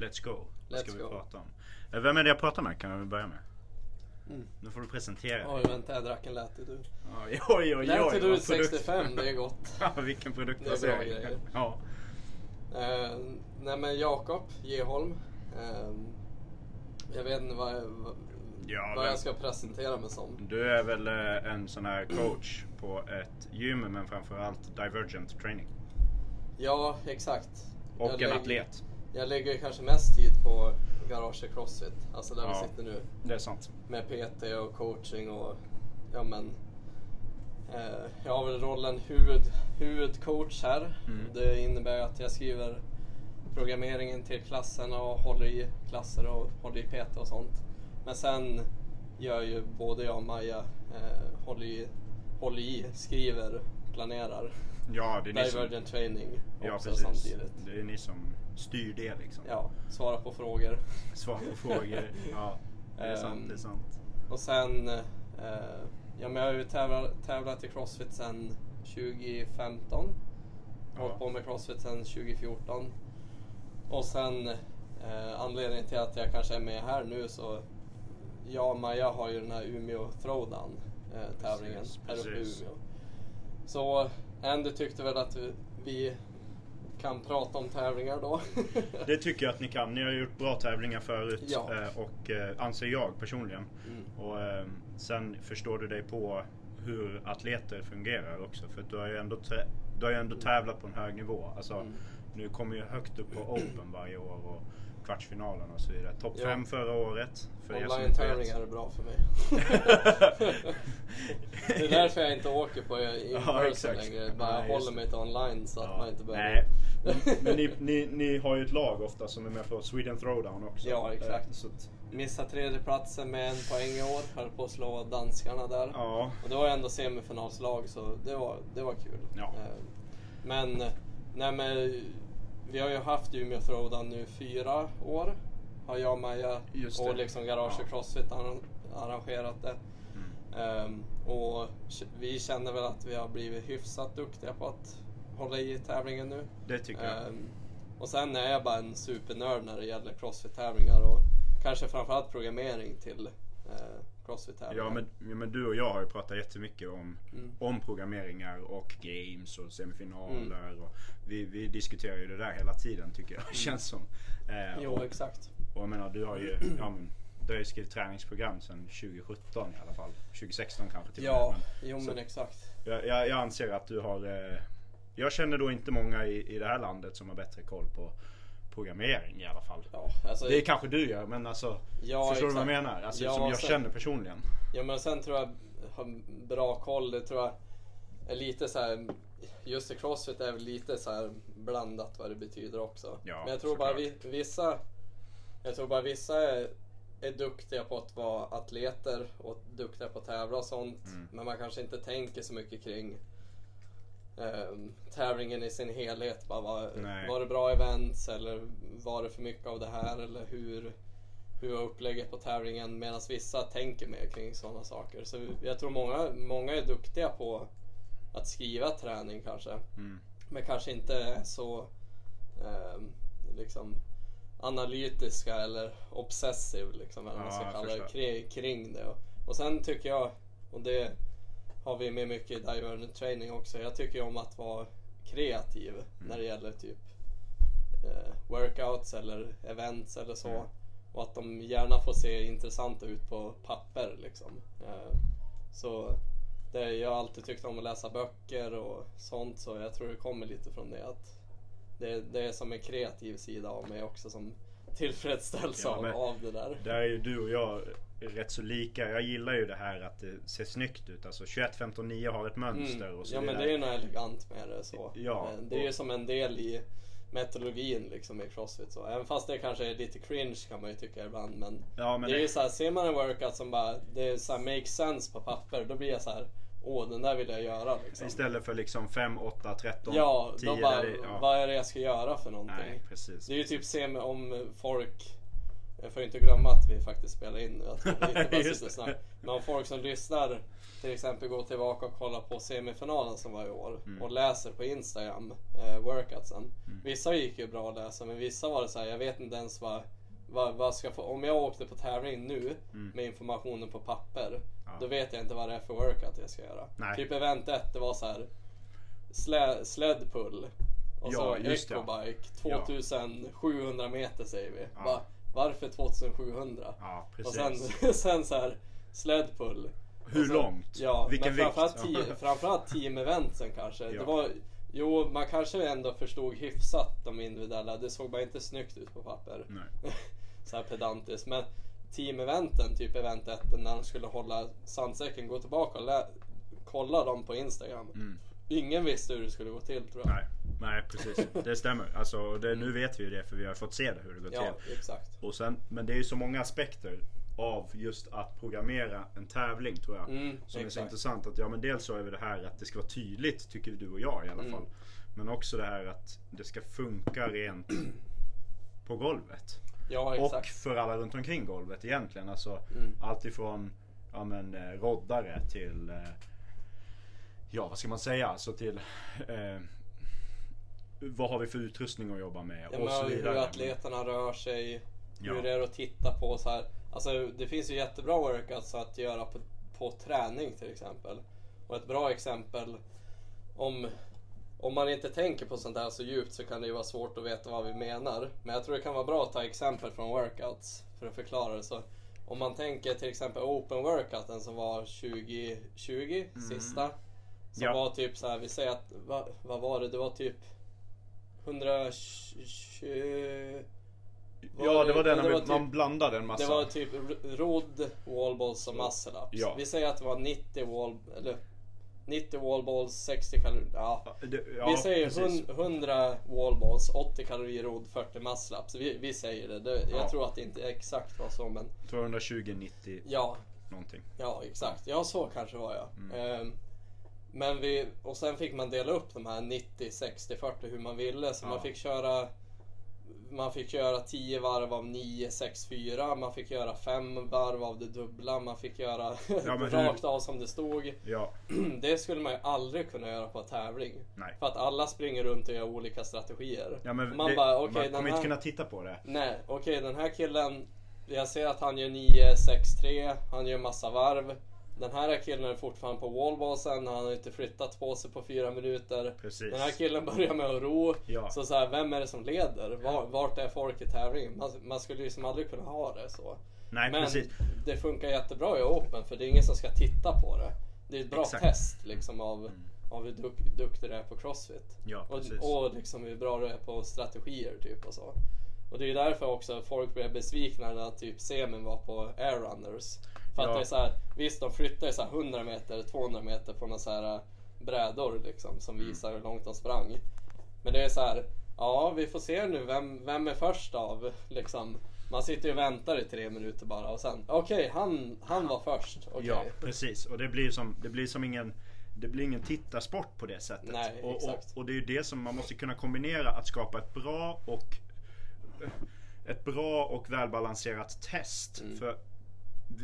let's go. Vad ska Let's vi go. prata om? Eh, Vem är det jag pratar med kan vi börja med? Mm. Nu får du presentera Oj dig. vänta jag drack en Latitude. Oj oj oj. oj, Latitude vad produkt- 65, det är gott. Ja, Vilken produkt Det är bra grejer. Ja. Eh, nej men Jakob Geholm. Eh, jag vet inte vad, jag- Ja, vad jag ska presentera mig som. Du är väl eh, en sån här coach på ett gym men framförallt divergent training. Ja, exakt. Och Jag en lägger- atlet. Jag lägger kanske mest tid på Garage Crossfit, alltså där Ja. vi sitter nu. Det är sant. Med PT och coaching och ja men. Eh, jag har väl rollen huvud, huvudcoach här. Mm. Det innebär att jag skriver programmeringen till klasserna och håller i klasser och håller i PT och sånt. Men sen gör ju både jag och Maja, eh, håller, i, håller i, skriver, planerar. Ja, det är ni som... Divergent training Ja, också precis. samtidigt. Det är ni som styr det liksom. Ja, svara på frågor. Svar på frågor. Ja, det är sant. Ehm, Det är sant. Och sen, eh, ja men jag har ju tävlat, tävlat i Crossfit sedan 2015. Ja. Hållit på med Crossfit sedan 2014. Och sen eh, anledningen till att jag kanske är med här nu så jag och Maja har ju den här Umeå Throwdown eh, tävlingen Precis, här uppe i precis. Umeå. Så Andy tyckte väl att vi, kan prata om tävlingar då. Det tycker jag att ni kan. Ni har gjort bra tävlingar förut Ja. eh, och eh, anser jag personligen. Mm. Och eh, sen förstår du dig på hur atleter fungerar också. För du har ju ändå, du har ju ändå tävlat på en hög nivå. Alltså, Mm. Nu kommer ju högt upp på Open varje år och kvartsfinalen och så vidare. Topp Ja. 5 förra året. För Online-tävlingar är bra för mig. det är därför jag inte åker på in Ja, person längre. Bara Ja, just håller mig till online så att Ja, man inte behöver... Nej. Men ni, ni, ni har ju ett lag ofta som är med på Sweden Throwdown också. Ja, exakt. Eh, Så att, Missa tredjeplatsen med en poäng i år. Höll på att slå danskarna där. ja. Och det var ändå semifinalslag så det var, det var kul. Ja. Eh, Men, nej men vi har ju haft Umeå Throwdown nu fyra år. Har jag och Maja och liksom Garage Ja. Crossfit arran- arrangerat det. Mm. Ehm, och vi känner väl att vi har blivit hyfsat duktiga på att hålla i tävlingen nu. Det tycker jag. Ehm, och sen är jag bara en supernörd när det gäller crossfit-tävlingar och kanske framförallt programmering till eh, crossfit-tävlingar. Ja men, ja men du och jag har ju pratat jättemycket om, Mm. om programmeringar och games och semifinaler. Mm. Och vi, vi diskuterar ju det där hela tiden tycker jag. Känns som. Eh, Jo, och, exakt. och jag menar du har ju, ja, men, du har ju skrivit träningsprogram sedan 2017 i alla fall. 2016 kanske till Ja, men- jo så- men exakt. Jag, jag, jag anser att du har... Eh, jag känner då inte många i, i det här landet som har bättre koll på programmering i alla fall. Ja, alltså, Det kanske du gör men alltså... Ja, förstår du vad jag exakt. menar? Alltså, Ja, som jag sen- känner personligen. Ja men sen tror jag ha bra koll, det tror jag är lite så här. Just i crossfit är väl lite så här blandat vad det betyder också. Ja, men jag tror bara vi, vissa Jag tror bara vissa är, är duktiga på att vara atleter och duktiga på att tävla och sånt. Mm. Men man kanske inte tänker så mycket kring ehm, tävlingen i sin helhet. Bara var, Nej. var det bra events eller var det för mycket av det här eller hur hur var upplägget på tävlingen medan vissa tänker mer kring sådana saker. Så jag tror många, många är duktiga på att skriva träning kanske. Mm. Men kanske inte så ehm, liksom analytiska eller obsessiv liksom, eller vad man Ja, ska kalla det, kring, kring det. Och, och sen tycker jag, och det har vi med mycket i divergent training också, jag tycker om att vara kreativ Mm. när det gäller typ eh, workouts eller events eller så. Mm. Och att de gärna får se intressanta ut på papper liksom. Eh, så det, jag har alltid tyckt om att läsa böcker och sånt så jag tror det kommer lite från det att det, det är som en kreativ sida av mig också som tillfredsställs Ja, av, av det där. Där är ju du och jag rätt så lika. Jag gillar ju det här att det ser snyggt ut. Alltså 21, 15, 9 har ett mönster Mm. och så Ja men det är ju något elegant med det så. Ja, det är ju som en del i metodologin liksom i crossfit så. Även fast det kanske är lite cringe kan man ju tycka ibland men, Ja, men det är det- ju så här, ser man en workout som bara, det är så här, makes sense på papper då blir jag så här, åh den där vill jag göra liksom. Istället för liksom 5, 8, 13, Ja, 10. då bara, det, ja. vad är det jag ska göra för någonting? Nej, precis. Det är ju typ se med- om folk jag får inte glömma att vi faktiskt spelar in nu. Att vi inte bara Just sitter och det. snackar. Men om folk som lyssnar till exempel går tillbaka och kollar på semifinalen som var i år Mm. och läser på Instagram eh, workoutsen. Vissa gick ju bra att läsa men vissa var det så här, jag vet inte ens vad, vad, vad ska få, om jag åkte på tävling nu med informationen på papper Mm. Ja. då vet jag inte vad det är för workout jag ska göra. Nej. Typ event 1 det var så här slä, sled pull och Ja, så ecobike Ja. 2700 meter säger vi. Ja. Va, varför 2700? Ja, Och sen, sen så här sled pull. Hur så- långt? Ja, Vilken men framförallt, vikt? Team, framförallt team eventsen kanske. Ja. Det var, jo, man kanske ändå förstod hyfsat de individuella. Det såg bara inte snyggt ut på papper. Nej. så här pedantiskt. Men team-eventen, typ event 1, när de skulle hålla sandsäcken, gå tillbaka och lä- kolla dem på Instagram. Mm. Ingen visste hur det skulle gå till tror jag. Nej, nej precis. Det stämmer. Alltså, det, nu vet vi ju det för vi har fått se det hur det går Ja, till. exakt. Och sen, men det är ju så många aspekter av just att programmera en tävling tror jag. Mm, som är så exakt. intressant. Att, ja, men dels så är det det här att det ska vara tydligt, tycker du och jag i alla Mm. fall. Men också det här att det ska funka rent på golvet. Ja, Och exakt. för alla runt omkring golvet egentligen. Alltså Mm. allt ifrån ja, men, eh, roddare till eh, Ja vad ska man säga? Alltså till eh, Vad har vi för utrustning att jobba med? Ja, och så vidare. hur atleterna rör sig, Ja. hur det är att titta på så här. Alltså det finns ju jättebra workouts att göra på, på träning till exempel. Och ett bra exempel om, om man inte tänker på sånt här så djupt så kan det ju vara svårt att veta vad vi menar. Men jag tror det kan vara bra att ta exempel från workouts för att förklara det. Så om man tänker till exempel open workouten som var 2020, sista. Som Ja. var typ så här, vi säger att, va, vad var det? Det var typ 120... Ja det var den det när vi- man typ- blandade en massa. Det var typ rodd, wallballs och muscle ups. Ja. Vi säger att det var 90 wall... Eller 90 wallballs, 60 kalorier. Ja. Ja, vi säger precis. hun- 100 wallballs, 80 kalorier rodd, 40 muscle ups. Vi, vi säger det. det jag Ja. tror att det inte exakt var så men 220, 90 ja, någonting. Ja, exakt. Ja, så kanske var jag. Mm. Ehm, men vi, och sen fick man dela upp de här 90, 60, 40 hur man ville. Så Ja. man fick köra man fick göra 10 varv av 9, 6, 4. Man fick göra 5 varv av det dubbla. Man fick göra Ja, rakt av som det stod. Ja, Det skulle man ju aldrig kunna göra på en tävling. nej. För att alla springer runt och gör olika strategier. Ja, man det, bara, man okej den kommer här... inte kunna titta på det. Nej, okej den här killen Jag ser att han gör 9, 6, 3 Han gör massa varv Den här killen är fortfarande på wallballsen Han har inte flyttat på sig på fyra minuter Precis. Den här killen börjar med att ro Ja. Så så här, vem är det som leder? Var, vart är folk i tävlingen? Man, man skulle ju som aldrig kunna ha det så Nej Men precis. det funkar jättebra i Open för det är ingen som ska titta på det Det är ett bra Exakt. test liksom av, av hur duk, duktig du är på Crossfit Ja, och, och liksom hur bra du är på strategier typ och så. Och det är därför också folk blev besvikna när typ semin var på air runners. För att det är så här, visst de flyttar ju så här 100 meter, 200 meter på några så här äh, brädor liksom som Mm. visar hur långt de sprang. Men det är så här, ja vi får se nu vem, vem är först av liksom. Man sitter ju och väntar i tre minuter bara och sen, okej han, han var först. Okej. Ja, precis. Och det blir som, det blir som ingen det blir ingen tittarsport på det sättet. Nej, och, och, och det är ju det som man måste kunna kombinera att skapa ett bra och ett bra och välbalanserat test. Mm. För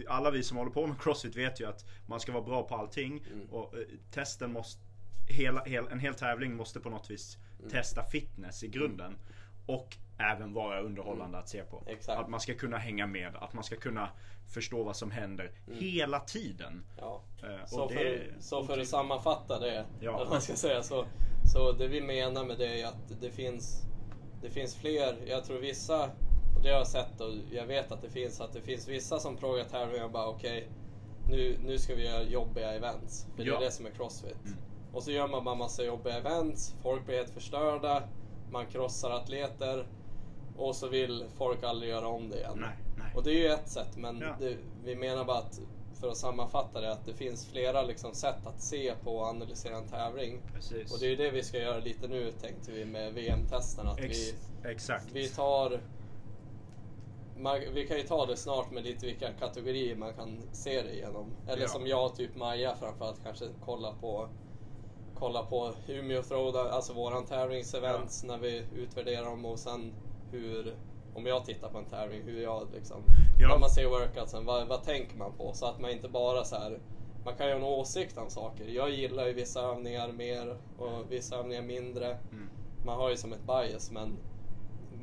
alla vi som håller på med Crossfit vet ju att man ska vara bra på allting. Mm. Och eh, testen måste, hela, hel, en hel tävling måste på något vis Mm. testa fitness i grunden. Och även vara underhållande att se på. Exakt. Att man ska kunna hänga med, att man ska kunna förstå vad som händer hela tiden. Ja. Och Så, för, så för att sammanfatta det, Ja. eller man ska säga, så, så det vi menar med det är att det finns, det finns fler, jag tror vissa, och det har jag sett och jag vet att det finns, att det finns vissa som frågar tävlingar och bara okej, nu, nu ska vi göra jobbiga events. För det Ja. är det som är crossfit. Och så gör man bara massa jobbiga events, folk blir helt förstörda, man krossar atleter och så vill folk aldrig göra om det igen. Nej, nej. Och det är ju ett sätt, men Ja. det, vi menar bara att för att sammanfatta det, att det finns flera liksom sätt att se på och analysera en tävling. Precis. Och det är ju det vi ska göra lite nu tänkte vi med VM-testen. Att Ex- vi, exakt. vi tar man, vi kan ju ta det snart med lite vilka kategorier man kan se det igenom. Eller Ja. som jag, typ Maja framförallt, kanske kolla på kolla på Umeå Throwdown, alltså våran tävlingsevents när vi utvärderar dem och sen hur, om jag tittar på en tävling, hur jag liksom, Ja. när man ser workoutsen, vad, vad tänker man på? Så att man inte bara så här, man kan ju ha en åsikt om saker. Jag gillar ju vissa övningar mer och vissa övningar mindre. Mm. Man har ju som ett bias men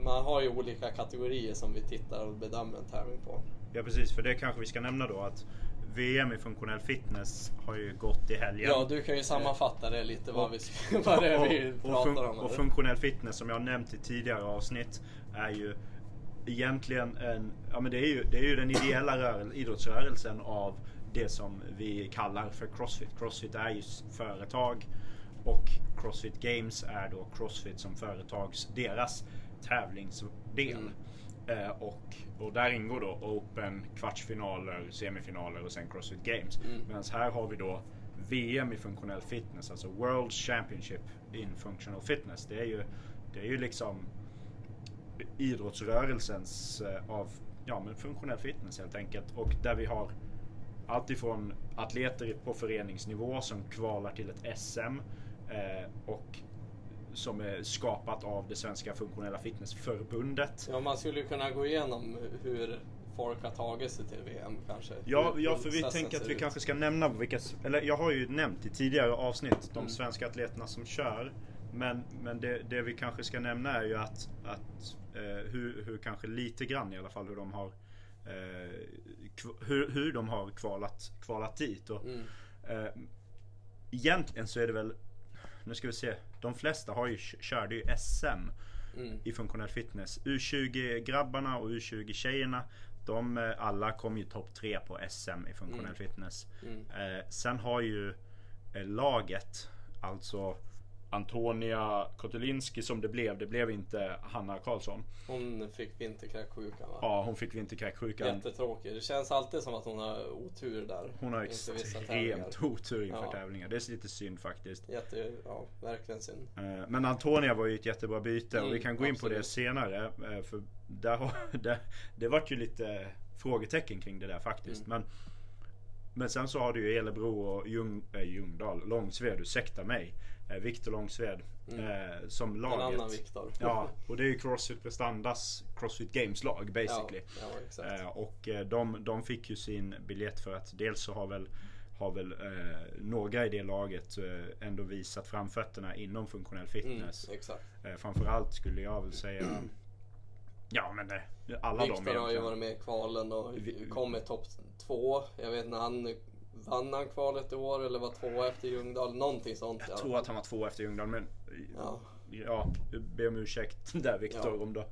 man har ju olika kategorier som vi tittar och bedömer en tävling på. Ja precis, för det kanske vi ska nämna då att VM i funktionell fitness har ju gått i helgen. Ja, du kan ju sammanfatta det lite vad, vi, vad det är vi och, pratar fun- om. och funktionell fitness som jag har nämnt i tidigare avsnitt är ju egentligen en, ja men det är ju, det är ju den ideella rörel, idrottsrörelsen av det som vi kallar för Crossfit. Crossfit är ju företag och Crossfit Games är då Crossfit som företags, deras tävlingsdel. Mm. Eh, och, och där ingår då Open, kvartsfinaler, semifinaler och sen Crossfit Games. Mm. Medan här har vi då VM i funktionell fitness, alltså World Championship in Functional Fitness. Det är ju, det är ju liksom idrottsrörelsens eh, av ja, men funktionell fitness helt enkelt. Och där vi har allt ifrån atleter på föreningsnivå som kvalar till ett SM eh, och som är skapat av det svenska funktionella fitnessförbundet. Ja, man skulle kunna gå igenom hur folk har tagit sig till VM kanske. Ja, ja för vi tänker att vi ut. kanske ska nämna vilka, eller jag har ju nämnt i tidigare avsnitt de Mm. svenska atleterna som kör. Men, men det, det vi kanske ska nämna är ju att, att eh, hur, hur kanske lite grann i alla fall hur de har eh, hur, hur de har kvalat, kvalat dit. Och, Mm. eh, egentligen så är det väl, nu ska vi se, de flesta har ju, körde ju SM Mm. i funktionell fitness. U20 grabbarna och U20 tjejerna. De eh, alla kom ju topp tre på SM i funktionell Mm. fitness. Mm. Eh, sen har ju eh, laget, alltså Antonia Kotulinski som det blev. Det blev inte Hanna Karlsson. Hon fick vinterkräksjukan va? Ja, hon fick vinterkräksjukan. Jättetråkigt. Det känns alltid som att hon har otur där. Hon har extremt otur inför Ja. tävlingar. Det är lite synd faktiskt. Jätte, ja, verkligen synd. Eh, Men Antonia var ju ett jättebra byte och Mm, vi kan gå in på det absolut. senare. eh, För där har, det, det vart ju lite frågetecken kring det där faktiskt. Mm. Men, men sen så har du ju Elebro och Ljung, äh, Ljungdahl, Långsved, ursäkta mig. Eh, Viktor Långsved Mm. eh, som En laget. annan Viktor. Ja, och det är ju Crossfit Prestandas Crossfit Games lag basically. Ja, ja. Eh, och eh, de, de fick ju sin biljett för att dels så har väl, har väl eh, några i det laget eh, ändå visat framfötterna inom funktionell Mm, fitness. exakt. Eh, framförallt skulle jag väl säga Ja men det, alla de Viktor har ju varit med i kvalen och Vi- kom i topp två. Jag vet när han vann han kvalet i år eller var två efter Ljungdahl. Någonting sånt. i Jag tror att han var två efter Ljungdahl men Ja. Ja, be om ursäkt där Viktor Ja. om, det,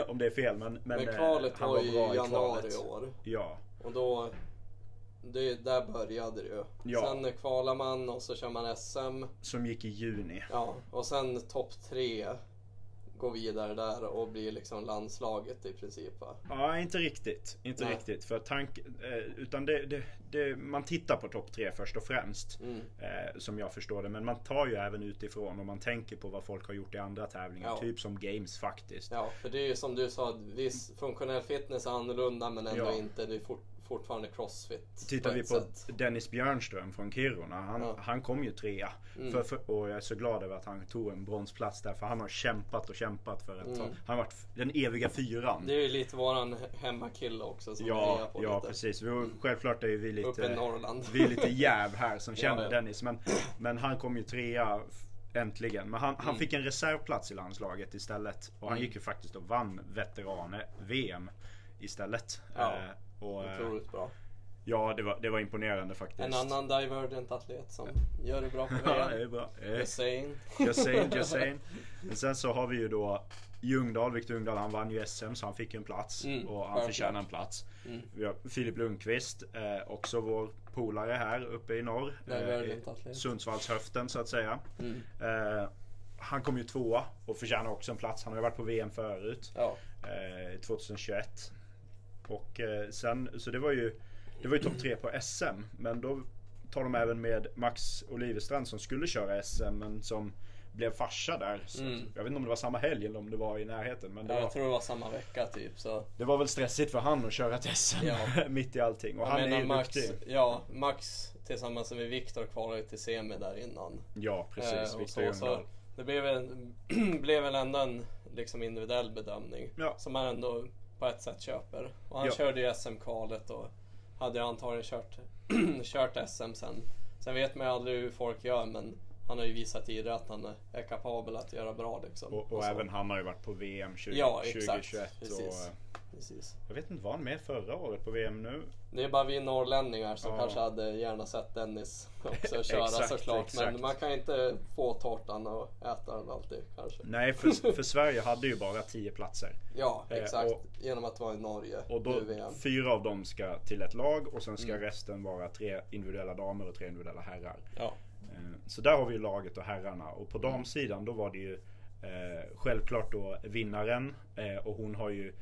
om det är fel men, men, Men eh, kvalet han var bra i januari kvalet. i år. Ja, Och då, det, där började det ju. Ja. Sen kvalar man och så kör man SM. som gick i juni. Ja, och sen topp tre går vidare där och blir liksom landslaget i princip va? Ja, inte riktigt. Inte Nej. riktigt. För tank, eh, utan det, det, det, man tittar på topp tre först och främst. Mm. Eh, som jag förstår det. Men man tar ju även utifrån och man tänker på vad folk har gjort i andra tävlingar. Ja. Typ som Games faktiskt. Ja, för det är ju som du sa, viss funktionell fitness är annorlunda men ändå Ja. inte. Det är fort, fortfarande crossfit. Tittar vi på sätt. Dennis Björnström från Kiruna. Han, Ja. han kom ju trea. Mm. För, för, och jag är så glad över att han tog en bronsplats där. För han har kämpat och kämpat för att Mm. Han har varit den eviga fyran. Det är ju lite våran hemmakille också som Ja, på ja lite. precis. Vi, självklart är vi Uppe i lite, Norrland. vi är lite jäv här som känner ja. Dennis. Men, men han kom ju trea äntligen. Men han, han Mm. fick en reservplats i landslaget istället. Och han Mm. gick ju faktiskt och vann veteraner-VM istället. Ja, Eh, och, eh, Otroligt bra. ja, det var, det var imponerande faktiskt. En annan divergent atlet som gör det bra på Ja, det VM. är bra. Eh, saying, just saying. Men sen så har vi ju då Ljungdahl, Viktor Ljungdahl, han vann ju SM så han fick en plats. Mm, och han självklart. förtjänar en plats. Mm. Vi har Filip Lundqvist, eh, också vår polare här uppe i norr. Divergent Eh. Sundsvallshöften så att säga. Mm. Eh, han kom ju tvåa och förtjänar också en plats. Han har ju varit på VM förut. Ja. Eh, 2021. Och eh, sen, så det var ju, det var ju topp tre på SM. Men då tar de även med Max Olivestrand som skulle köra SM men som blev farsa där. Mm. Jag vet inte om det var samma helg eller om det var i närheten. Men det, Jag var, tror det var samma vecka typ så. det var väl stressigt för han att köra ett SM Ja. mitt i allting. Och Jag han menar är ju Max, duktig. ja, Max tillsammans med Viktor kvalade till semi där innan. Ja precis, Eh, Viktor så, så det blev väl, blev väl ändå en liksom individuell bedömning. Ja. Som man ändå på ett sätt köper. Och han Ja. körde ju SM-kvalet och hade ju antagligen kört, kört SM sen. Sen vet man ju aldrig hur folk gör men han har ju visat tidigare att han är kapabel att göra bra liksom. Och, och så. även han har ju varit på VM 20, Ja, exakt. 2021. Och, Precis. Jag vet inte, var han med förra året på VM nu? Det är bara vi norrlänningar som Ja. kanske hade gärna sett Dennis också köra Exakt, såklart. exakt. Men man kan inte få tårtan och äta den alltid kanske. Nej, för, för Sverige hade ju bara 10 platser. Ja, Eh, exakt. och- Genom att vara i Norge Och då, fyra av dem ska till ett lag och sen ska Mm. resten vara tre individuella damer och tre individuella herrar. Ja. Eh, Så där har vi ju laget och herrarna. Och på damsidan då var det ju eh, självklart då vinnaren. Eh, och hon har ju, eh,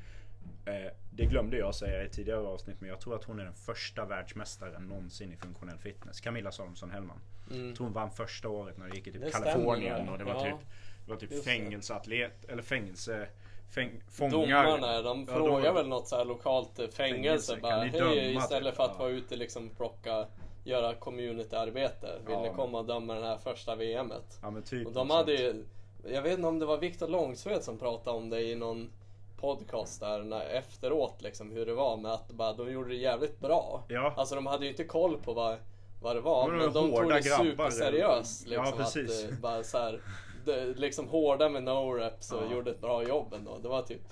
det glömde jag säga i tidigare avsnitt, men jag tror att hon är den första världsmästaren någonsin i funktionell fitness. Camilla Salomonsson Hellman. Mm. Jag tror hon vann första året när det gick i typ Det stämmer, Kalifornien ja. och det var Ja. typ, det var typ fängelseatlet, eller fängelse, fäng, fångar. Domarna, de Ja, frågar de- väl något så lokalt eh, fängelse, Fängelse, bara hej döma, istället typ? för att Ja. vara ute liksom plocka göra communityarbete. Vill Ja, ni komma och döma det här första VMet? Ja men typ Och de hade ju, jag vet inte om det var Viktor Långsved som pratade om det i någon podcast där när, efteråt liksom hur det var med att bara, de gjorde det jävligt bra. Ja. Alltså de hade ju inte koll på vad, vad det var Men men, de de tog det superseriöst. ja, Liksom, precis. Att, eh, bara så här, det, liksom hårda med no-reps och Ja. gjorde ett bra jobb ändå. Det var typ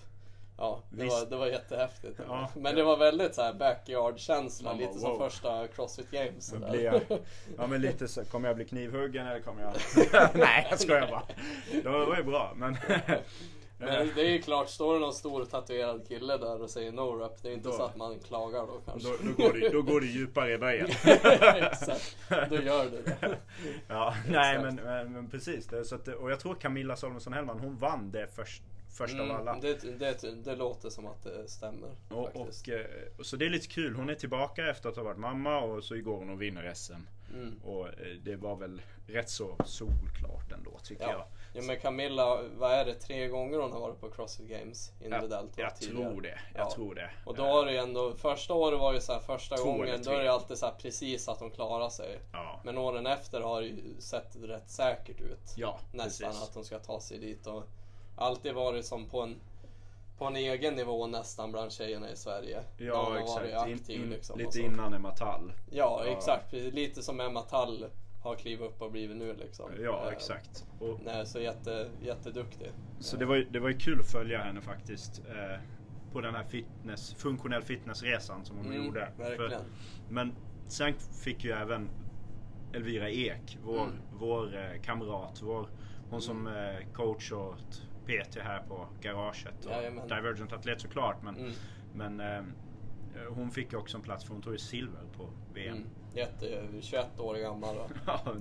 Ja, det Visst. var, det var jättehäftigt. Ja. Men det var väldigt så här backyard-känsla, lite som wow. första Crossfit Games. Så blir jag, ja men lite så, kommer jag bli knivhuggen eller kommer jag... Nej jag skojar bara. Det var ju bra men... Men det är ju klart, står det någon stor tatuerad kille där och säger no rep, det är inte Då- så att man klagar då kanske. då, då, går det, då går det djupare i böjen. Exakt, då gör det det. Ja, nej men, men, men precis. Det, så att, och jag tror Camilla Salomonsson Hellman hon vann det först, först av alla. Mm, det, det, det låter som att det stämmer Och, faktiskt. och, eh, så det är lite kul. Hon är tillbaka efter att ha varit mamma och så går hon och vinner SM. Mm. Och eh, det var väl rätt så solklart ändå tycker jag. Ja. men Camilla, vad är det, tre gånger hon har varit på Crossfit Games individuellt? Jag, jag tror det. Jag Ja. tror det. Och då har det ju ändå, första året var ju så här, första Två gången, då är det alltid så här precis att de klarar sig. Ja, Men åren efter har det ju sett rätt säkert ut. ja nästan precis. att de ska ta sig dit och alltid varit som på en på en egen nivå nästan bland tjejerna i Sverige. Ja exakt. In, aktiv, in, liksom, och lite innan Emma Tall. Ja, Ja. exakt. Lite som Emma Tall har klivit upp och blivit nu liksom. Ja Eh, exakt. Och, Nej, så jätte, jätteduktig. så det var, ju, det var ju kul att följa henne faktiskt. Eh, på den här fitness, funktionell fitnessresan som hon Mm, gjorde. verkligen. men sen fick ju även Elvira Ek, vår, Mm. vår eh, kamrat, vår, hon som eh, coach och PT här på garaget. Och Jajamän. Divergent atlet såklart. Men, Mm. men eh, hon fick också en plats för hon tog ju silver på VM. Mm. Jätte, 21 år gammal? Ja,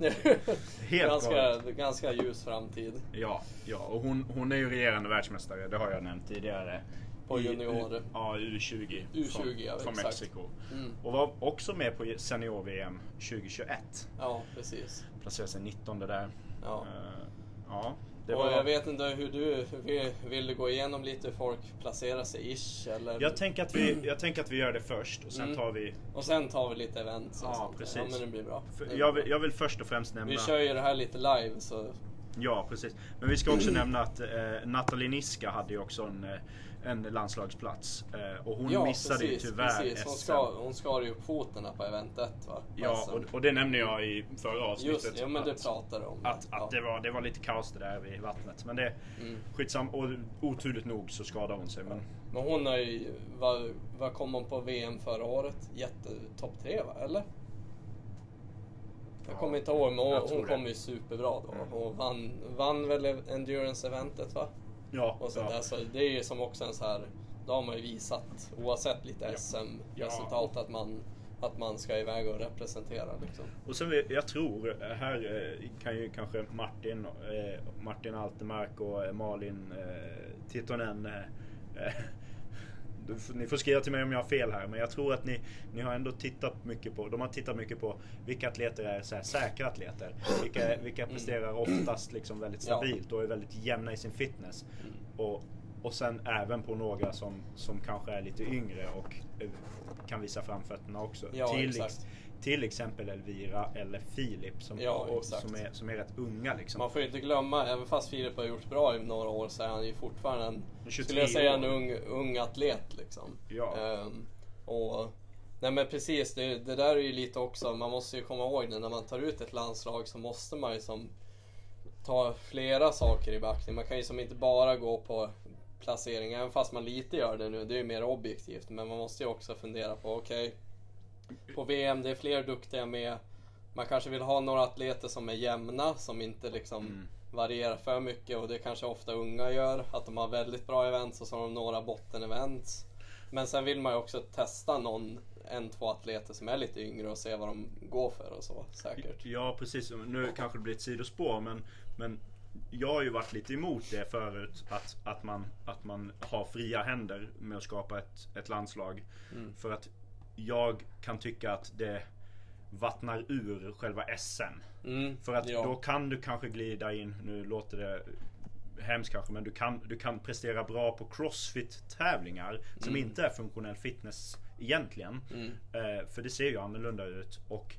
helt ganska, ganska ljus framtid. Ja, ja, och hon, hon är ju regerande världsmästare, det har jag nämnt tidigare. På I junior. U, ja, U20. U20, från, ja, från. Mexiko. Mm. Och var också med på senior-VM 2021. Ja, precis. Placerade sig 19 där. Ja. Eh, ja, det och var... jag vet inte hur du, vill, vill du gå igenom lite hur folk placerar sig ish eller? Jag tänker, att vi, jag tänker att vi gör det först och sen Mm. tar vi... Och sen tar vi lite events och Ja, sånt. precis. Ja men det blir bra. För Det blir jag, vill, jag vill först och främst nämna... Vi kör ju det här lite live så Ja, precis. Men vi ska också nämna att eh, Nathalie Niska hade ju också en, eh, en landslagsplats. Eh, och hon ja, missade ju precis, tyvärr precis. Hon, ska, hon skar ju upp foten på event 1 va? Ja, och, och det nämnde jag i förra avsnittet. Just ja men det att, du om. att, ja. att det, var, det var lite kaos det där vid vattnet. Men det Mm. skitsam. Och oturligt nog så skadade hon sig. Men Men hon har ju, vad, vad kom hon på VM förra året? Jätte, topp tre va, eller? Jag Ja, kommer inte ihåg, men hon, hon det. kom ju superbra då. Mm. Och vann, vann väl endurance-eventet va? Ja, Och sånt ja. Så det är ju som också en så här, då har man ju visat, oavsett lite Ja. SM-resultat, Ja. att, man, att man ska iväg och representera liksom. Och sen jag tror, här eh, kan ju kanske Martin, eh, Martin Altemark och eh, Malin Tittonen eh, du ni får skriva till mig om jag har fel här men jag tror att ni, ni har ändå tittat mycket på, de har tittat mycket på vilka atleter är så här säkra atleter. Vilka, vilka presterar oftast liksom väldigt stabilt och är väldigt jämna i sin fitness. Mm. Och, och sen även på några som, som kanske är lite yngre och eh, kan visa framfötterna också. Ja, till, exakt. Till exempel Elvira eller Filip som, Ja, och, som, är, som är rätt unga liksom. Man får ju inte glömma, även fast Filip har gjort bra i några år så är han ju fortfarande en, 23 skulle jag säga, en ung, ung atlet liksom. Ja. Ehm, och, nej men precis, det, det där är ju lite också, man måste ju komma ihåg det när man tar ut ett landslag så måste man ju som ta flera saker i beaktning. Man kan ju som inte bara gå på placering, även fast man lite gör det nu, det är ju mer objektivt. Men man måste ju också fundera på, okej, på VM, det är fler duktiga med. Man kanske vill ha några atleter som är jämna, som inte liksom Mm. varierar för mycket och det kanske ofta unga gör. Att de har väldigt bra events och så har de några botten-events. Men sen vill man ju också testa någon, en, två atleter som är lite yngre och se vad de går för och så säkert. Ja precis, nu kanske det blir ett sidospår men, men jag har ju varit lite emot det förut att, att, man, att man har fria händer med att skapa ett, ett landslag. Mm. För att jag kan tycka att det vattnar ur själva SM. Mm, För att ja. då kan du kanske glida in, nu låter det hemskt kanske, men du kan, du kan prestera bra på crossfit-tävlingar som inte är funktionell fitness egentligen. Mm, Eh, för det ser ju annorlunda ut. Och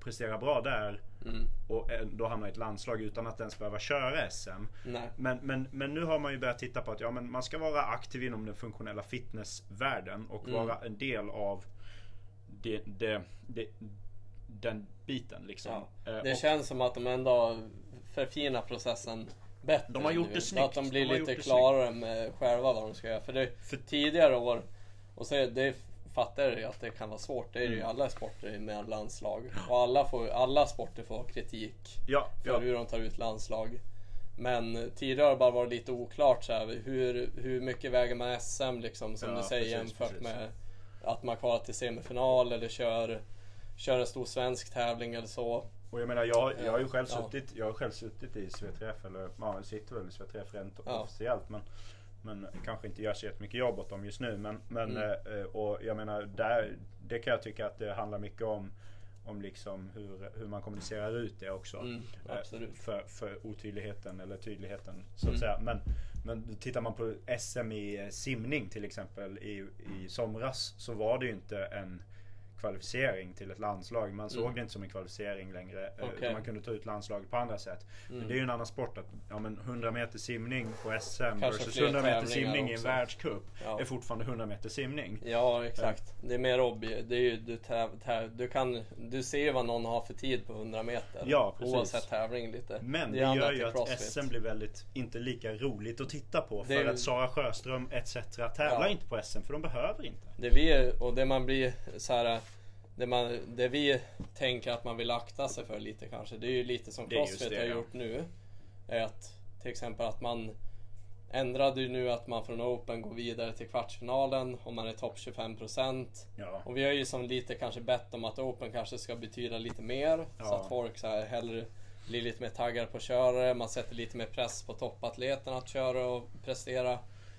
prestera bra där mm, och ändå hamna i ett landslag utan att ens behöva köra SM. nej. Men, men, men nu har man ju börjat titta på att ja, men man ska vara aktiv inom den funktionella fitnessvärlden och Mm. vara en del av det, det, det, den biten liksom. Ja. Eh, Det och- känns som att de ändå har förfinat processen bättre. De har gjort nu. det snyggt. Att de blir De lite klarare med själva vad de ska göra. För, det, för tidigare år, och så, det fattar jag ju att det kan vara svårt. Det är ju Mm. alla sporter med landslag. Och alla, får, alla sporter får kritik ja, för ja, hur de tar ut landslag. Men tidigare har det bara varit lite oklart så här, hur, hur mycket väger man SM liksom som Ja, du säger precis, jämfört precis. med att man kvalar till semifinal eller kör, kör en stor svensk tävling eller så. och jag menar jag, jag har ju själv Ja. suttit, jag har själv suttit i SVTF eller ja, sitter väl i SVTF rent Ja. officiellt men men kanske inte gör så jättemycket jobb åt dem just nu. Men, men Mm. eh, och jag menar, där, det kan jag tycka att det handlar mycket om om liksom hur, hur man kommunicerar ut det också. Mm, Eh. För, för otydligheten eller tydligheten så att Mm. säga. Men, men tittar man på SM i eh, simning till exempel i, i somras så var det ju inte en kvalificering till ett landslag. Man såg Mm. det inte som en kvalificering längre. eh, utan Man kunde ta ut landslaget på andra sätt. Men Mm. det är ju en annan sport att ja, men 100 meter simning på SM Kanske versus fler 100 meter simning i en också. världscup Ja. är fortfarande 100 meter simning. Ja, exakt. Det är mer obje. Det är ju, du, du, kan, du ser vad någon har för tid på 100 meter. Ja, precis. Oavsett tävling lite. Men det, annat gör ju att CrossFit. SM blir väldigt, inte lika roligt att titta på. Det För är- att Sara Sjöström etc. tävlar Ja. inte på SM för de behöver inte. Det vi, och det man blir så här. Det, man, det vi tänker att man vill akta sig för lite kanske. Det är ju lite som Crossfit det, har ja. gjort nu. Är att till exempel att man ändrade ju nu att man från Open går vidare till kvartsfinalen om man är topp 25%. Ja. Och vi har ju som lite kanske bett om att Open kanske ska betyda lite mer. Så Ja. att folk så här hellre blir lite mer taggade på att köra. Man sätter lite mer press på toppatleterna att köra och prestera.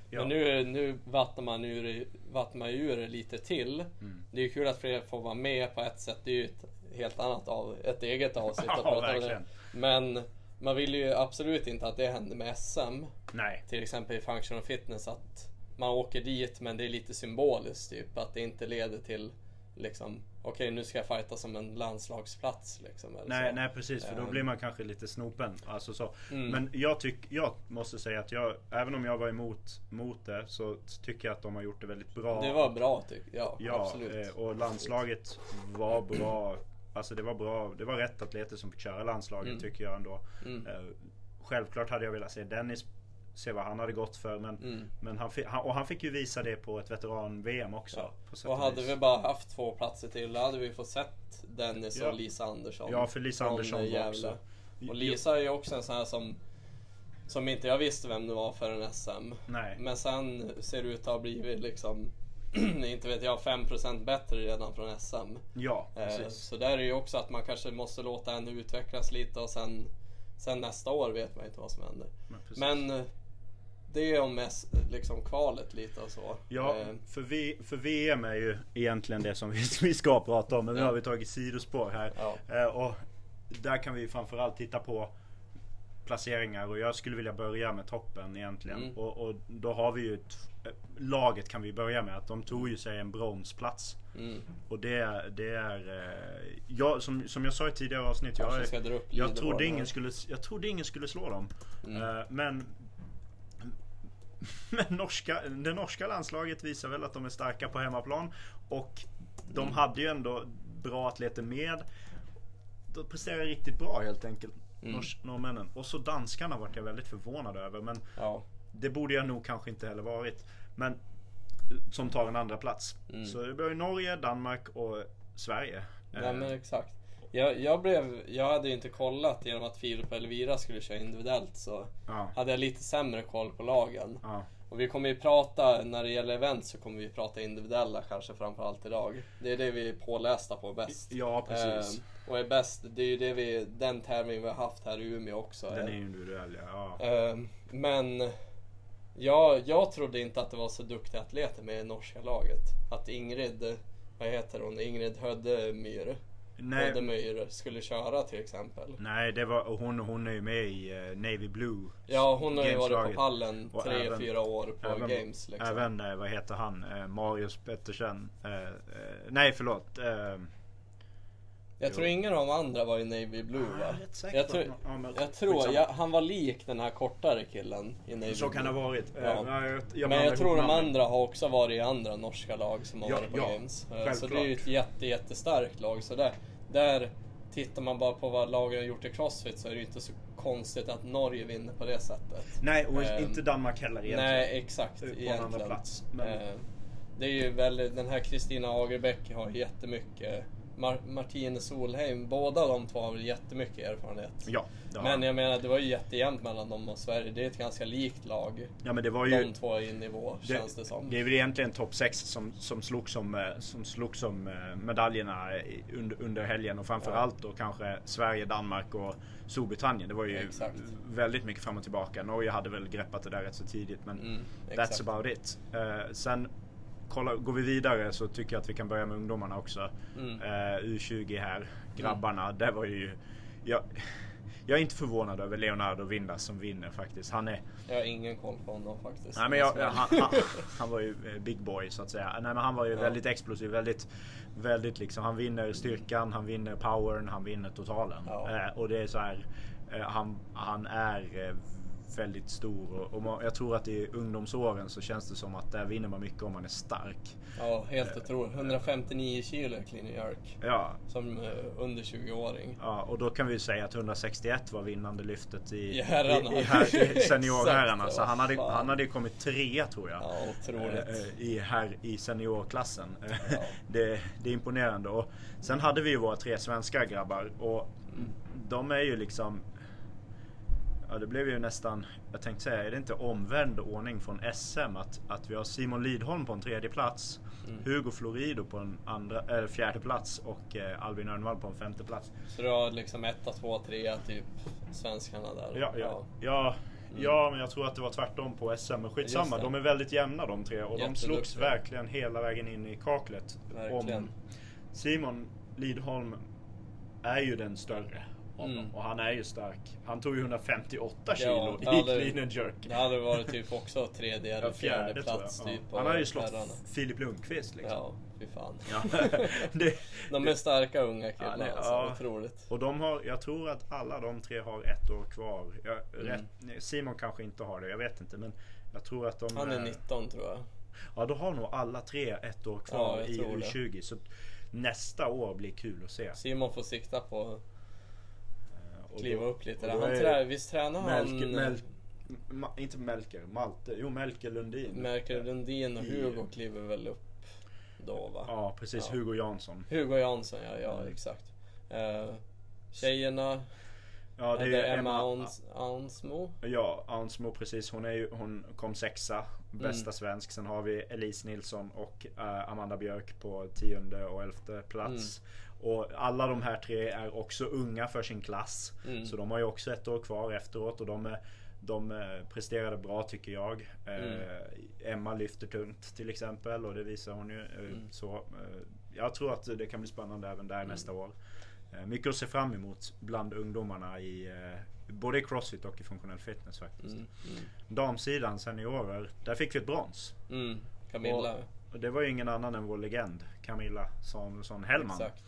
Ja. Men nu, nu vattnar man ur, vattnar man ur det lite till. Mm. Det är ju kul att fler får vara med på ett sätt. Det är ju ett helt annat av, ett eget avsnitt att prata om det. Men man vill ju absolut inte att det händer med SM. Nej. Till exempel i Functional Fitness att man åker dit men det är lite symboliskt typ. Att det inte leder till liksom okej nu ska jag fighta som en landslagsplats liksom. Eller Nej, så. nej precis för då Ehm. blir man kanske lite snopen. Alltså så. Mm. Men jag, tyck, jag måste säga att jag, även om jag var emot mot det så tycker jag att de har gjort det väldigt bra. Det var bra tycker jag. Ja, absolut. eh, och landslaget var bra. Alltså det var bra. Det var rätt atleter som fick köra landslaget Mm. tycker jag ändå. Mm. Eh, Självklart hade jag velat se Dennis se vad han hade gått för. Men, Mm. men han, och han fick ju visa det på ett veteran-VM också. Ja. Och hade vi bara haft två platser till då hade vi fått sett Dennis Ja. och Lisa Andersson. Ja, för Lisa Andersson var också... Och Lisa är ju också en sån här som som inte jag visste vem det var förrän SM. Nej. Men sen ser det ut att ha blivit liksom inte vet jag 5% bättre redan från SM. Ja, Eh, precis. Så där är ju också att man kanske måste låta henne utvecklas lite och sen Sen nästa år vet man inte vad som händer. Men. Men eh, det är om liksom kvalet lite och så. Ja, Eh, för, v, för VM är ju egentligen det som vi, vi ska prata om. Men nu Ja. har vi tagit sidospår här. Ja. Eh, och där kan vi framförallt titta på placeringar och jag skulle vilja börja med toppen egentligen. Mm. Och, och då har vi ju ett, laget kan vi börja med att de tog ju sig en bronsplats. Mm. Och det, det är... Eh, jag, som, som jag sa i tidigare avsnitt. Jag, jag, leaderboarden trodde ingen skulle, jag trodde ingen skulle slå dem. Mm. Eh, men men norska, det norska landslaget visar väl att de är starka på hemmaplan. Och de Mm. hade ju ändå bra atleter med. De presterar riktigt bra helt enkelt. Mm. Norrmännen. Och så danskarna vart jag väldigt förvånad över. Men Ja. det borde jag nog kanske inte heller varit. Men som tar en andra plats. Mm. Så det blir Norge, Danmark och Sverige. Nej men exakt. Jag, jag, blev, jag hade ju inte kollat genom att Filip och Elvira skulle köra individuellt så ja, hade jag lite sämre koll på lagen. ja, Och vi kommer ju prata, när det gäller event så kommer vi prata individuella kanske framförallt idag. Det är det vi är pålästa på bäst. ja, precis. Ehm, och är bäst, det är ju det vi, den tävling vi har haft här i Umeå också. Den är ju individuell ja. ja. Ehm, men jag, jag trodde inte att det var så duktiga atleter med i norska laget. Att Ingrid, vad heter hon, Ingrid Hödemyr, Nej, Hödemyr skulle köra till exempel. nej, det var, och hon, hon är ju med i eh, Navy Blue. Ja, hon har ju varit på pallen tre, även- fyra år på även- games liksom. Även, eh, vad heter han, eh, Marius Pettersen. Nej förlåt. Eh, Jag tror ingen av de andra var i Navy Blue jag är va? Jag på tror, jag tror jag, han var lik den här kortare killen i Navy Så kan det Blue. ha varit. Eh, Ja. jag, jag Men jag tror de andra har också varit i andra norska lag som har Ja, varit på ja, games. Eh, Så det självklart. är ju ett jätte, jättestarkt lag. Så där, där tittar man bara på vad lagen har gjort i Crossfit så är det ju inte så konstigt att Norge vinner på det sättet. Nej, och Ehm, inte Danmark heller egentligen. Nej, exakt. På en egentligen. andra plats. Men- Eh, Det är ju väldigt, den här Kristina Agerbäck har jättemycket. Mar- Martine Solheim, båda de två har väl jättemycket erfarenhet. Ja, det Men jag menar, det var ju jättejämnt mellan dem och Sverige. Det är ett ganska likt lag. ja, men det var ju... De två i nivå, känns det som. Det är väl egentligen topp 6 som, som slog som, eh, som, slog som eh, medaljerna under, under helgen och framförallt då kanske Sverige, Danmark och Storbritannien. Det var ju Exakt. väldigt mycket fram och tillbaka. Norge hade väl greppat det där rätt så tidigt men Mm, that's about it. Eh, sen kolla, går vi vidare så tycker jag att vi kan börja med ungdomarna också. Mm. Eh, U20 här, grabbarna. Det var ju... Jag, jag är inte förvånad över Leonardo Vindas som vinner faktiskt. Han är... Jag har ingen koll på honom faktiskt. Nej, men jag, han, han, han var ju eh, big boy så att säga. Nej, men han var ju Ja. väldigt explosiv. Väldigt, väldigt liksom. Han vinner styrkan, han vinner powern, han vinner totalen. Ja. Eh, och det är så här. Eh, han, han är eh, väldigt stor och, man, jag tror att i ungdomsåren så känns det som att där vinner man mycket om man är stark. Ja, helt otroligt. 159 kilo clean jerk. Ja, Som eh, under 20-åring. Ja, och då kan vi säga att 161 var vinnande lyftet i, I herrarna. i, i, här, i seniorherrarna. Så han hade, han hade kommit trea tror jag. Ja, otroligt. Eh, eh, I, här, i seniorklassen. Ja. Det, det är imponerande. Och sen hade vi ju våra tre svenska grabbar. Och Mm. de är ju liksom... Ja, det blev ju nästan, jag tänkte säga, är det inte omvänd ordning från SM? Att, att vi har Simon Lidholm på en tredje plats, Mm. Hugo Florido på en andra, eller fjärde plats och eh, Albin Örnvall på en femte plats. Så du har liksom etta, två, trea typ svenskarna där. Ja, ja. Ja, Mm. ja, men jag tror att det var tvärtom på SM. Men skitsamma, de är väldigt jämna de tre. Och de slogs verkligen hela vägen in i kaklet. Verkligen. Om Simon Lidholm är ju den större. Av Mm. Och han är ju stark. Han tog ju 158 kilo Ja, i hade- clean and jerk. Det hade varit typ också tredje eller Ja, fjärde, jag. plats Ja. typ Han har ju slått herrarna. Filip Lundqvist liksom. Ja, fy fan. Ja. det, De är starka unga killar Ja, alltså, ja. otroligt. Och de har, jag tror att alla de tre har ett år kvar. Jag, Mm. rätt, Simon kanske inte har det, jag vet inte. Men jag tror att de... Han är eh, 19 tror jag. Ja, då har nog alla tre ett år Ja, kvar jag i tror det. U20. Så nästa år blir kul att se. Simon får sikta på kliva upp lite. Han är trä, visst tränar han Melker, Mel, Ma, inte Melker, Malte. Jo, Melker Lundin. Melker Lundin och I- Hugo kliver väl upp då va? Ja, precis. Ja. Hugo Jansson. Hugo Jansson ja, ja Mm. exakt. Uh, tjejerna, Ja, det är, Emma Auns, Aunsmo. Ja, Aunsmo precis. Hon, är ju, hon kom sexa. Bästa Mm. svensk. Sen har vi Elise Nilsson och eh, Amanda Björk på tionde och elfte plats. Mm. Och alla de här tre är också unga för sin klass. Mm. Så de har ju också ett år kvar efteråt och de, de eh, presterade bra tycker jag. Mm. Eh, Emma lyfter tungt till exempel och det visar hon ju. eh, Mm. Så, jag tror att det kan bli spännande även där nästa år. Mycket att se fram emot bland ungdomarna i, både i crossfit och i funktionell fitness faktiskt. Mm, mm, Damsidan, seniorer, där fick vi ett brons. mm. Camilla. Och det var ju ingen annan än vår legend Camilla Samuelsson Hellman. Exakt.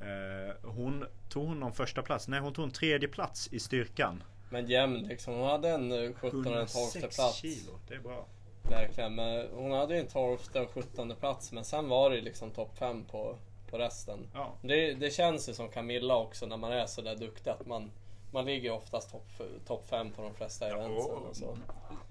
Eh, hon tog hon någon första plats? Nej hon tog en tredje plats i styrkan. Men jämn liksom. Hon hade en eh, 17 och en 12 plats. kilo, det är bra. Verkligen. Men hon hade ju en 12 och 17 plats. Men sen var det liksom topp 5 på, på resten. Ja. Det, det känns ju som Camilla också när man är så där duktig. Att man, man ligger oftast topp top 5 på de flesta och- Och så.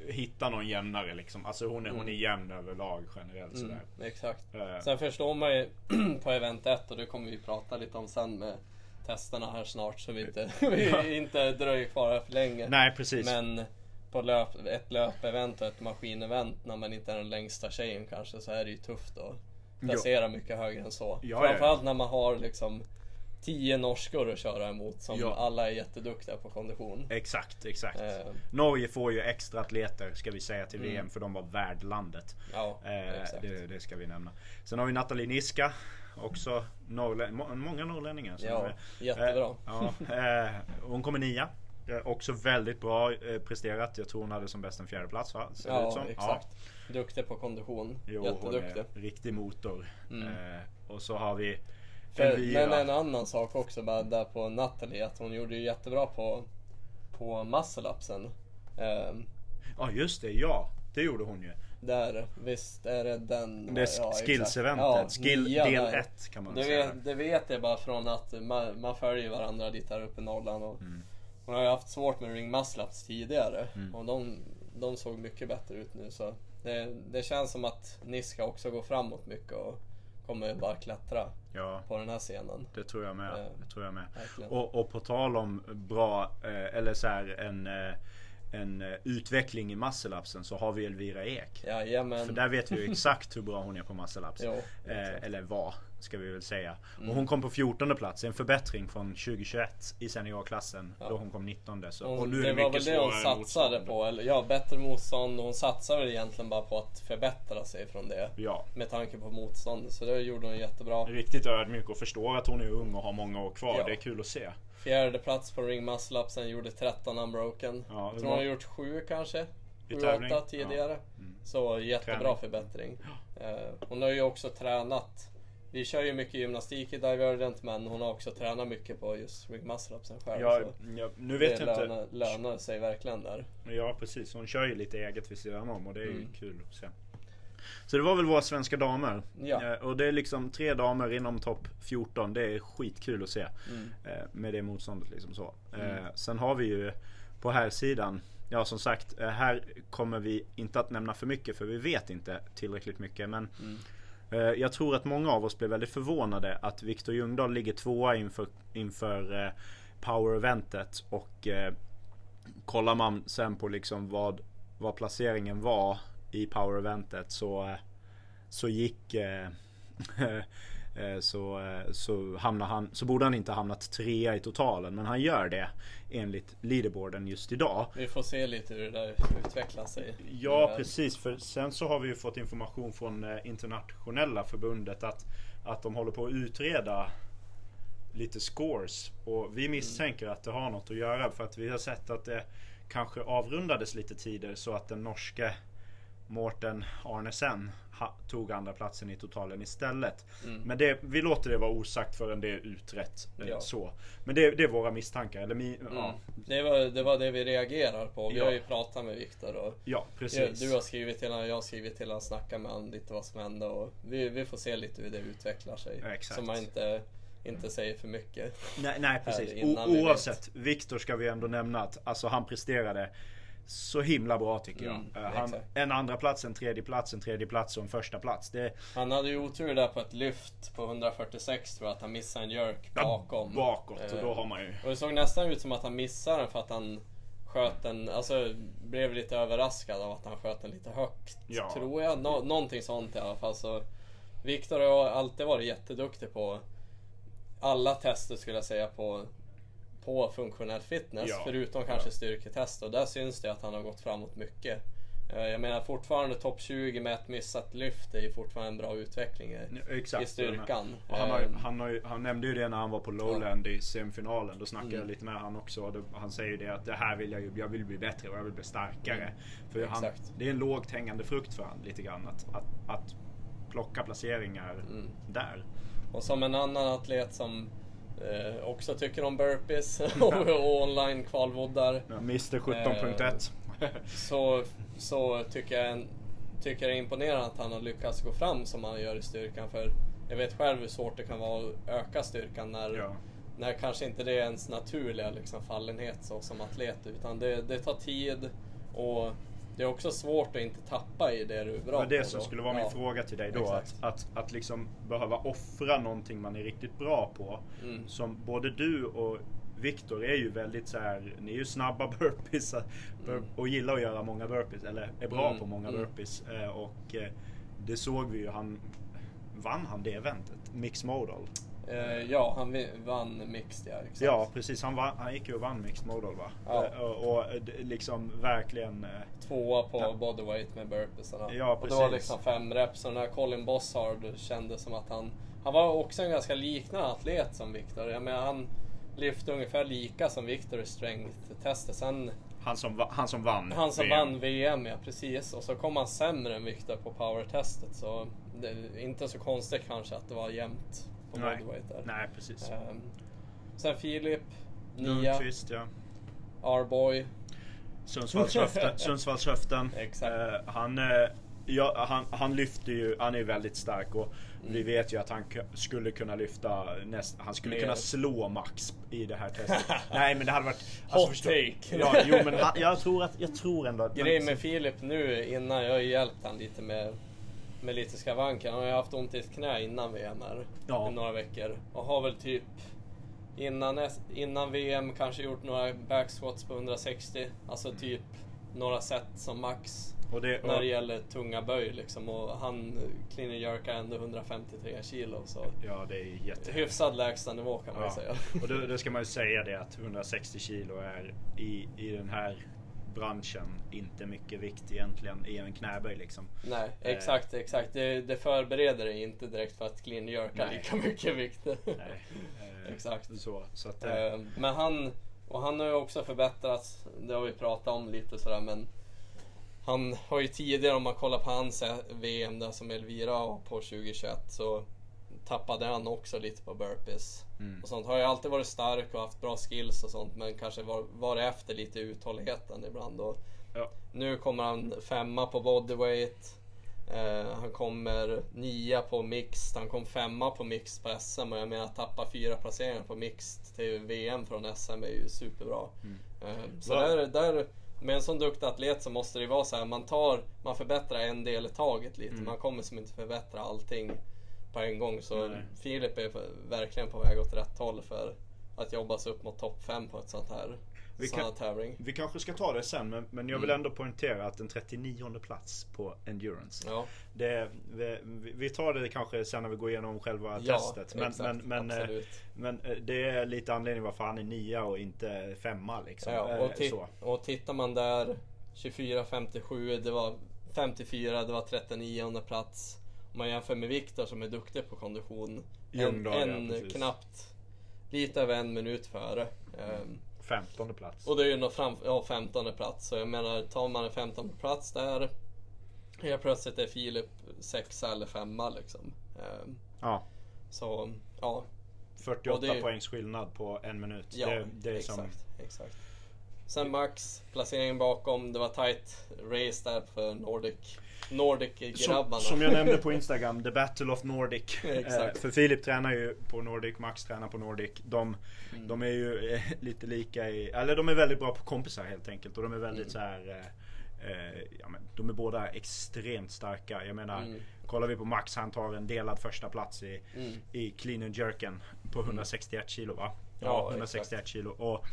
Hitta någon jämnare liksom. Alltså hon är, hon är Mm. jämn överlag generellt Mm, sådär. exakt. Eh, Sen förstår man ju på event 1 och det kommer vi prata lite om sen med testerna här snart så vi inte, vi inte dröjer kvar här för länge. nej precis. Men på löp, ett löpevent och ett maskinevent när man inte är den längsta tjejen kanske så är det ju tufft att placera mycket högre än så. Ja, Framförallt när man har liksom 10 norskor att köra emot som Ja. alla är jätteduktiga på kondition. Exakt, exakt. Eh, Norge får ju extra atleter ska vi säga till Mm. VM för de var värdlandet. ja, Eh, det, det ska vi nämna. Sen har vi Nathalie Niska. Också norrlä- må- många norrlänningar. Ja, jättebra. Eh, ja, eh, hon kommer nia. Också väldigt bra eh, presterat. Jag tror hon hade som bäst en fjärde plats va? Ser det ut Ja, som. exakt. Duktig på kondition. Jo, hon Jätteduktig. är riktig motor. Mm. Eh, och så har vi. Men en annan sak också bara där på Natalie, att hon gjorde ju jättebra på, på muscle-upsen. Ehm, Ja just det, ja. Det gjorde hon ju. där, visst är det den... Det är ja, skills-eventet. Ja, Skill del där. 1 kan man Det säga. vet, det vet jag bara från att man, man följer varandra lite här uppe i Norrland. Och Mm. Hon har ju haft svårt med ring muscle-ups tidigare. Mm. Och de, de såg mycket bättre ut nu. Så det, det känns som att Niska också går framåt mycket och kommer bara klättra Ja, på den här scenen. det tror jag med. Eh, Det tror jag med. Och, och på tal om bra, eh, eller så här, en, eh, en eh, utveckling i muscle-upsen så har vi Elvira Ek. Jajamän. För där vet vi ju exakt hur bra hon är på muscle-ups. Eh, eller var, ska vi väl säga. Mm. Och hon kom på 14 plats, en förbättring från 2021 i seniorklassen. Ja. Då hon kom 19. Så. Hon, och nu är det det var väl det hon satsade på. Eller, ja, bättre motstånd. Och hon satsade väl egentligen bara på att förbättra sig från det. Ja, Med tanke på motståndet. Så det gjorde hon jättebra. riktigt ödmjuk och förstår att hon är ung och har många år kvar. Ja. Det är kul att se. Fjärde plats på ring muscle upsen. Gjorde 13 unbroken. Ja, det tror hon var- har gjort 7 kanske. I 7 tävling? 8 tidigare. Mm. Så jättebra Träning. förbättring. Eh, hon har ju också tränat. Vi kör ju mycket gymnastik i Divergent men hon har också tränat mycket på just ring muscle upsen själv. Ja, ja, nu vet det jag inte. lönar, lönar sig verkligen där. Ja precis, hon kör ju lite eget vid sidan om och det är ju Mm. kul att se. Så det var väl våra svenska damer. Ja. Eh, Och det är liksom tre damer inom topp 14. Det är skitkul att se. Mm. eh, Med det motståndet liksom så. Eh, Mm. Sen har vi ju på här sidan Ja som sagt, här kommer vi inte att nämna för mycket för vi vet inte tillräckligt mycket. Men Mm. Eh, jag tror att många av oss blev väldigt förvånade att Viktor Ljungdahl ligger tvåa inför, inför eh, Power-eventet. Och eh, kollar man sen på liksom vad, vad placeringen var i Power-eventet så, så gick så, eh, så, hamnar han, så borde han inte hamnat trea i totalen. Men han gör det enligt leaderboarden just idag. Vi får se lite hur det där utvecklar sig. Ja precis, för sen så har vi ju fått information från eh, internationella förbundet att, att de håller på att utreda lite scores. Och vi misstänker att det har något att göra för att vi har sett att det kanske avrundades lite tider så att den norske Mårten Arnesen ha, tog andra platsen i totalen istället. Mm. Men det, vi låter det vara osagt förrän det är utrett. eh, Ja. Så. Men det, det är våra misstankar. Eller mi, Mm. ja, Det, var, det var det vi reagerar på. Vi Ja. har ju pratat med Viktor och ja, precis. du har skrivit till honom, jag har skrivit till honom, snackat med honom lite vad som hände och vi, vi får se lite hur det utvecklar sig. Exakt. Så man inte, inte säger för mycket. Nej, nej precis. O, vi oavsett. Viktor ska vi ändå nämna att alltså, han presterade så himla bra tycker jag. Mm, Eh, han, en andra plats, en tredje plats, en tredje plats och en första plats. Det, Han hade ju otur där på ett lyft på 146 tror jag, att han missade en jerk bakom. bakåt och Eh, då har man ju... Och det såg nästan ut som att han missade den för att han sköt den, alltså blev lite överraskad av att han sköt den lite högt. Ja. Tror jag. Nå, någonting sånt i alla fall. Så Viktor har alltid varit jätteduktig på alla tester skulle jag säga på, på funktionell fitness. Ja. Förutom kanske styrketest. Och där syns det att han har gått framåt mycket. Eh, Jag menar fortfarande topp 20 med ett missat lyft är ju fortfarande en bra utveckling i, Exakt. i styrkan. Han, har, Eh, han, har han nämnde ju det när han var på Lowland i semifinalen. Då snackade Mm. jag lite med han också. Det- Han säger ju det att det här vill jag ju, jag vill bli bättre och jag vill bli starkare. För han, Mm. Det är en lågt hängande frukt för han lite grann. Att, att, att plocka placeringar Mm. där. Och som en annan atlet som eh, också tycker om burpees och, online kvalvoddar. Ja, Mr 17.1. så, så tycker jag tycker jag det är imponerande att han har lyckats gå fram som han gör i styrkan. För jag vet själv hur svårt det kan vara att öka styrkan när, Ja. när kanske inte det är ens naturliga liksom, fallenhet så, som atlet. Utan det, det tar tid och det är också svårt att inte tappa i det du är bra Det var det på som då. skulle vara min Ja, fråga till dig då. Att, exakt. att, att liksom behöva offra någonting man är riktigt bra på. Mm. Som både du och Viktor är ju väldigt så här, ni är ju snabba burpees bur- och gillar att göra många burpees. Eller är bra Mm, på många mm. burpees. Eh, Och eh, det såg vi ju, han vann han det eventet? Mix Modal? Eh, ja, han vann mixed ja. Exakt. Ja precis, han, vann, han gick ju och vann Mixed Modal va? Ja. Eh, Och, och eh, liksom verkligen Tvåa på Ja. bodyweight med burpeesarna. Ja, och det var precis. liksom fem reps och den här Colin Bossard kändes som att han... Han var också en ganska liknande atlet som Viktor. Jag menar han lyfte ungefär lika som Viktor i strength-testet. Sen han, som, han som vann. han som VM. vann VM, ja precis. Och så kom han sämre än Viktor på power-testet. Så det är inte så konstigt kanske att det var jämnt på Nej. bodyweight där. Nej precis. Ehm, sen Filip, Nia, Lundqvist ja. Arboy. Sundsvallshöften. Sundsvallshöften. Exakt. Eh, han, eh, ja, han, han lyfter ju, han är väldigt stark och Mm. vi vet ju att han skulle kunna lyfta näst, han skulle Mer. kunna slå Max i det här testet. Nej men det hade varit... Hot förstå- take. Ja, jo men han, jag, tror att, jag tror ändå att... Grejen med Filip nu innan, jag har ju hjälpt han lite med, med lite skavanker. Han har ju haft ont i ett knä innan VM här Ja. i några veckor. Och har väl typ innan, innan VM kanske gjort några backsquats på 160. Alltså typ några set som max. och det, När det och, gäller tunga böj liksom. Och han clean jerkar ändå 153 kilo. Så ja det är jätte... hyfsad lägstanivå kan man Ja. säga. Och då, då ska man ju säga det att 160 kilo är i, i den här branschen inte mycket vikt egentligen i en knäböj liksom. Nej, Eh. exakt, exakt. Det, det förbereder dig inte direkt för att clean and jerka Nej. lika mycket vikt. Nej, eh, Exakt. Så, så att, eh, Eh, Men han, och han har ju också förbättrats, det har vi pratat om lite sådär men han har ju tidigare, om man kollar på hans eh, VM där som Elvira har på 2021 så tappade han också lite på burpees. Mm. Och sånt. Har ju alltid varit stark och haft bra skills och sånt men kanske var, varit efter lite i uthålligheten ibland. Och ja. nu kommer han femma på bodyweight. Eh, han kommer nia på mixed. Han kom femma på mixed på SM och jag menar att tappa fyra placeringar på mixed till VM från SM är ju superbra. Eh, så Va- där, där, med en sån duktig atlet så måste det ju vara så här. Man tar, man förbättrar en del i taget lite. Man kommer som inte förbättra allting på en gång. Så Nej. Filip är verkligen på väg åt rätt håll för att jobba sig upp mot topp fem på ett sånt här Vi sån här kan- tävling. Vi kanske ska ta det sen men, men jag vill Mm. ändå poängtera att en 39 plats på Endurance. Ja. Det, vi, vi tar det kanske sen när vi går igenom själva Ja, testet. Men, exakt, men, men, eh, men eh, det är lite anledning varför han är nia och inte femma liksom. Ja, Eh, och, så. och tittar man där 24, 57, det var 54, det var 39 plats. Om man jämför med Viktor som är duktig på kondition. En, Ljungdahl, ja, en precis. knappt, lite över en minut före. Ehm, 15 plats. och det är ju nog fram, ja, 15 plats. Så jag menar, tar man en 15 plats där. Helt plötsligt är Filip sexa eller femma liksom. Ehm, Ja. så ja, 48 Och det- poängs skillnad på en minut. Ja, det, det är exakt, som... exakt. Sen Max, placeringen bakom. Det var tight race där för Nordic, Nordic Som, som jag nämnde på Instagram, The Battle of Nordic. Exakt. Eh, för Filip tränar ju på Nordic, Max tränar på Nordic. De, Mm. de är ju eh, lite lika i, eller de är väldigt bra på kompisar helt enkelt. Och de är väldigt Mm. så här. Eh, eh, ja, de är båda extremt starka. Jag menar, Mm. kollar vi på Max, han tar en delad första plats i, Mm. i clean and jerken på 161 kilo va? Ja, Ja, 161 kilo. Och,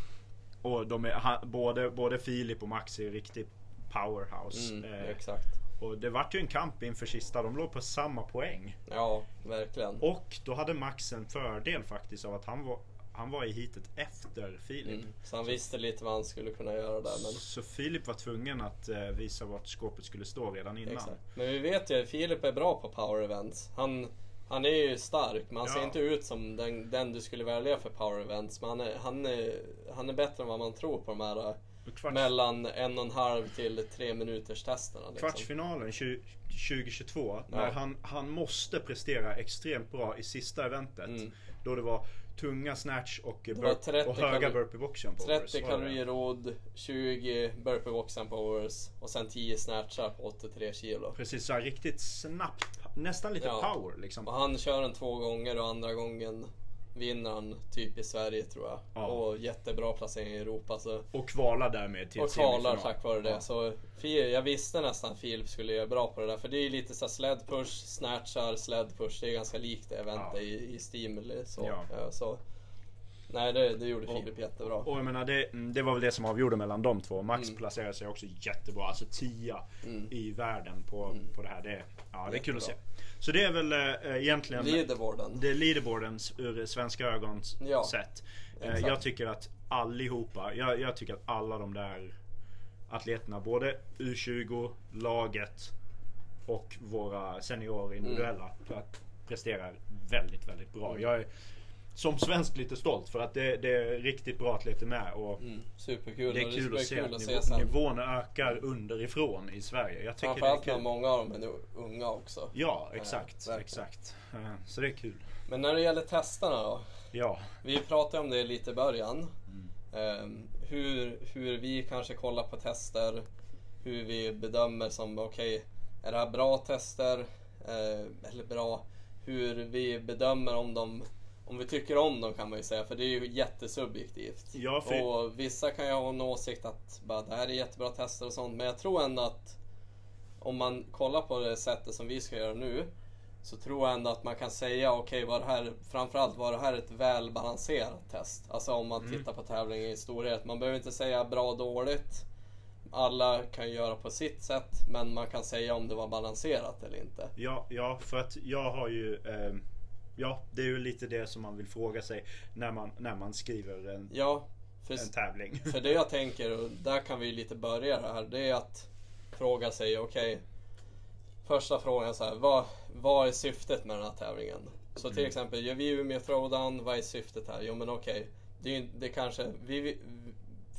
och de är, han, både, både Filip och Max är riktigt powerhouse. Mm, Eh, exakt. Och det vart ju en kamp inför sista. De låg på samma poäng. Ja, verkligen. Och då hade Max en fördel faktiskt av att han var han var i heatet efter Filip. Mm. Så han visste lite vad han skulle kunna göra där. Men... Så Filip var tvungen att eh, visa vart skåpet skulle stå redan innan. Exakt. Men vi vet ju att Filip är bra på power events. Han, han är ju stark men han ser Ja. inte ut som den, den du skulle välja för power events. Men han är, han, är, han är bättre än vad man tror på de här Kvarts, mellan en och en halv till tre minuters testerna. Liksom. Kvartsfinalen 20, 2022, Ja. när han, han måste prestera extremt bra i sista eventet. Mm. Då det var tunga snatch och, burp, 30 och höga burpee box jump overs, 30 var det. kalorier rodd, 20 burpee box and powers och sen 10 snatchar på 83 kilo. Precis så här riktigt snabbt, nästan lite Ja. power liksom. Och han kör den två gånger och andra gången vinner han typ i Sverige tror jag. Ja. Och jättebra placering i Europa. Så Och kvalar därmed till och kvalar semifinal. tack vare det. Ja. Så jag visste nästan att Filip skulle göra bra på det där. För det är ju lite så sled push, snatchar, sled push. Det är ganska likt det eventet Ja. i, i Steam. Så. Så. Nej, det, det gjorde Filip jättebra. Och jag menar det, det var väl det som avgjorde mellan de två. Max Mm. placerade sig också jättebra, alltså 10 Mm. i världen på, på det här. Det, ja, det är kul att se. Så det är väl äh, egentligen Leaderboarden. det är leaderboardens ur svenska ögons Ja, sett. Eh, exakt. jag tycker att allihopa, jag, jag tycker att alla de där atleterna, både U20, laget och våra seniorer individuella, Mm. att presterar väldigt, väldigt bra. Jag är som svensk lite stolt för att det, det är riktigt bra atleter med. Och Mm, superkul. det är kul ska att se att kul sen. nivån ökar underifrån i Sverige. Jag tycker det är Framförallt när kul. många av dem är unga också. Ja, exakt. verkligen. exakt. Eh, Så det är kul. Men när det gäller testerna då. Ja. Vi pratade om det lite i början. Mm. Ehm, hur, hur vi kanske kollar på tester. Hur vi bedömer som okej, är det här bra tester? Eh, eller bra, hur vi bedömer om de om vi tycker om dem kan man ju säga, för det är ju jättesubjektivt. Ja, för- Och vissa kan ju ha en åsikt att bara, det här är jättebra tester och sånt, men jag tror ändå att om man kollar på det sättet som vi ska göra nu så tror jag ändå att man kan säga okej, var det här, framförallt var det här ett välbalanserat test? Alltså om man tittar på tävlingen i storhet. Man behöver inte säga bra dåligt. Alla kan göra på sitt sätt, men man kan säga om det var balanserat eller inte. Ja, ja, för att jag har ju... ehm, ja, det är ju lite det som man vill fråga sig när man, när man skriver en, Ja, för, en tävling. för det jag tänker, och där kan vi lite börja det här, det är att fråga sig, okej, första frågan så här, vad, vad är syftet med den här tävlingen? Så till exempel, gör vi Umeå Throwdown, vad är syftet här? Jo men okej, det, är ju- det kanske, vi, vi-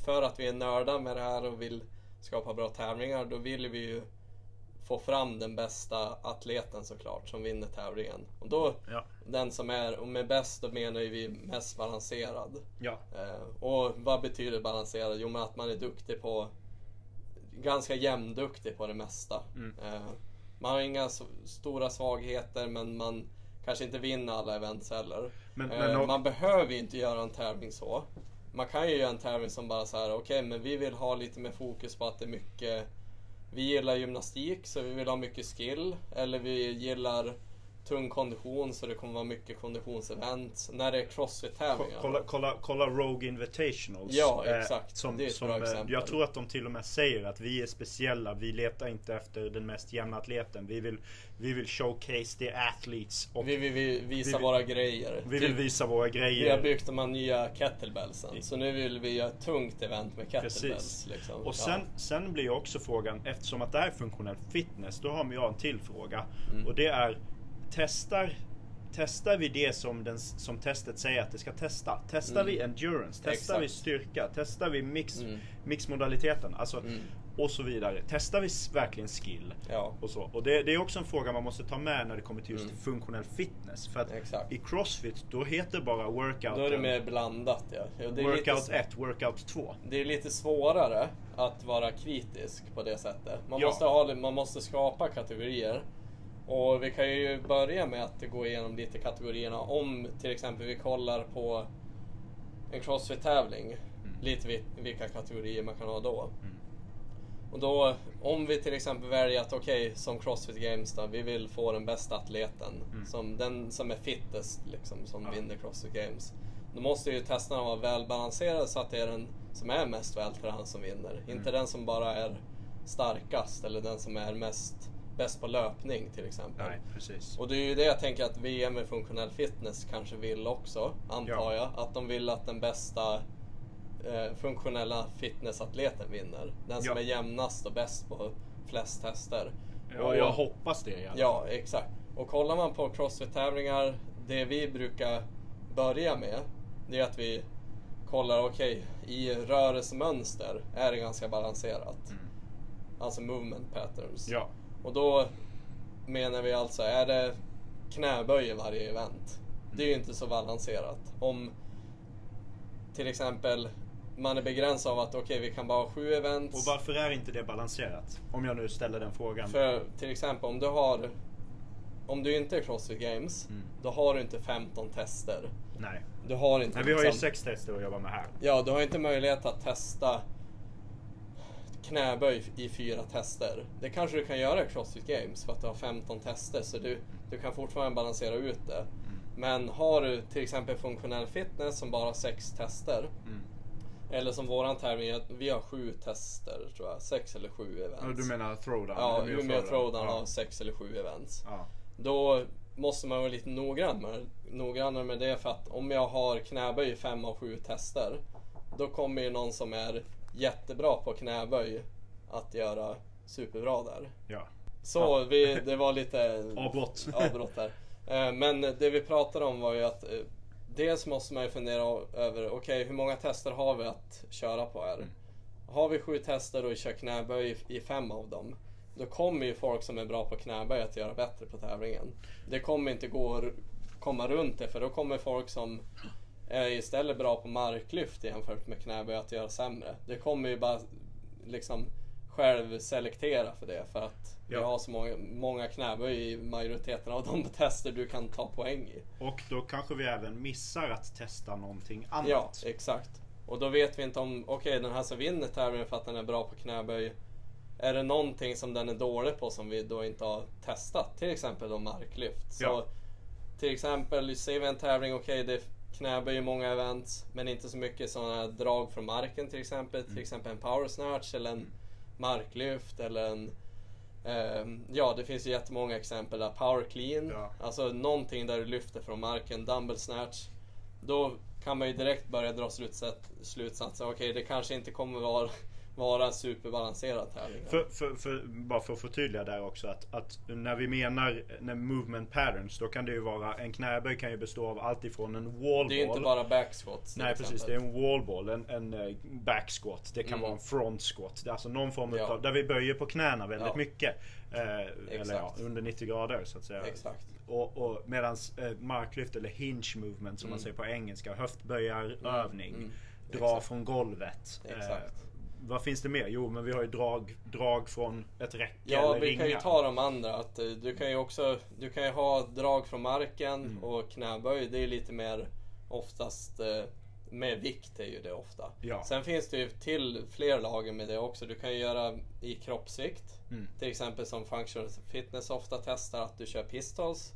för att vi är nördar med det här och vill skapa bra tävlingar, då vill vi ju få fram den bästa atleten såklart som vinner tävlingen. Och då, Ja, den som är, och med bäst då menar ju vi mest balanserad. ja, Eh, och vad betyder balanserad? Jo men att man är duktig på Ganska jämnduktig på det mesta. Mm. Eh, man har inga s- stora svagheter men man kanske inte vinner alla events heller. Men- Eh, men nå- Man behöver ju inte göra en tävling så. Man kan ju göra en tävling som bara så här: okej men vi vill ha lite mer fokus på att det är mycket vi gillar gymnastik så vi vill ha mycket skill. Eller vi gillar tung kondition så det kommer vara mycket konditionsevent. När det är crossfit-tävlingar. kolla, kolla, kolla Rogue Invitationals. Ja, eh, exakt. som, Det är ett som, bra eh, exempel. Jag tror att de till och med säger att vi är speciella. Vi letar inte efter den mest jämna atleten. Vi vill, vi vill showcase the athletes. Och Vi vill vi visa Vi vill- våra grejer. vi vill visa våra vi har grejer. byggt de här nya kettlebellsen. Så nu vill vi göra ett tungt event med kettlebells. Precis. Liksom. Och sen, sen blir också frågan, eftersom att det är funktionell fitness, då har jag en till fråga. Mm. Och det är, testar, testar vi det som, den, som testet säger att det ska testa? Testar vi endurance? Testar Mm. Exakt. vi styrka? Testar vi mix, Mm. mixmodaliteten? Alltså, Mm. och så vidare. Testar vi verkligen skill? Ja. Och, så. och det, det är också en fråga man måste ta med när det kommer till just Mm. funktionell fitness. För att Exakt. i Crossfit, då heter bara workout Då är det mer blandat ja. ja det Workout lite, 1, workout 2. Det är lite svårare att vara kritisk på det sättet. Man, Ja. måste, ha, man måste skapa kategorier. Och vi kan ju börja med att gå igenom lite kategorierna. Om till exempel vi kollar på en crossfit-tävling. Lite vi- vilka kategorier man kan ha då. Och då, om vi till exempel väljer att okej, som Crossfit Games då, vi vill få den bästa atleten. Som, den som är fittest liksom, som Ja. vinner Crossfit Games. Då måste ju testerna vara välbalanserade så att det är den som är mest vältränad som vinner. Inte den som bara är starkast eller den som är mest bäst på löpning till exempel. Nej, precis. Och det är ju det jag tänker att VM med funktionell fitness kanske vill också, antar Ja. jag. Att de vill att den bästa eh, funktionella fitnessatleten vinner. Den som Ja. är jämnast och bäst på flest tester. Ja, Och- jag hoppas det i alla fall. Ja, exakt. Och kollar man på crossfit-tävlingar, det vi brukar börja med, det är att vi kollar, okej, i rörelsemönster är det ganska balanserat. Alltså movement patterns. Ja. Och då menar vi alltså, är det knäböj i varje event? Det är ju inte så balanserat. Om till exempel man är begränsad av att okej, vi kan bara ha sju events. Och varför är inte det balanserat? Om jag nu ställer den frågan. För till exempel om du har om du inte är Crossfit Games, Mm. då har du inte 15 tester. Nej. Du har inte Men vi har ju liksom- sex tester att jobba med här. Ja, du har inte möjlighet att testa knäböj i fyra tester. Det kanske du kan göra i Crossfit Games för att du har 15 tester så du, du kan fortfarande balansera ut det. Men har du till exempel funktionell fitness som bara har sex tester Mm. eller som våran tävling, vi har sju tester tror jag, sex eller sju events. Du menar throwdown? Ja, Umeå Umeå Throwdown Ja. har sex eller sju events. Ja. Då måste man vara lite noggrann med, noggrannare med det för att om jag har knäböj i fem av sju tester då kommer ju någon som är jättebra på knäböj att göra superbra där. ja. Så Ja. vi, det var lite Avbrott. avbrott där. Eh, Men det vi pratade om var ju att eh, dels måste man ju fundera över, okej hur många tester har vi att köra på här? Mm. Har vi sju tester och vi kör knäböj i- i fem av dem, då kommer ju folk som är bra på knäböj att göra bättre på tävlingen. Det kommer inte gå att komma runt det för då kommer folk som är istället bra på marklyft jämfört med knäböj att göra sämre. Det kommer ju bara liksom själv selektera för det för att vi Ja. har så många, många knäböj i majoriteten av de tester du kan ta poäng i. Och då kanske vi även missar att testa någonting annat. Ja, exakt. Och då vet vi inte om, okej den här som vinner tävlingen för att den är bra på knäböj, är det någonting som den är dålig på som vi då inte har testat? Till exempel då marklyft. Så Ja. till exempel, säger vi en tävling, okej det är knäböj i många events, men inte så mycket sådana här drag från marken till exempel. Mm. Till exempel en power snatch eller en marklyft eller en ehm, Ja, det finns ju jättemånga exempel där. Power clean, Ja. alltså någonting där du lyfter från marken, dumbbell snatch. Då kan man ju direkt börja dra slutsats, slutsatser. Okej, det kanske inte kommer vara, vara en superbalanserad tävling. För, för, för, bara för att förtydliga där också att, att när vi menar när movement patterns då kan det ju vara en knäböj kan ju bestå av allt ifrån en wall det är ju inte bara backsquats Nej precis, det är exempel. en wall ball, en, en eh, back squat. Det kan Mm. vara en front squat. Det är alltså någon form Ja. av, där vi böjer på knäna väldigt Ja. mycket. Eh, eller ja, under 90 grader så att säga. Exakt. Och, och medans eh, marklyft eller hinge movement som man Mm. säger på engelska, höftböjarövning, Mm. dra Exakt. från golvet. Eh, Exakt. Vad finns det mer? Jo men vi har ju drag, drag från ett räcke Ja, eller vi ringar. kan ju ta de andra. Att, eh, du kan ju också du kan ha drag från marken Mm. och knäböj. Det är lite mer oftast eh, med vikt är ju det ofta. Ja. Sen finns det ju till fler lager med det också. Du kan ju göra i kroppsvikt. Mm. Till exempel som Functional Fitness ofta testar att du kör pistols.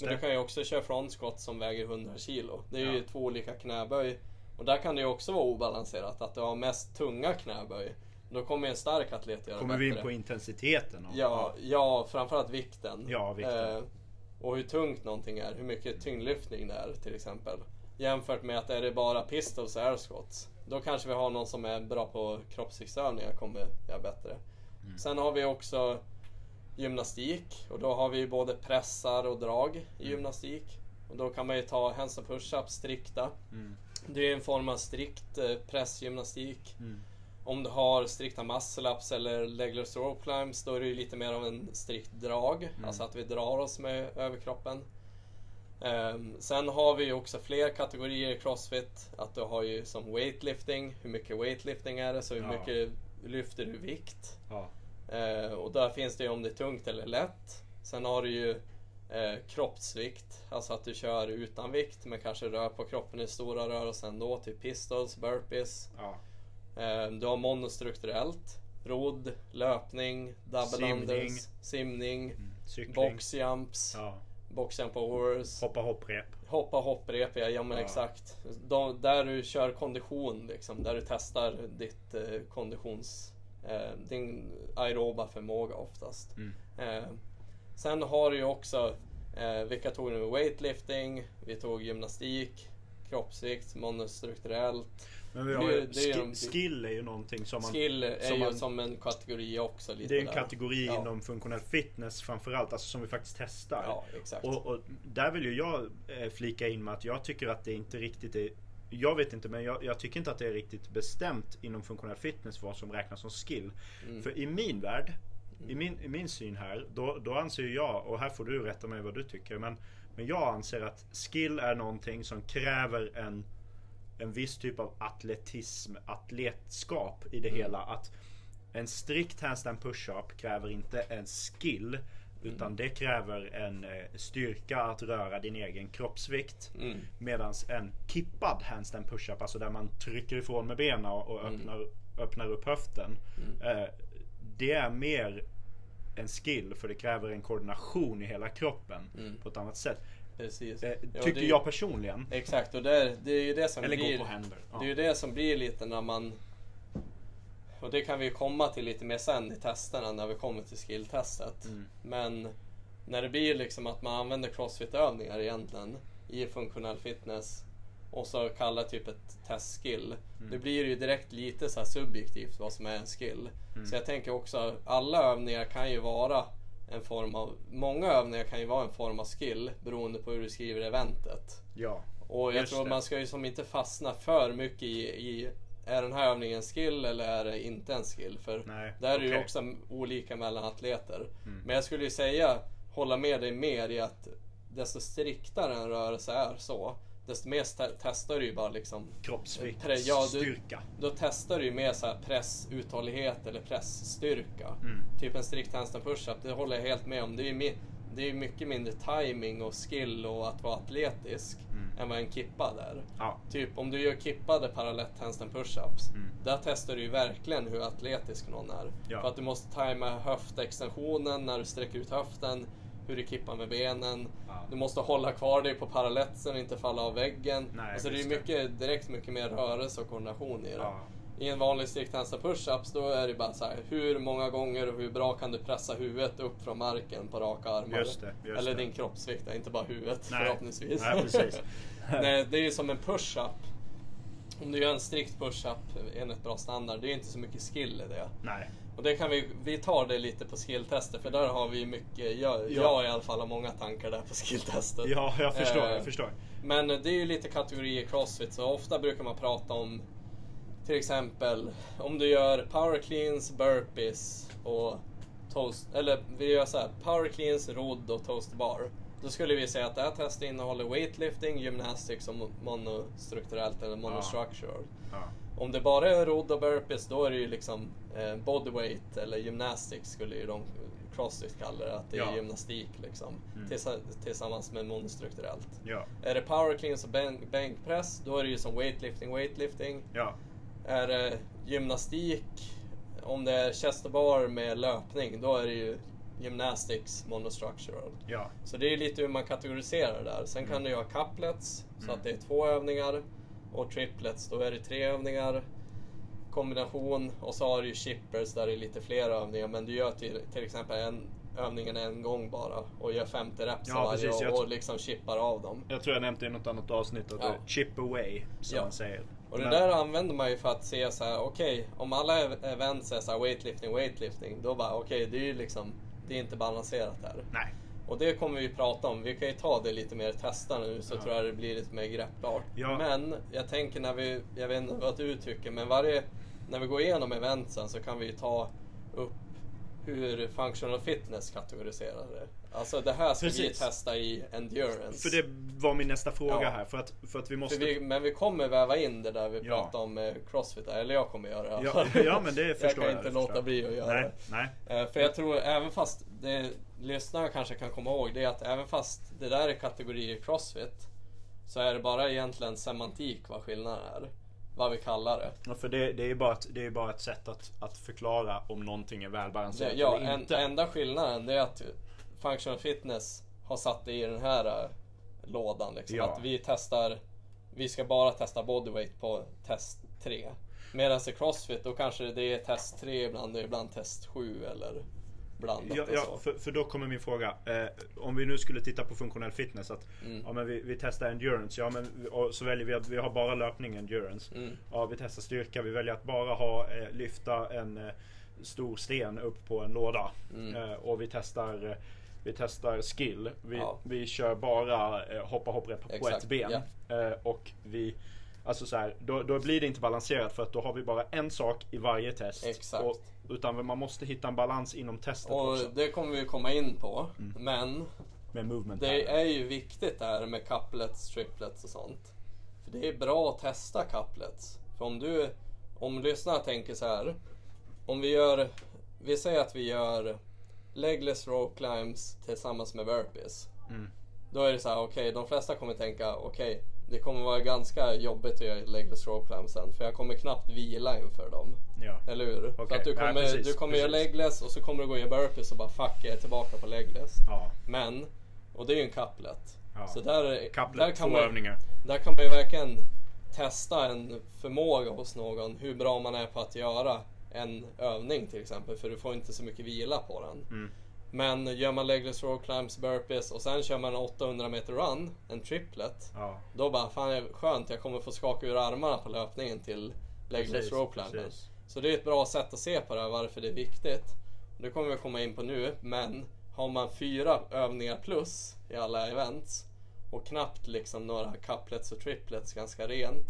Men du kan ju också köra front squat som väger 100 kilo. Det är Ja. ju två olika knäböj. Och där kan det ju också vara obalanserat. Att du har mest tunga knäböj. Då kommer en stark atlet göra Kommer bättre. vi in på intensiteten? Och, Ja, ja, framförallt vikten. Ja, vikten. Eh, och hur tungt någonting är, hur mycket tyngdlyftning det är till exempel. Jämfört med att är det bara pistols och air squats. Då kanske vi har någon som är bra på kroppsviktsövningar kommer göra bättre. Mm. Sen har vi också gymnastik och då har vi både pressar och drag i Mm. gymnastik. Och då kan man ju ta hands and push-ups strikta. Mm. Det är en form av strikt eh, pressgymnastik. Mm. Om du har strikta muscle-ups eller legless rope climbs då är det lite mer av en strikt drag. Mm. Alltså att vi drar oss med överkroppen. Ehm, sen har vi ju också fler kategorier i Crossfit. Att du har ju som weightlifting. Hur mycket weightlifting är det? Så hur Ja. mycket lyfter du vikt? Ja. Eh, och där finns det ju om det är tungt eller lätt. Sen har du ju eh, kroppsvikt, alltså att du kör utan vikt men kanske rör på kroppen i stora rörelser ändå, typ pistols, burpees. Ja. Eh, du har monostrukturellt, rodd, löpning, double Simning. unders, simning, Mm. Boxjumps, Ja. boxjump overs, Hoppa hopprep. hoppa hopprep, ja, ja men Ja. exakt. De, där du kör kondition liksom, där du testar ditt eh, konditions eh, din aeroba förmåga oftast. Mm. Sen har du ju också, eh, vilka tog du med weightlifting, vi tog gymnastik, kroppsvikt, monostrukturellt. Men vi har Det är- ju, det ski- de- skill är ju någonting som man... Skill är som ju man- som en kategori också. Lite Det är en där. kategori Ja. inom funktionell fitness framförallt, alltså som vi faktiskt testar. Ja, exakt. Och, och där vill ju jag eh, flika in med att jag tycker att det inte riktigt är jag vet inte men jag, jag tycker inte att det är riktigt bestämt inom funktionell fitness vad som räknas som skill. Mm. För i min värld, i min, i min syn här, då, då anser jag, och här får du rätta mig vad du tycker, men, men jag anser att skill är någonting som kräver en, en viss typ av atletism, atletskap i det Mm. hela. Att en strikt handstand push-up kräver inte en skill utan det kräver en eh, styrka att röra din egen kroppsvikt. Mm. Medan en kippad handstand push-up, alltså där man trycker ifrån med benen och Mm. öppnar, öppnar upp höften. Eh, det är mer en skill för det kräver en koordination i hela kroppen Mm. på ett annat sätt. Precis. Eh, Ja, tycker det- jag personligen. Exakt, och det, det är ju det som Eller blir... gå på händer. Ja. Det är ju det som blir lite när man... Och det kan vi komma till lite mer sen i testerna när vi kommer till skilltestet. Mm. Men när det blir liksom att man använder crossfit-övningar egentligen i funktionell fitness och så kallar typ ett testskill. Mm. Det blir ju direkt lite så här subjektivt vad som är en skill. Mm. Så jag tänker också, alla övningar kan ju vara en form av, många övningar kan ju vara en form av skill beroende på hur du skriver eventet. Ja. Och jag tror det. man ska ju som inte fastna för mycket i, i är den här övningen en skill eller är det inte en skill? För Nej, där är det ju också olika mellan atleter. Mm. Men jag skulle ju säga, hålla med dig mer i att desto striktare en rörelse är så, desto mer te- testar du ju bara liksom Kroppsvikt, ja, du- styrka. då testar du ju mer så här pressuthållighet eller pressstyrka. Mm. Typ en strikt handstand push-up, det håller jag helt med om. Det är ju det är mycket mindre timing och skill och att vara atletisk Mm. än vad en kippad är. Ja. Typ om du gör kippade parallett handstand push-ups. Mm. Där testar du ju verkligen hur atletisk någon är. Ja. För att du måste tajma höftextensionen när du sträcker ut höften. Hur du kippar med benen. Ja. Du måste hålla kvar dig på paralletten och inte falla av väggen. Nej, alltså det är mycket, direkt mycket mer rörelse och koordination i det. Ja. I en vanlig strikt handstand push-ups då är det bara så här, hur många gånger och hur bra kan du pressa huvudet upp från marken på raka armar? Just det, just Eller det. din kroppsvikt, inte bara huvudet Nej. förhoppningsvis. Nej, precis. Nej, det är ju som en push-up. Om du gör en strikt push-up enligt bra standard, det är inte så mycket skill i det. Nej. Och det kan vi, vi tar det lite på skilltester för där har vi mycket, jag, Ja. jag i alla fall har många tankar där på skilltestet. Ja, jag förstår. Eh, Jag förstår. Men det är ju lite kategorier crossfit så ofta brukar man prata om till exempel om du gör power cleans, burpees och toast, eller vi gör så här, power cleans, rodd och toast bar. Då skulle vi säga att det här testet innehåller weightlifting, gymnastics och monostrukturellt eller monostructural. Ja. Om det bara är rodd och burpees då är det ju liksom eh, bodyweight eller gymnastics skulle ju de crossfit kalla det. Att det är Ja. gymnastik liksom. Mm. Tillsa- tillsammans med monostrukturellt. Ja. Är det power cleans och bänk- bänkpress då är det ju som weightlifting, weightlifting. Ja. Är det gymnastik, om det är chest och bar med löpning då är det ju gymnastics monostructural. Ja. Så det är lite hur man kategoriserar det där. Sen kan du ha couplets, så Mm. att det är två övningar. Och triplets, då är det tre övningar. Kombination. Och så har du ju chippers där det är lite fler övningar. Men du gör till, till exempel en övningen en gång bara. Och gör 50 reps Ja, varje precis, och, och liksom chippar av dem. Jag tror jag nämnde i något annat avsnitt att Ja. chip away, som Ja. man säger. Och det Men- där använder man ju för att se så här, okej, om alla ev- events är så här weightlifting, weightlifting, då bara okej, det är ju liksom, det är inte balanserat här. Nej. Och det kommer vi prata om. Vi kan ju ta det lite mer testa nu så Ja. tror jag det blir lite mer greppbart. Ja. Men jag tänker när vi, jag vet inte vad du tycker, men varje, när vi går igenom eventsen så kan vi ju ta upp hur functional fitness kategoriserar det. Alltså det här ska vi Precis. testa i endurance. För det var min nästa fråga Ja. här. För att, för att vi måste... Vi, men vi kommer väva in det där vi Ja. pratade om eh, crossfit, eller jag kommer göra det Ja, ja, men det Jag förstår kan jag, inte det låta jag. bli att göra Nej, det. nej. Eh, För jag tror även fast det lyssnarna kanske kan komma ihåg det är att även fast det där är kategorier crossfit så är det bara egentligen semantik vad skillnaden är. Vad vi kallar det. Ja, för det, det är ju bara ett, det är bara ett sätt att, att förklara om någonting är det välbalanserat ja, eller en, inte. enda skillnaden det är att functional fitness har satt det i den här eh, lådan. Liksom, Ja. Att vi testar, vi ska bara testa bodyweight på test 3. Medan i Crossfit då kanske det är test 3 ibland och ibland test 7 eller blandat Ja, ja för, för då kommer min fråga. Eh, om vi nu skulle titta på funktionell fitness. Att, Mm. ja, men vi, vi testar endurance. Ja, men, så väljer vi att vi har bara löpning endurance. Mm. Ja, vi testar styrka. Vi väljer att bara ha, eh, lyfta en eh, stor sten upp på en låda. Mm. Eh, och vi testar eh, vi testar skill. Vi, Ja. vi kör bara eh, hoppa hopprep på Exakt, ett ben. Eh, och vi Alltså så här, då, då blir det inte balanserat för att då har vi bara en sak i varje test. Exakt. Och, utan man måste hitta en balans inom testet Och också. det kommer vi komma in på. Mm. Men det är ju viktigt det här med couplets, triplets och sånt. För det är bra att testa couplets. För om du, om lyssnarna tänker så här. Om vi gör, vi säger att vi gör legless rope climbs tillsammans med burpees. Mm. Då är det så här, okej, de flesta kommer tänka, okej, det kommer vara ganska jobbigt att göra legless rope climbs sen. För jag kommer knappt vila inför dem. Ja. Eller hur? För Okej, att du ja, kommer, precis, du kommer göra legless och så kommer du gå och göra burpees och bara fuck jag är tillbaka på legless. ja. Men, och det är ju en couplet. Ja. Så där, där, Couplet, kan två man, övningar. där kan man ju verkligen testa en förmåga hos någon. Hur bra man är på att göra en övning till exempel. För du får inte så mycket vila på den. Mm. Men gör man legless row climbs, burpees och sen kör man en 800 meter run, en triplet. Ja. Då bara, fan skönt, jag kommer få skaka ur armarna på löpningen till legless Precis, row climben. precis. Så det är ett bra sätt att se på det här, varför det är viktigt. Det kommer vi komma in på nu, men har man fyra övningar plus i alla events och knappt liksom några couplets och triplets ganska rent.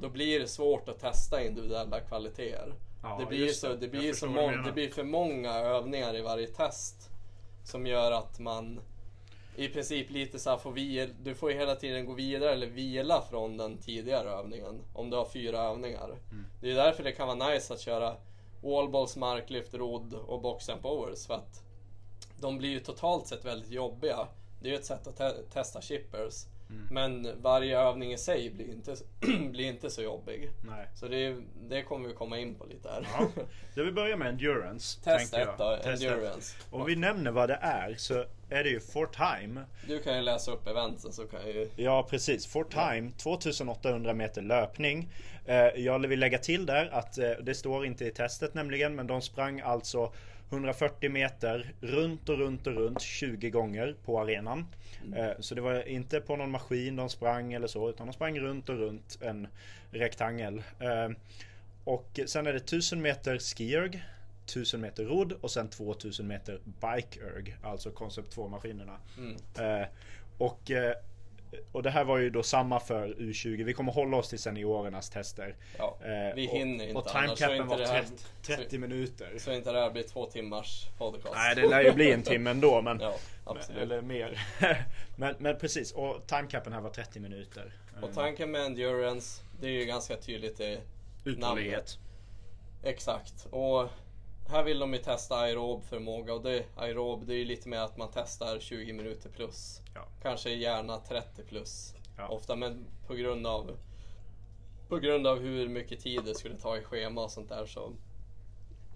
Då blir det svårt att testa individuella kvaliteter. Ja, det blir, så, det. blir så vad du mång, menar. det blir för många övningar i varje test. Som gör att man i princip lite så här får vila, du får ju hela tiden gå vidare eller vila från den tidigare övningen. Om du har fyra övningar. Mm. Det är därför det kan vara nice att köra wallballs, marklyft, rodd och box jump overs. För att de blir ju totalt sett väldigt jobbiga. Det är ju ett sätt att te- testa chippers. Mm. Men varje övning i sig blir inte, blir inte så jobbig. Nej. Så det, det kommer vi komma in på lite här. Ja. Då vi börjar med endurance. Test tänker ett jag. då, Test ett. endurance. Om vi nämner vad det är så är det ju for time. Du kan ju läsa upp eventen så kan jag ju... Ja precis, for time 2800 meter löpning. Eh, Jag vill lägga till där att eh, det står inte i testet nämligen men de sprang alltså 140 meter runt och runt och runt 20 gånger på arenan. Eh, Så det var inte på någon maskin de sprang eller så utan de sprang runt och runt en rektangel. Eh, Och sen är det 1000 meter skierg 1000 meter rodd och sen 2000 meter bike-erg, alltså koncept 2 maskinerna. Mm. Eh, och, och det här var ju då samma för U20. Vi kommer hålla oss till seniorernas tester. Ja, Eh, vi och- hinner inte Och annars, så timecapen inte var det här- 30, 30 minuter. Så inte det här blir två timmars podcast. Nej, det lär ju bli en timme ändå. Men, Ja, absolut. eller mer. men, men precis, och timecapen här var 30 minuter. Och tanken med endurance, det är ju ganska tydligt i Uthållighet. Exakt. Och här vill de ju testa aerob förmåga och det, aerob det är ju lite mer att man testar 20 minuter plus. Ja. Kanske gärna 30 plus. Ja. Ofta men på grund av på grund av hur mycket tid det skulle ta i schema och sånt där så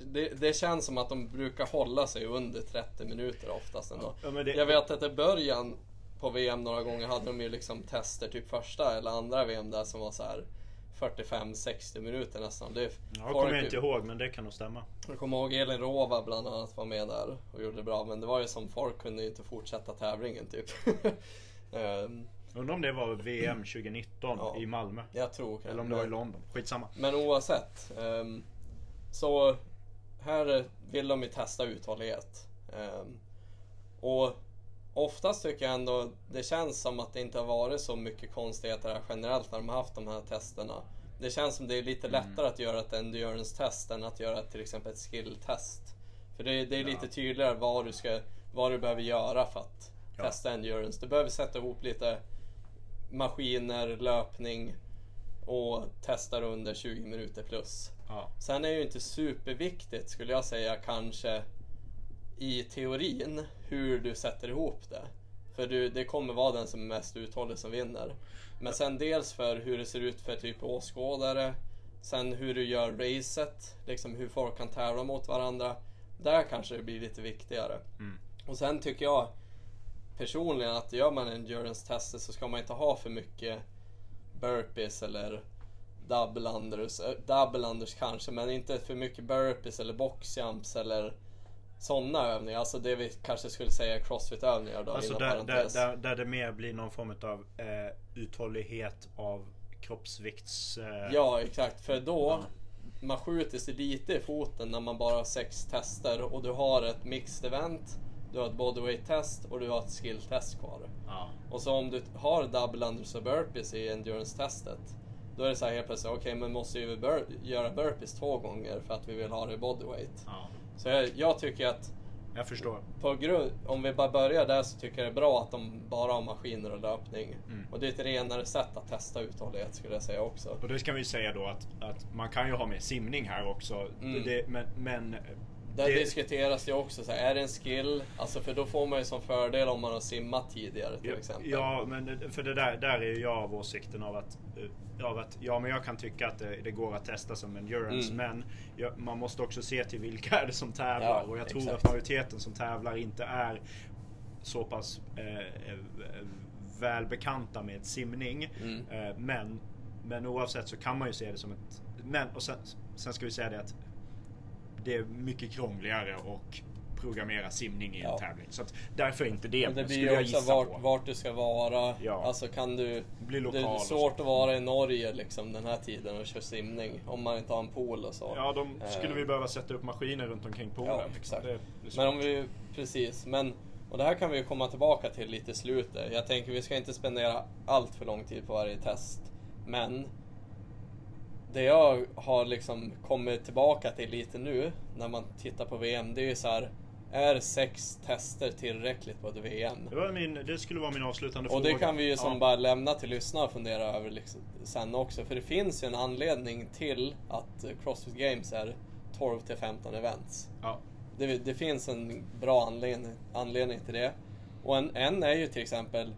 det, det känns som att de brukar hålla sig under 30 minuter oftast ändå. Ja, det- Jag vet att i början på VM några gånger hade de ju liksom tester, typ första eller andra VM där som var så här 45-60 minuter nästan. Det, Jag folk- kommer jag inte ihåg men det kan nog stämma. jag kommer ihåg Elin Rova bland annat var med där och gjorde det bra. Men det var ju som folk kunde inte fortsätta tävlingen typ. Ehm, Undrar om det var VM 2019 Ja. i Malmö. jag tror. Eller om det var i London. Skitsamma. Men oavsett. ehm, så här vill de ju testa uthållighet. Ehm, och oftast tycker jag ändå det känns som att det inte har varit så mycket konstigheter här generellt när de har haft de här testerna. Det känns som det är lite lättare att göra ett endurance-test än att göra till exempel ett skill-test. För det, det är lite tydligare vad du, ska, vad du behöver göra för att Ja. testa endurance. Du behöver sätta ihop lite maskiner, löpning och testar under 20 minuter plus. Ja. Sen är det ju inte superviktigt skulle jag säga kanske i teorin hur du sätter ihop det. För du, det kommer vara den som är mest uthållig som vinner. Men sen dels för hur det ser ut för typ åskådare. Sen hur du gör racet, liksom hur folk kan tävla mot varandra. Där kanske det blir lite viktigare. Mm. Och sen tycker jag personligen att gör man endurance-tester så ska man inte ha för mycket burpees eller double unders, eh, double unders kanske, men inte för mycket burpees eller boxjumps eller sådana övningar. Alltså det vi kanske skulle säga crossfit-övningar då Alltså där, där, där, där det mer blir någon form av eh, uthållighet av kroppsvikts... Eh, Ja, exakt. För då, man skjuter sig lite i foten när man bara har sex tester och du har ett mixed event, du har ett bodyweight test och du har ett skill test kvar. ja. Och så om du har double unders och burpees i endurance-testet, då är det så här helt plötsligt, okej men måste ju bur- göra burpees två gånger för att vi vill ha det i bodyweight. ja. Så jag, jag tycker att Jag förstår. på grund, om vi bara börjar där så tycker jag det är bra att de bara har maskiner och löpning. Mm. Och det är ett renare sätt att testa uthållighet skulle jag säga också. Och det ska vi säga då att, att man kan ju ha med simning här också. Mm. Det, men, men Där det- diskuteras ju också så här, är det en skill? Alltså för då får man ju som fördel om man har simmat tidigare till exempel. Ja, men det- för det där, där är ju jag av åsikten av att, eh, av att ja, men jag kan tycka att det, det går att testa som endurance, Mm. men ja, man måste också se till vilka är det som tävlar. Ja, och jag tror exakt. att majoriteten som tävlar inte är så pass eh, eh, välbekanta med simning. Mm. Eh, men, men oavsett så kan man ju se det som ett... Men, och sen, sen ska vi säga det att det är mycket krångligare och programmera simning i en Ja. tävling. Så att därför är inte det, Men det blir ju också vart, på. vart du ska vara. Ja. Alltså kan du... Bli det lokal är och svårt att vara i Norge liksom den här tiden och köra simning. Om man inte har en pool och så. Ja, de skulle Eh, vi behöva sätta upp maskiner runt omkring poolen. Ja, liksom. exakt. Det Men om vi, precis, men och det här kan vi ju komma tillbaka till lite i slutet. Jag tänker vi ska inte spendera allt för lång tid på varje test. Men det jag har liksom kommit tillbaka till lite nu när man tittar på VM, det är ju så här. Är sex tester tillräckligt på ett VM? Det, var min, det skulle vara min avslutande Och fråga. det kan vi ju som ja. bara lämna till lyssnarna och fundera över liksom, sen också. För det finns ju en anledning till att Crossfit Games är 12 till 15 events. Ja. Det, det finns en bra anledning, anledning till det. Och en, en är ju till exempel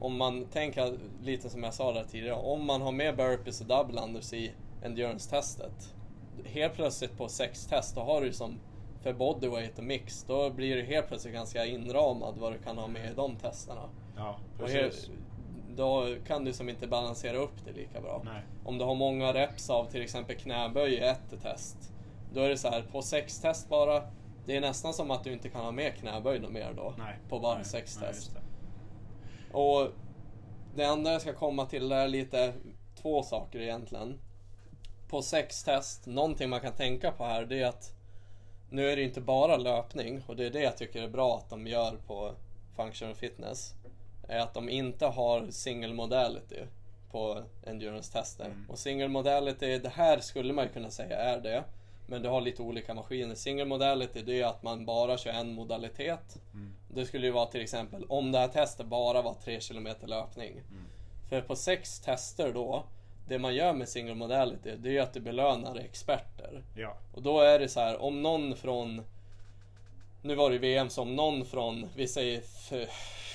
om man tänker lite som jag sa där tidigare, om man har med burpees och double unders i endurance-testet. Helt plötsligt på sex test, då har du som för bodyweight och mix, då blir det helt plötsligt ganska inramad vad du kan ha med i de testerna. ja, precis. då kan du som inte balansera upp det lika bra. Nej. Om du har många reps av till exempel knäböj i ett test. Då är det så här, på sex test bara. Det är nästan som att du inte kan ha med knäböj något mer då. Nej. På bara Nej. sex Nej, test. just det. Och det andra jag ska komma till är lite två saker egentligen. På sex test, någonting man kan tänka på här det är att nu är det inte bara löpning och det är det jag tycker är bra att de gör på Functional Fitness. Är att de inte har single modality på endurance-tester. Mm. Och single modality, det här skulle man ju kunna säga är det. Men du har lite olika maskiner. Single modality det är att man bara kör en modalitet. Mm. Det skulle ju vara till exempel om det här testet bara var 3 km löpning. Mm. För på sex tester då, det man gör med single modality det är ju att du belönar experter. Ja. Och då är det så här, om någon från Nu var det VM som någon från, vi säger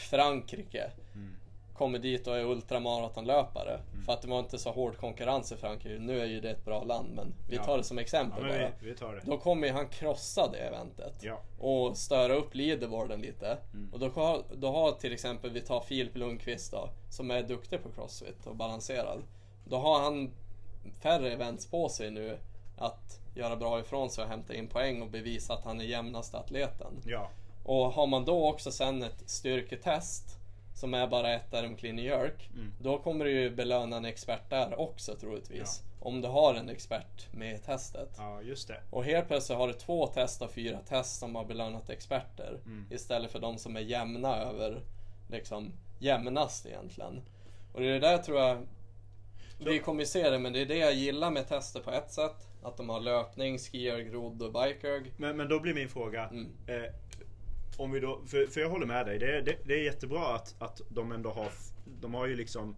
Frankrike Mm. Kommer dit och är ultramaratonlöpare. För att det var inte så hård konkurrens i Frankrike. Nu är ju det ett bra land men vi Ja. tar det som ja, exempel bara. vi, vi. Då kommer han krossa det eventet. Ja. Och störa upp leaderboarden lite. Mm. Och då har, då har till exempel, vi tar Filip Lundqvist då, som är duktig på crossfit och balanserad. Då har han färre events på sig nu att göra bra ifrån sig och hämta in poäng och bevisa att han är jämnaste atleten. Ja. Och har man då också sen ett styrketest som är bara ett RM clean and jerk. Mm. Då kommer du ju belöna en expert där också troligtvis. Om du har en expert med i testet. ja, just det. Och helt plötsligt har du två test av fyra test som har belönat experter. Mm. Istället för de som är jämna över, liksom jämnast egentligen. Och det är det där tror jag, vi kommer se det, men det är det jag gillar med tester på ett sätt. Att de har löpning, skierg, rodd och bikerg. Men, men då blir min fråga. Mm. Eh, om vi då, för, för jag håller med dig. Det är, det, det är jättebra att, att de ändå har, de har ju liksom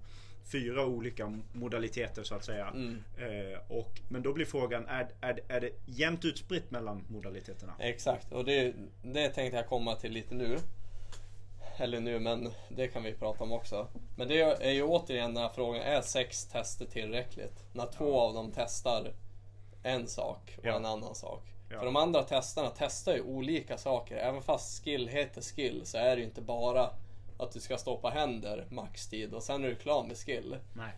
fyra olika modaliteter så att säga. Mm. Eh, och, men då blir frågan, är, är, är det jämnt utspritt mellan modaliteterna? Exakt, och det, det tänkte jag komma till lite nu. Eller nu, men det kan vi prata om också. Men det är ju återigen den här frågan, är sex tester tillräckligt? När två av dem testar en sak och Ja. en annan sak. Ja. För de andra testerna testar ju olika saker. Även fast skill heter skill så är det ju inte bara att du ska stå på händer maxtid och sen är du klar med skill. Nej.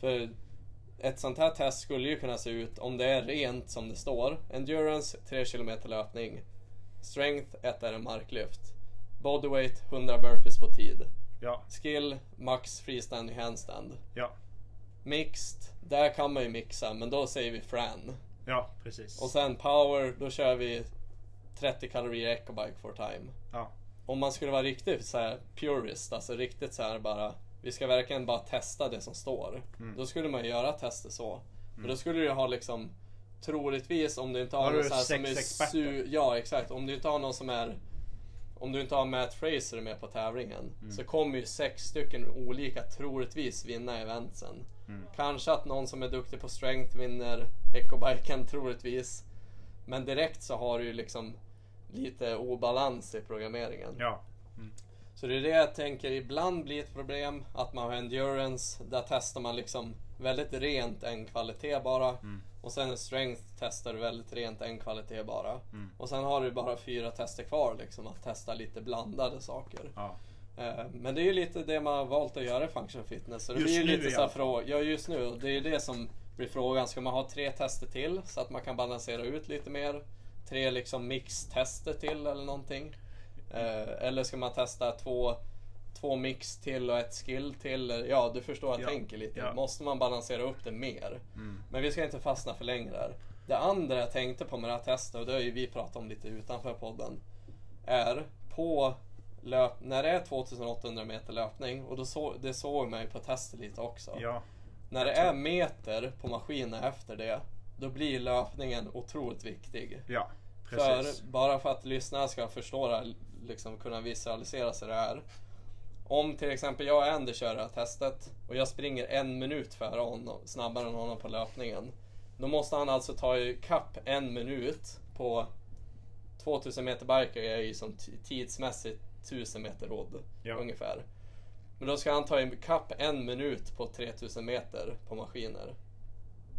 För ett sånt här test skulle ju kunna se ut om det är rent som det står. Endurance 3 km löpning. Strength 1 är en marklyft. Bodyweight 100 burpees på tid. Ja, Skill max freestanding handstand. ja, Mixed, där kan man ju mixa men då säger vi fran. ja, precis. Och sen power, då kör vi 30 kalorier ecobike for time. Ja, Om man skulle vara riktigt så här purist, alltså riktigt så här bara vi ska verkligen bara testa det som står. Mm. Då skulle man göra tester så. Men då skulle du ha liksom troligtvis om du inte har Har någon du så här som är experter? su- Ja exakt, om du inte har någon som är om du inte har Matt Fraser med på tävlingen Mm. så kommer ju sex stycken olika troligtvis vinna eventsen. Mm. Kanske att någon som är duktig på strength vinner ecobiken troligtvis. Men direkt så har du ju liksom lite obalans i programmeringen. ja, Så det är det jag tänker ibland blir ett problem. Att man har endurance. Där testar man liksom väldigt rent en kvalitet bara. Mm. Och sen strength testar du väldigt rent en kvalitet bara. Mm. Och sen har du bara fyra tester kvar liksom att testa lite blandade saker. ja. Eh, Men det är ju lite det man har valt att göra i functional fitness. Så det Just blir ju lite så fråga. Ja just nu. Och Det är ju det som blir frågan. Ska man ha tre tester till så att man kan balansera ut lite mer? Tre liksom mix-tester till eller någonting? Eh, Eller ska man testa två, två mix till och ett skill till? Ja du förstår jag Ja, tänker lite. ja. Måste man balansera upp det mer? Mm. Men vi ska inte fastna för länge där. Det andra jag tänkte på med det här testet, och det har ju vi pratat om lite utanför podden, är på löp, när det är 2800 meter löpning, och då så, det såg man ju på testet lite också. ja. När det är meter på maskinen efter det, då blir löpningen otroligt viktig. ja. Precis. För, bara för att lyssnarna ska förstå det här, liksom kunna visualisera sig det här. Om till exempel jag och Andy kör det här testet och jag springer en minut före honom, snabbare än honom på löpningen. Då måste han alltså ta i kapp en minut på 2000 meter biker är ju som tidsmässigt 1000 meter rodd Ja. ungefär. Men då ska han ta i kapp en minut på 3000 meter på maskiner.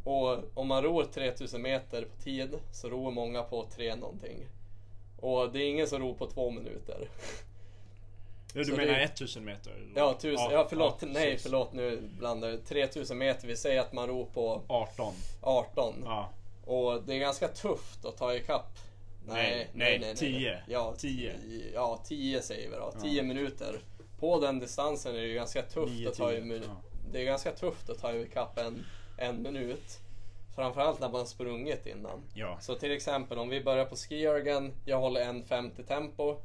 Och om man ror 3000 meter på tid så ror många på 3 någonting. Och det är ingen som ror på två minuter. Ja, du så menar det- 1000 meter? Ja, tusen, ja, förlåt, ja, nej förlåt nu blandar jag. 3000 meter, vi säger att man ror på 18. 18. Ja. Och det är ganska tufft att ta i kapp. Nej, nej, 10. Ja, 10. Ja, 10 säger vi då. Ja. 10 minuter. På den distansen är det ju ganska tufft Nio, att ta i ja. Det är ganska tufft att ta i kapp en, en minut. Framförallt när man sprungit innan. Ja. Så till exempel om vi börjar på skijörgen, jag håller en 50 tempo.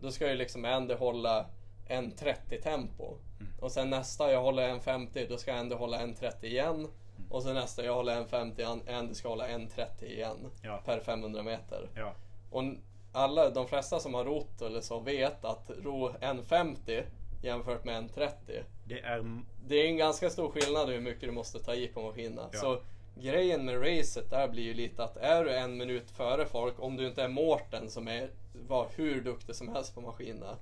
Då ska ju liksom Andy hålla en 30 tempo. Mm. Och sen nästa jag håller en 50, då ska Andy hålla en 30 igen. Mm. Och sen nästa jag håller en 50, Andy ska hålla en 30 igen. Ja. Per 500 meter. Ja. Och alla, de flesta som har rott eller så vet att ro en 50 jämfört med en 30. Det är... Det är en ganska stor skillnad hur mycket du måste ta i på maskinerna. Ja. Så grejen med racet där blir ju lite att är du en minut före folk, om du inte är Mårten som är, var hur duktig som helst på maskinerna.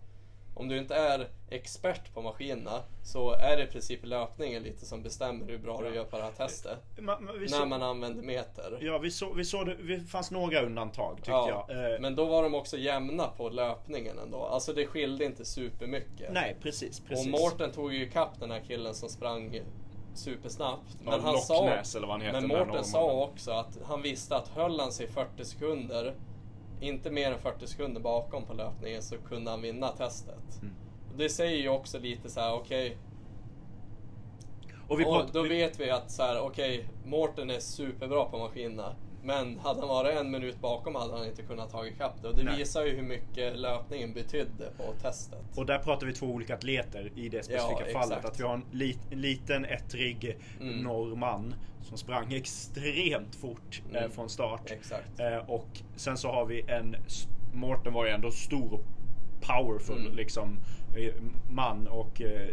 Om du inte är expert på maskinerna så är det i princip löpningen lite som bestämmer hur bra du gör på det här testet. Man, man, När man använder meter. ja, vi såg vi så det, det fanns några undantag tyckte Ja, jag. Eh, Men då var de också jämna på löpningen ändå. Alltså det skilde inte supermycket. nej, precis. precis. Och Mårten tog ju ikapp den här killen som sprang supersnabbt. Ja, Locknäs eller vad han heter, Men Mårten sa också att han visste att höll han sig 40 sekunder, inte mer än 40 sekunder bakom på löpningen så kunde han vinna testet. Mm. Och det säger ju också lite så här: okej, och vi och prat, då vi, vet vi att så här, okej, Mårten är superbra på maskinerna. Men hade han varit en minut bakom hade han inte kunnat ta ikapp det. Och det Nej. visar ju hur mycket löpningen betydde på testet. Och där pratar vi två olika atleter i det specifika Ja, fallet. Att vi har en, lit, en liten ettrig Mm. norrman som sprang extremt fort eh, Mm. från start. Eh, och sen så har vi en, Mårten var ju ändå stor och powerful Mm. liksom eh, man och eh,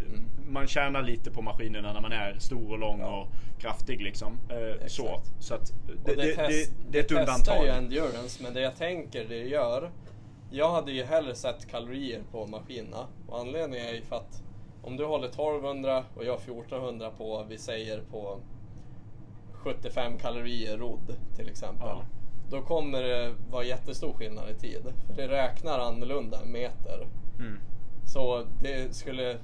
man tjänar lite på maskinerna när man är stor och lång Ja. och kraftig liksom. Eh, så Exakt. så att det, det, det, test- det är ett testar undantag. ju endurance, men det jag tänker det gör. Jag hade ju hellre sett kalorier på maskinerna. Och anledningen är ju för att om du håller 1200 och jag 1400 på, vi säger på 75 kalorier rodd till exempel. Ja. Då kommer det vara jättestor skillnad i tid. För det räknar annorlunda meter. Mm. Så det skulle...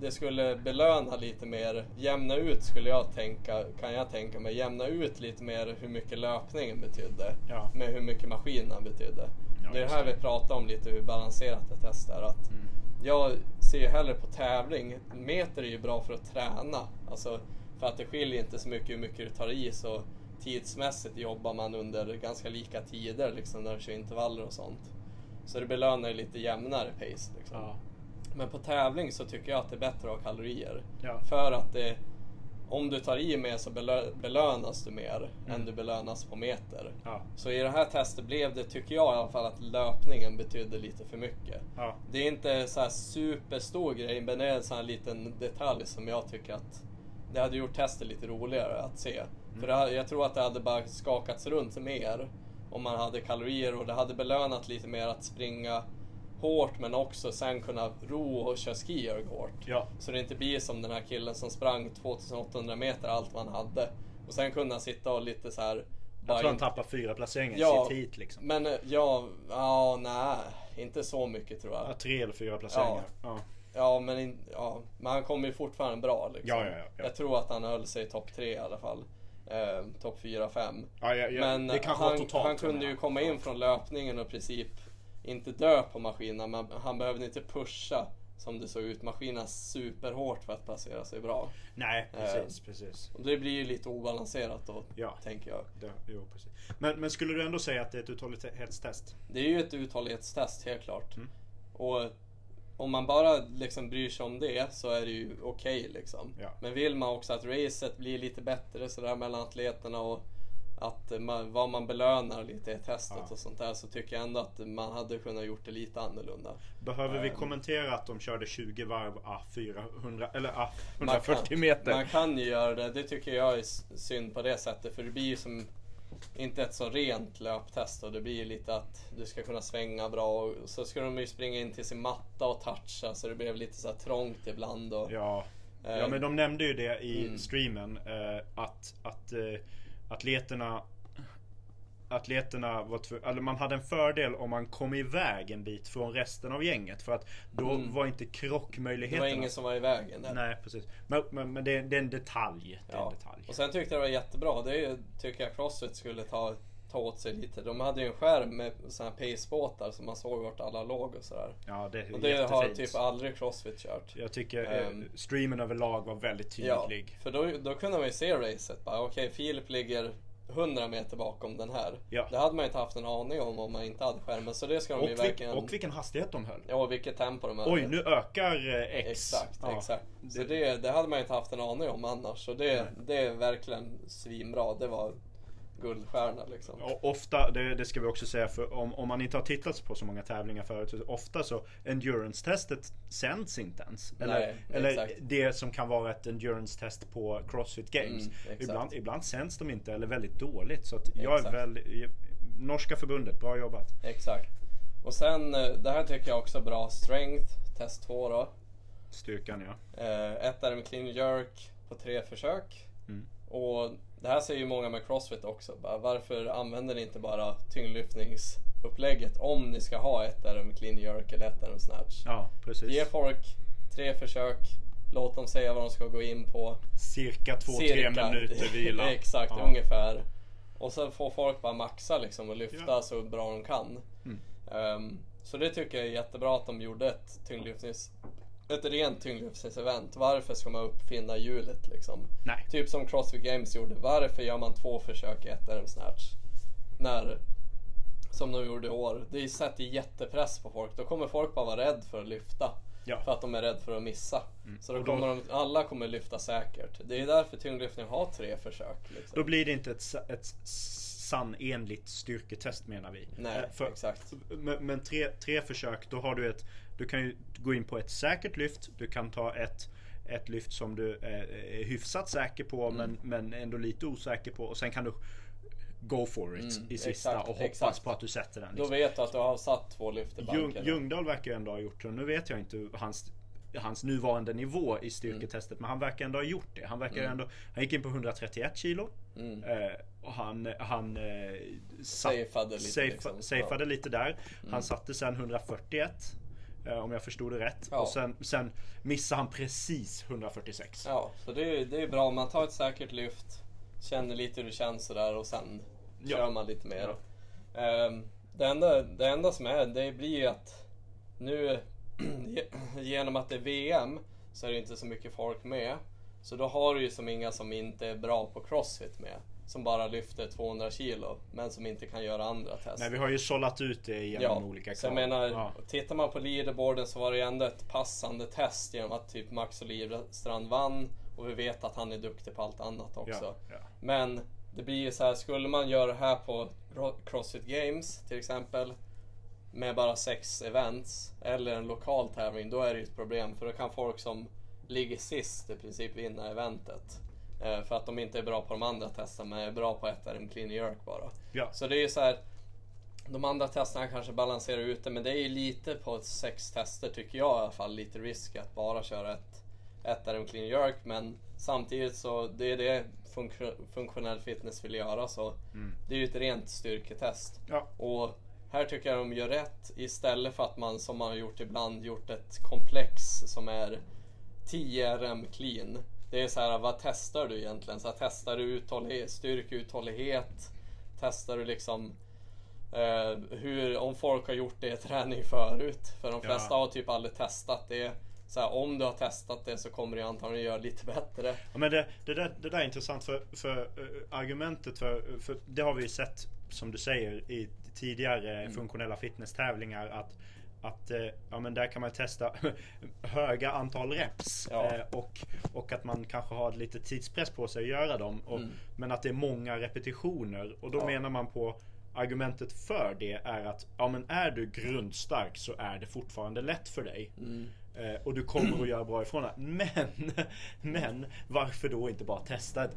det skulle belöna lite mer, jämna ut skulle jag tänka, kan jag tänka mig, jämna ut lite mer hur mycket löpningen betydde. Ja. Med hur mycket maskinerna betydde. Ja, det är här det. vi pratar om lite hur balanserat ett test är. Att Mm. Jag ser ju hellre på tävling, meter är ju bra för att träna. Alltså för att det skiljer inte så mycket hur mycket du tar i så tidsmässigt jobbar man under ganska lika tider liksom när du kör intervaller och sånt. Så det belönar ju lite jämnare pace. Liksom. Ja. Men på tävling så tycker jag att det är bättre att ha kalorier. Ja. För att det, om du tar i mer så belö, belönas du mer Mm. än du belönas på meter. Ja. Så i det här testet blev det, tycker jag i alla fall, att löpningen betydde lite för mycket. Ja. Det är inte så här superstor grej, men det är en sån här liten detalj som jag tycker att det hade gjort testet lite roligare att se. För det, jag tror att det hade bara skakats runt mer om man hade kalorier och det hade belönat lite mer att springa hårt men också sen kunna ro och köra skierg hårt. Ja. Så det inte blir som den här killen som sprang 2800 meter allt han hade. Och sen kunna sitta och lite så här. Jag tror han tappar fyra placeringar Ja, sitt heat liksom. Men eh, ja, ja, nej, inte så mycket tror jag. Ja, tre eller fyra placeringar. Ja. Ja, men, in, ja, men han kommer ju fortfarande bra liksom. Ja, ja, ja, ja. Jag tror att han höll sig i topp tre i alla fall. Eh, topp fyra, fem. Ja, ja, ja, men det kanske var han, totalt, han kunde ju komma in från löpningen och i princip inte dö på maskinen. Men han behövde inte pusha som det såg ut. Maskinen superhårt för att placera sig bra. Nej, precis, Eh. precis. Och det blir ju lite obalanserat då, Ja. tänker jag. Det, jo, precis. Men, men skulle du ändå säga att det är ett uthållighetstest? Det är ju ett uthållighetstest helt klart. Mm. Och om man bara liksom bryr sig om det så är det ju okej liksom. Ja. Men vill man också att racet blir lite bättre sådär mellan atleterna och att man, vad man belönar lite i testet Ja. och sånt där så tycker jag ändå att man hade kunnat gjort det lite annorlunda. Behöver vi Ehm. kommentera att de körde 20 varv a 400 eller a Man 140 kan, meter? Man kan ju göra det, det tycker jag är synd på det sättet för det blir ju som inte ett så rent löptest och det blir lite att du ska kunna svänga bra och så ska de ju springa in till sin matta och toucha så det blev lite så här trångt ibland. Och, Ja. ja, Eh, men de nämnde ju det i mm. streamen. Eh, att att eh, atleterna Atleterna var tv- eller man hade en fördel om man kom iväg en bit från resten av gänget. För att då Mm. var inte Det krockmöjligheterna. var ingen som var i vägen där. Nej precis. Men, men, men det, det är en detalj. Det är en detalj. Och sen tyckte jag det var jättebra, det är ju- tycker jag Crossfit skulle ta, ta åt sig lite. De hade ju en skärm med såna här pacebåtar så man såg vart alla låg och sådär. Ja det är Och det har jättefint. typ aldrig Crossfit kört. Jag tycker Ehm. streamen överlag var väldigt tydlig. för då, då kunde man ju se racet. Okej, Filip ligger 100 meter bakom den här. Ja. Det hade man ju inte haft en aning om om man inte hade skärmen. Så det ska de Och, ju verkligen... och vilken hastighet de höll. Ja, och vilket tempo de hade. Oj, nu ökar eh, X. Exakt, Ja. exakt. Så Det- det, det hade man ju inte haft en aning om annars. Så det, det är verkligen svinbra. Det var guldstjärna liksom. Och ofta, det, det ska vi också säga, för om, om man inte har tittat på så många tävlingar förut, så ofta så endurance-testet sänds inte ens. Eller, Nej, eller det som kan vara ett endurance-test på Crossfit Games. Mm, ibland, ibland sänds de inte eller väldigt dåligt. Så att jag är Exakt. väl, Norska förbundet, bra jobbat. Exakt. Och sen, eh, det här tycker jag också är bra. Strength, test 2 då. Styrkan ja. Eh, ett är med clean jerk på tre försök. Mm. Och det här säger ju många med crossfit också. Bara, varför använder ni inte bara tyngdlyftningsupplägget om ni ska ha ett RM clean jerk eller ett RM snatch? Ja, precis. Ge folk tre försök, låt dem säga vad de ska gå in på. Cirka 2-3 Cirka. minuter vila. Exakt, Ja. ungefär. Och sen får folk bara maxa liksom och lyfta Ja. så bra de kan. Mm. Ehm, så det tycker jag är jättebra att de gjorde ett tyngdlyftnings... Ett rent tyngdlyftningsevent. Varför ska man uppfinna hjulet liksom? Nej. Typ som Crossfit Games gjorde. Varför gör man två försök i ett RM snatch? När... Som de gjorde i år. Det sätter jättepress på folk. Då kommer folk bara vara rädd för att lyfta. Ja. För att de är rädda för att missa. Så då Och då- kommer de, alla kommer lyfta säkert. Det är därför tyngdlyftning har tre försök. Liksom. Då blir det inte ett, ett sannenligt styrketest menar vi. Nej, Eh, för, exakt. Men, men tre, tre försök, då har du ett... Du kan ju gå in på ett säkert lyft. Du kan ta ett, ett lyft som du är, är hyfsat säker på Mm. men, men ändå lite osäker på. Och sen kan du go for it Mm, i sista exakt, och hoppas exakt. på att du sätter den. Då Liksom. vet du att du har satt två lyft i Ljung, banken. Ljungdahl verkar ju ändå ha gjort det. Nu vet jag inte hans, hans nuvarande nivå i styrketestet. Men han verkar ändå ha gjort det. Han verkar Mm. ändå... Han gick in på 131 kilo. Mm. Eh, och han, han eh, Safeade lite, safe- liksom. safeade Ja. lite där. Mm. Han satte sen 141. eh, Om jag förstod det rätt. Ja. Och sen, sen missar han precis 146. Ja, så det är, det är bra. Man tar ett säkert lyft, känner lite hur det känns sådär och sen Ja. kör man lite mer. Ehm, det, enda, det enda som är, det blir ju att nu genom att det är VM så är det inte så mycket folk med. Så då har du ju som inga som inte är bra på crossfit med. Som bara lyfter 200 kilo men som inte kan göra andra test. Nej, vi har ju sållat ut det genom olika så jag krav. menar, Ja. tittar man på leaderboarden så var det ändå ett passande test genom att typ Max Olivstrand vann och vi vet att han är duktig på allt annat också. Ja, ja. Men det blir ju så här, skulle man göra det här på Cro- Crossfit Games till exempel med bara sex events eller en lokal tävling, då är det ju ett problem för då kan folk som ligger sist i princip vinna eventet. Eh, för att de inte är bra på de andra testen men är bra på ett RM clean jerk bara. Ja. Så det är ju så här. De andra testerna kanske balanserar ut det men det är ju lite på sex tester tycker jag i alla fall lite risk att bara köra ett, ett RM clean jerk men samtidigt så det är det funk- funktionell fitness vill göra så det är ju ett rent styrketest. Ja. Och här tycker jag de gör rätt istället för att man som man har gjort ibland gjort ett komplex som är 10 RM clean. Det är så här, vad testar du egentligen? Så här, testar du uthållighet, styrkeuthållighet? Testar du liksom eh, hur, om folk har gjort det i träning förut? För de Ja. flesta har typ aldrig testat det. Så här, om du har testat det så kommer du antagligen göra lite bättre. Ja, men det, det, där, det där är intressant för, för eh, argumentet för, för det har vi ju sett som du säger i tidigare Mm. funktionella fitnesstävlingar att att eh, ja, men där kan man testa höga antal reps Ja. eh, och, och att man kanske har lite tidspress på sig att göra dem. Och, Mm. Men att det är många repetitioner och då Ja. menar man på argumentet för det är att ja, men är du grundstark så är det fortfarande lätt för dig. Mm. Eh, och du kommer att göra bra ifrån det. Men, men varför då inte bara testa ett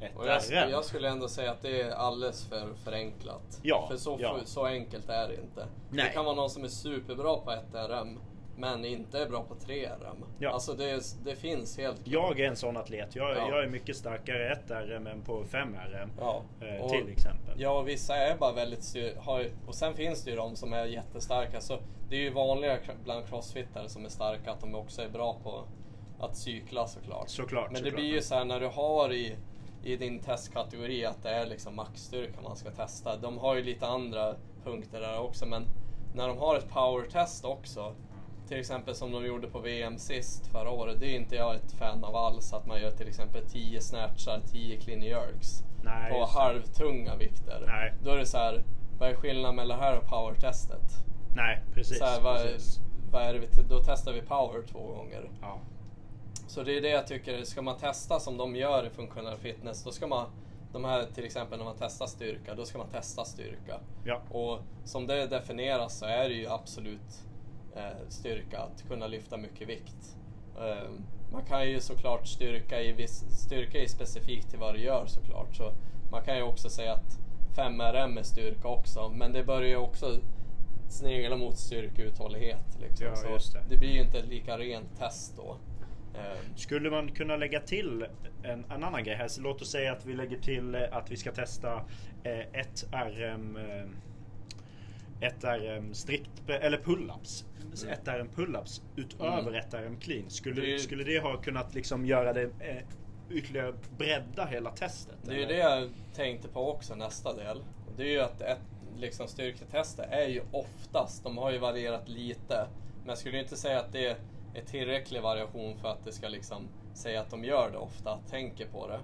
jag, jag skulle ändå säga att det är alldeles för förenklat. Ja, för så, ja. så enkelt är det inte. Nej. Det kan vara någon som är superbra på ett RM men inte är bra på tre RM. Ja. Alltså det, det finns helt klart. Jag är en sån atlet. Jag, Ja. jag är mycket starkare i ett RM än på 5 RM. Ja. Eh, till exempel. Ja, och vissa är bara väldigt styr... har, Och sen finns det ju de som är jättestarka. Så det är ju vanligare bland crossfittare som är starka att de också är bra på att cykla såklart. Såklart, Men det såklart. blir ju så här när du har i, i din testkategori att det är liksom maxstyrka man ska testa. De har ju lite andra punkter där också men när de har ett powertest också till exempel som de gjorde på VM sist förra året. Det är inte jag ett fan av alls att man gör till exempel 10 snatchar, 10 clean jerks Nej, på halvtunga vikter. Nej. Då är det så här, vad är skillnaden mellan det här och powertestet? Nej, precis. Så här, vad, precis. vad är vi, då testar vi power två gånger. Ja. Så det är det jag tycker, ska man testa som de gör i funktionell fitness, då ska man, de här till exempel när man testar styrka, då ska man testa styrka. Ja. Och som det definieras så är det ju absolut styrka att kunna lyfta mycket vikt. Eh, man kan ju såklart styrka i, viss, styrka i specifikt till vad det gör såklart. Så man kan ju också säga att 5RM är styrka också, men det börjar ju också snegla mot styrkeuthållighet. Liksom. Ja, så det. det blir ju inte ett lika rent test då. Eh, Skulle man kunna lägga till en, en annan grej här? Så låt oss säga att vi lägger till eh, att vi ska testa eh, ett RM eh, ett RM strikt, eller pull-ups. Ett RM pull-ups utöver Mm. ett RM clean. Skulle Det är skulle det ha kunnat liksom göra det eh, ytterligare bredda hela testet? Det är eller? det jag tänkte på också nästa del. Det är ju att ett liksom, styrketester är ju oftast, de har ju varierat lite. Men jag skulle inte säga att det är tillräcklig variation för att det ska liksom säga att de gör det ofta, tänker på det.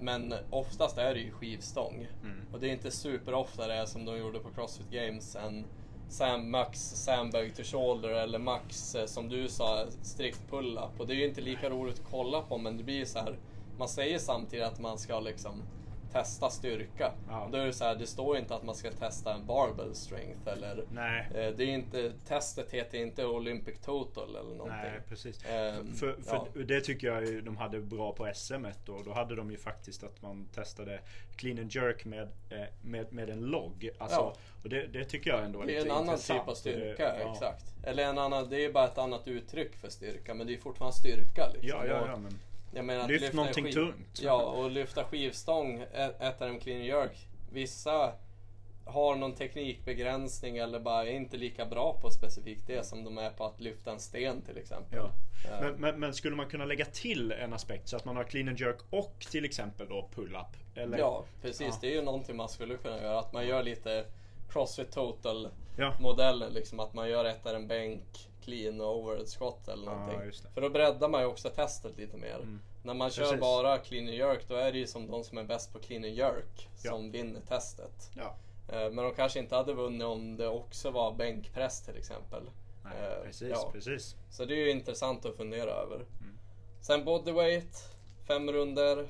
Men oftast är det ju skivstång. Mm. Och det är inte superofta det är som de gjorde på Crossfit Games. En Sam, max sandbag to shoulder eller max eh, som du sa strikt pull-up. Och det är ju inte lika roligt att kolla på men det blir ju så här. Man säger samtidigt att man ska liksom testa styrka. Ja. Då är det så här, det står inte att man ska testa en barbell strength eller Nej. eh, det är inte, testet heter inte Olympic total eller någonting. Nej, precis. Ehm, för för ja. det tycker jag ju de hade bra på SM då. Då hade de ju faktiskt att man testade clean and jerk med, eh, med, med en logg. Alltså, Ja. Och det, det tycker jag ändå är Det är lite en annan intressant. typ av styrka, Det- exakt. Eller en annan, det är bara ett annat uttryck för styrka, men det är fortfarande styrka. Liksom. Ja, ja, ja, men jag menar, lyft någonting tungt. Ja, och lyfta skivstång, äta en clean jerk. Vissa har någon teknikbegränsning eller bara är inte lika bra på specifikt det som de är på att lyfta en sten till exempel. Ja. Men, men, men skulle man kunna lägga till en aspekt så att man har clean and jerk och till exempel då pull-up? Eller? Ja, precis. Ja. Det är ju någonting man skulle kunna göra. Att man gör lite Crossfit Total Ja. modellen. Liksom att man gör ett en bänk, clean och overhead squat eller någonting. det. För då breddar man ju också testet lite mer. När man kör Precis. bara clean and jerk då är det ju som de som är bäst på clean and jerk Ja. som vinner testet. Ja. Eh, Men de kanske inte hade vunnit om det också var bänkpress till exempel. Nej, Eh, precis, ja. precis. Så det är ju intressant att fundera över. Mm. Sen bodyweight, fem runder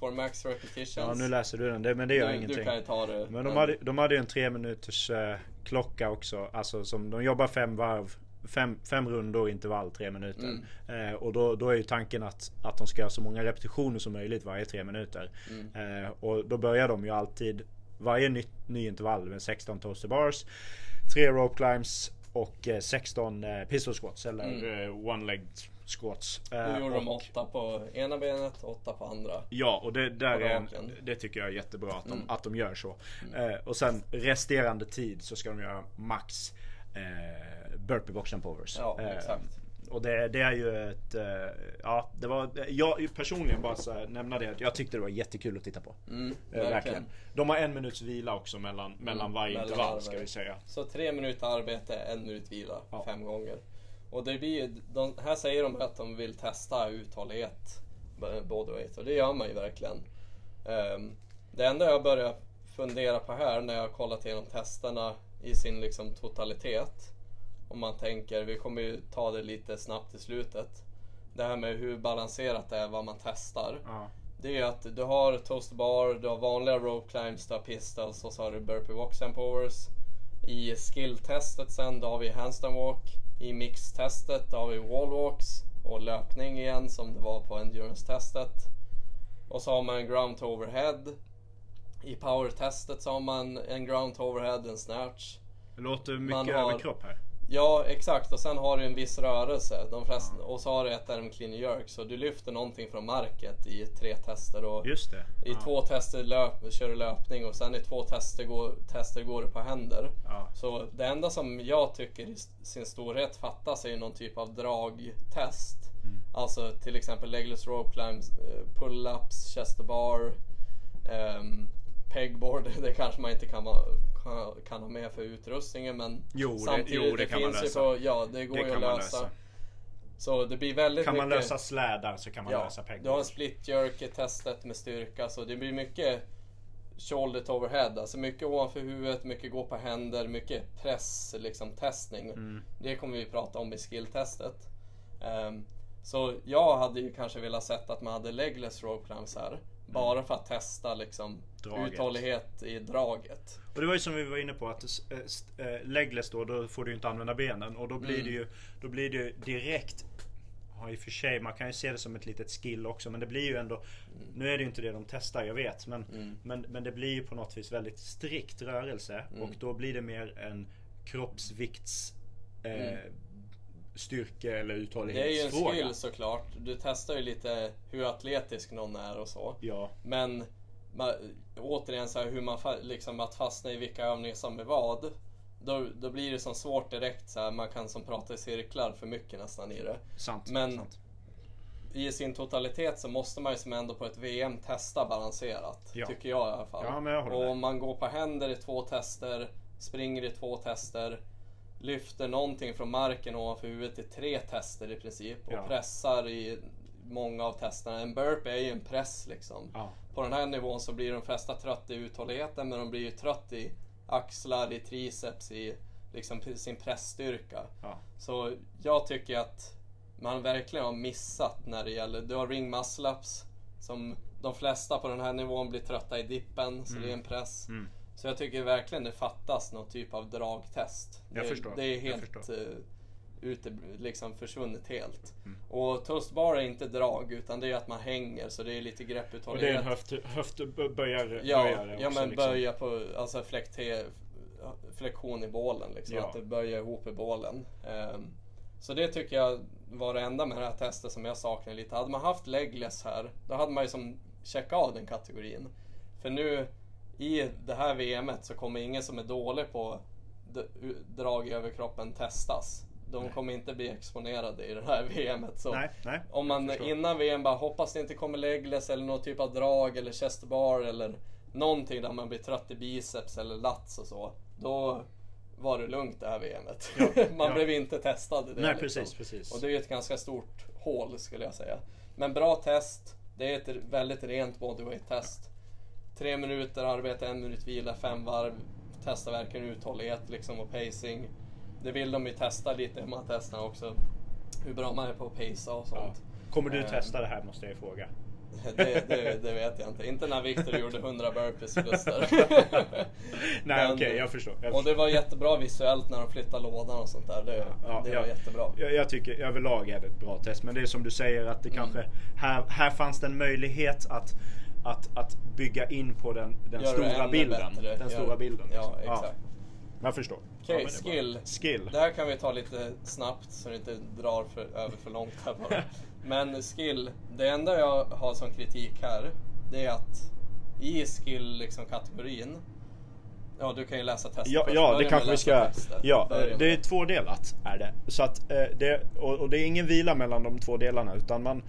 for max repetitions. Ja, nu läser du den, det, men det gör du, ingenting. Du kan ju ta det. Men de hade, de hade ju en tre minuters eh, klocka också. Alltså som de jobbar fem varv. Fem, fem rundor intervall, tre minuter. Mm. Eh, och då, då är ju tanken att, att de ska göra så många repetitioner som möjligt varje tre minuter. Mm. Eh, och då börjar de ju alltid varje ny, ny intervall med 16 toaster bars, tre rope climbs och eh, 16 eh, pistol squats eller eh, one leg squats. Nu Eh, Mm. gjorde de och- åtta på ena benet, åtta på andra. Ja, och det, där är det tycker jag är jättebra att de, Mm. att de gör så. Eh, och sen resterande tid så ska de göra max eh, burpee box and povers. Ja, Eh, exakt. Och det, det är ju ett... Eh, ja, det var... Jag personligen bara så här, nämna det. Jag tyckte det var jättekul att titta på. Mm, Eh, verkligen. verkligen. De har en minuts vila också mellan, mellan varje mellan intervall varven. ska vi säga. Så tre minuter arbete, en minut vila, Ja. fem gånger. Och det blir, de, här säger de att de vill testa uthållighet, b- bodyweight, och det gör man ju verkligen. Ehm, det enda jag börjar fundera på här när jag har kollat igenom testerna i sin liksom totalitet, om man tänker, vi kommer ju ta det lite snabbt i slutet, det här med hur balanserat det är vad man testar. Ja. Det är att du har toast bar, du har vanliga rope climbs, du har pistols och så har du burpee walks and powers. I skill-testet sen då har vi handstand walk. I mix-testet då har vi wall walks och löpning igen som det var på endurance-testet. Och så har man ground to overhead. I power-testet så har man en ground overhead, en snatch. Det låter mycket har- överkropp här. Ja, exakt. Och sen har du en viss rörelse. De flesta, Och så har du ett arm clean jerk. Så du lyfter någonting från market i tre tester. Och Just det. I ja. två tester löp, kör du löpning och sen i två tester går, tester går du på händer. Ja. Så det enda som jag tycker i sin storhet fattas är ju någon typ av dragtest. Mm. Alltså till exempel legless rope climbs, eh, pull-ups, chest bar, ehm, pegboard. Det kanske man inte kan, ha- kan, kan ha med för utrustningen men Jo, det- samtidigt jo, det kan man finns ju lösa. På, ja, det går Det ju kan att man lösa. lösa. Så det blir väldigt Kan man mycket... lösa slädar så kan man lösa Du har split jerk i testet med styrka så det blir mycket shoulder to overhead. Alltså mycket ovanför huvudet, mycket gå på händer, mycket press, liksom testning. Mm. Det kommer vi prata om i skilltestet. Ehm, så jag hade ju kanske velat sett att man hade legless rope climbs här. Bara för att testa liksom Draget. uthållighet i draget. Och det var ju som vi var inne på att äh, st- äh, legless då, då får du ju inte använda benen och då blir Mm. det ju då blir det direkt Ja i och för sig, man kan ju se det som ett litet skill också men det blir ju ändå Nu är det ju inte det de testar, jag vet men, Mm. men, men det blir ju på något vis väldigt strikt rörelse Mm. och då blir det mer en kroppsvikts eh, Mm. Styrke eller Det är ju en uthållighetsfråga. skill såklart. Du testar ju lite hur atletisk någon är och så. Ja, Men ma, återigen så här, hur man liksom att fastna i vilka övningar som är vad. Då, då blir det som svårt direkt så här, man kan som prata i cirklar för mycket nästan i det. sant. Men- sant. I sin totalitet så måste man ju som ändå på ett VM testa balanserat. Ja. Tycker jag i alla fall. Ja, och om man går på händer i två tester, springer i två tester, lyfter någonting från marken ovanför huvudet i tre tester i princip och Ja. pressar i många av testerna. En burp är ju en press liksom. Ja. På den här nivån så blir de flesta trött i uthålligheten men de blir ju trött i axlar, i triceps, i liksom sin pressstyrka. Ja. Så jag tycker att man verkligen har missat när det gäller, du har ring muscle ups som de flesta på den här nivån blir trötta i dippen, så det är en press. Mm. Så jag tycker verkligen det fattas någon typ av dragtest. Jag det, förstår, det är helt uh, ute, liksom försvunnit helt. Mm. Och toast bar är inte drag utan det är att man hänger så det är lite Och det är grepputhållighet. en höft, höftböjare Ja, böjare ja men liksom. böja på, alltså flekte, flexion i bålen liksom. Ja. Att det böjer ihop i bålen. Ehm, så det tycker jag var det enda med det här testet som jag saknar lite. Hade man haft legless här, då hade man ju som checkat av den kategorin. För nu, i det här VMet så kommer ingen som är dålig på drag i överkroppen testas. De kommer inte bli exponerade i det här VMet. Så Nej, nej, om man innan VM bara hoppas det inte kommer legless eller någon typ av drag eller chest bar eller någonting där man blir trött i biceps eller lats och så. Då var det lugnt det här VMet. man ja. blev inte testad i det. Nej, liksom. precis, precis. Och det är ju ett ganska stort hål skulle jag säga. Men bra test. Det är ett väldigt rent bodyweight-test. Tre minuter arbete, en minut vila, fem varv. Testa verkligen uthållighet liksom och pacing. Det vill de ju testa lite hur man testar också. Hur bra man är på att pacea och Ja. sånt. Kommer du Eh, testa det här måste jag ju fråga. Det, det, det vet jag inte. Inte när Viktor gjorde 100 burpees plus där. Nej okej, jag förstår. Jag Och det var jättebra visuellt när de flyttade lådan och sånt där. Det, Ja, det var ja. jättebra. Jag, jag tycker överlag är det ett bra test. Men det är som du säger att det Mm. kanske... Här, här fanns det en möjlighet att, att, att bygga in på den, den det stora bilden. bättre. Den Gör- stora bilden. Ja, liksom. exakt. jag förstår. Okej, Ja, det är bra. skill. Skill. Det här kan vi ta lite snabbt så det inte drar för, över för långt här bara. Men skill, det enda jag har som kritik här, det är att i skill liksom Ja, du kan ju läsa testet Ja, först. ja det kanske vi ska testet. Ja, Börja det är tvådelat är det. Så att, eh, det och, och det är ingen vila mellan de två delarna utan man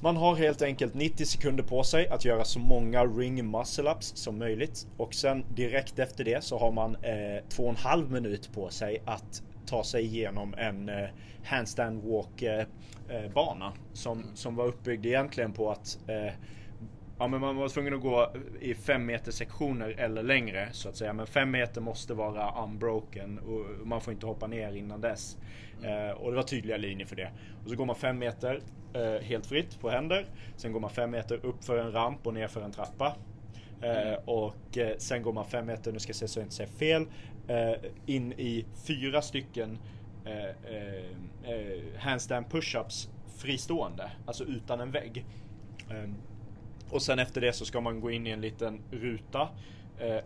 man har helt enkelt 90 sekunder på sig att göra så många ring muscle ups som möjligt och sen direkt efter det så har man eh, två och en halv minut på sig att ta sig igenom en eh, handstand walk eh, eh, bana som, som var uppbyggd egentligen på att eh, Ja men man var tvungen att gå i fem meter sektioner eller längre så att säga. Men fem meter måste vara unbroken och man får inte hoppa ner innan dess. Eh, och det var tydliga linjer för det. Och så går man fem meter eh, helt fritt på händer. Sen går man fem meter upp för en ramp och ner för en trappa. Eh, och eh, sen går man fem meter, nu ska jag se så jag inte säger fel, eh, in i fyra stycken eh, eh, eh handstand push-ups fristående, alltså utan en vägg. Ehm, och sen efter det så ska man gå in i en liten ruta. Eh,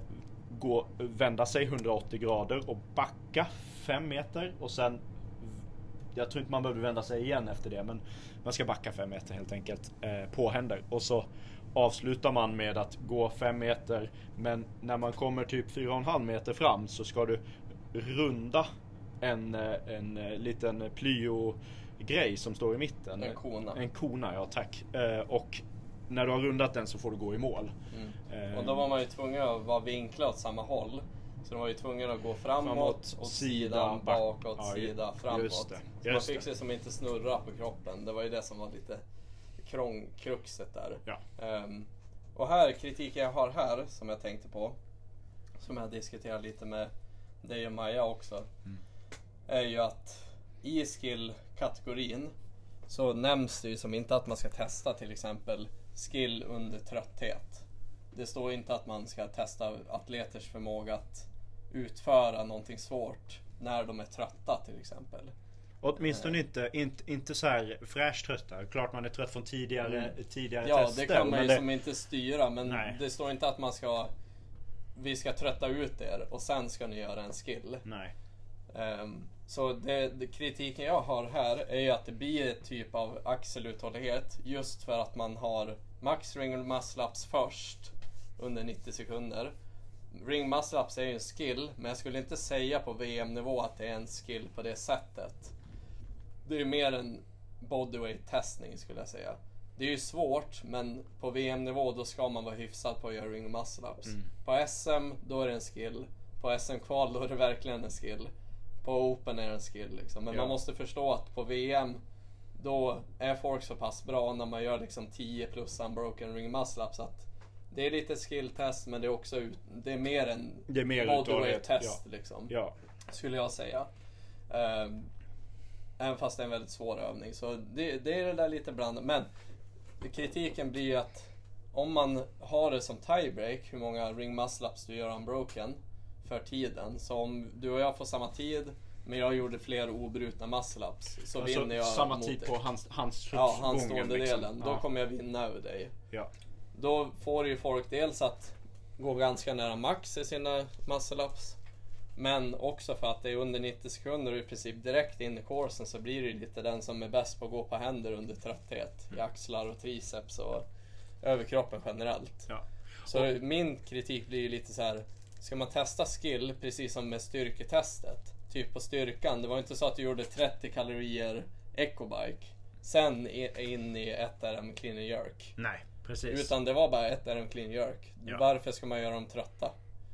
gå, vända sig 180 grader och backa 5 meter. Och sen... Jag tror inte man behöver vända sig igen efter det. Men man ska backa 5 meter helt enkelt. Eh, på händer. Och så avslutar man med att gå 5 meter. Men när man kommer typ 4,5 meter fram så ska du runda en, eh, en eh, liten plyo grej som står i mitten. En kona. En kona, ja tack. Eh, och när du har rundat den så får du gå i mål. Mm. Eh, Och då var man ju tvungen att vara vinklad åt samma håll. Så de var ju tvungna att gå framåt, Framåt, åt sida, sidan, back- bakåt, ja, sida, just framåt. det, Så man just fick det. sig som inte snurra på kroppen. Det var ju det som var lite krångkruxet där. Ja. Ehm, och här, kritiken jag har här, som jag tänkte på, som jag diskuterar lite med dig och Maja också, Mm. är ju att i skill-kategorin så nämns det ju som inte att man ska testa till exempel skill under trötthet. Det står inte att man ska testa atleters förmåga att utföra någonting svårt när de är trötta till exempel. Åtminstone inte, inte, inte så här fräscht trötta. Klart man är trött från tidigare, tidigare Mm. Ja, tester. det kan man ju det- som inte styra men Nej. det står inte att man ska vi ska trötta ut er och sen ska ni göra en skill. Nej. Ehm, så det, det, kritiken jag har här är ju att det blir ett typ av axeluthållighet just för att man har max ring muscle ups först under 90 sekunder. Ring muscle ups är ju en skill, men jag skulle inte säga på VM-nivå att det är en skill på det sättet. Det är ju mer en bodyweight testning skulle jag säga. Det är ju svårt, men på VM-nivå då ska man vara hyfsad på att göra ring muscle ups. På SM, då är det en skill. På SM-kval, då är det verkligen en skill. På Open är det en skill liksom. Men Ja. man måste förstå att på VM, då är folk så pass bra när man gör liksom 10 plus unbroken ring muscle ups att det är lite skilltest men det är också ut, det är mer en Det är mer bodyweight test ja. liksom. Ja. Skulle jag säga. Ehm, även fast det är en väldigt svår övning. Så det, det är det där lite blandat. Men kritiken blir ju att om man har det som tiebreak, hur många ring muscle ups du gör unbroken för tiden. Så om du och jag får samma tid, men jag gjorde fler obrutna muscle ups, så Alltså, vinner jag samma mot tid dig. på hans, hans Ja, gången, handstående liksom. delen. Då Ja. kommer jag vinna över dig. Ja. Då får ju folk dels att gå ganska nära max i sina muscle ups. Men också för att det är under 90 sekunder och i princip direkt in i coursen så blir det lite den som är bäst på att gå på händer under trötthet. I axlar och triceps och överkroppen generellt. Ja. Så min kritik blir ju lite så här. Ska man testa skill precis som med styrketestet? Typ på styrkan. Det var inte så att du gjorde 30 kalorier ecobike. Sen in i ett RM clean and jerk. Nej, precis. Utan det var bara ett RM clean jerk. Ja. Varför ska man göra dem trötta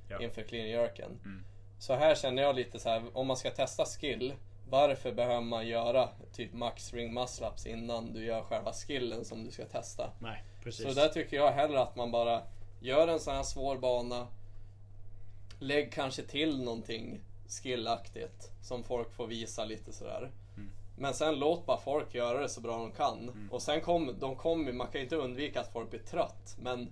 Ja. inför clean jerken? Mm. Så här känner jag lite så här, om man ska testa skill, varför behöver man göra typ max ring muscle ups innan du gör själva skillen som du ska testa? Nej, precis. Så där tycker jag hellre att man bara gör en sån här svår bana. Lägg kanske till någonting skillaktigt som folk får visa lite sådär. Mm. Men sen låt bara folk göra det så bra de kan. Och sen kommer de kommer, man kan ju inte undvika att folk blir trött. Men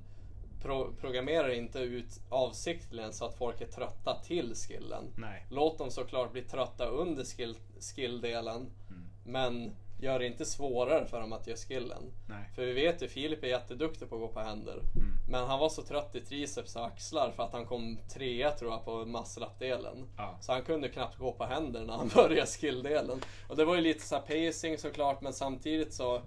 pro, programmera inte ut avsiktligen så att folk är trötta till skillen. Nej. Låt dem såklart bli trötta under skill, skilldelen. Mm. Men gör det inte svårare för dem att göra skillen. Nej. För vi vet ju, Filip är jätteduktig på att gå på händer. Mm. Men han var så trött i triceps och axlar för att han kom trea tror jag på muscle-up-delen. Ja. Så han kunde knappt gå på händer när han började skill-delen. Och det var ju lite så här pacing såklart, men samtidigt så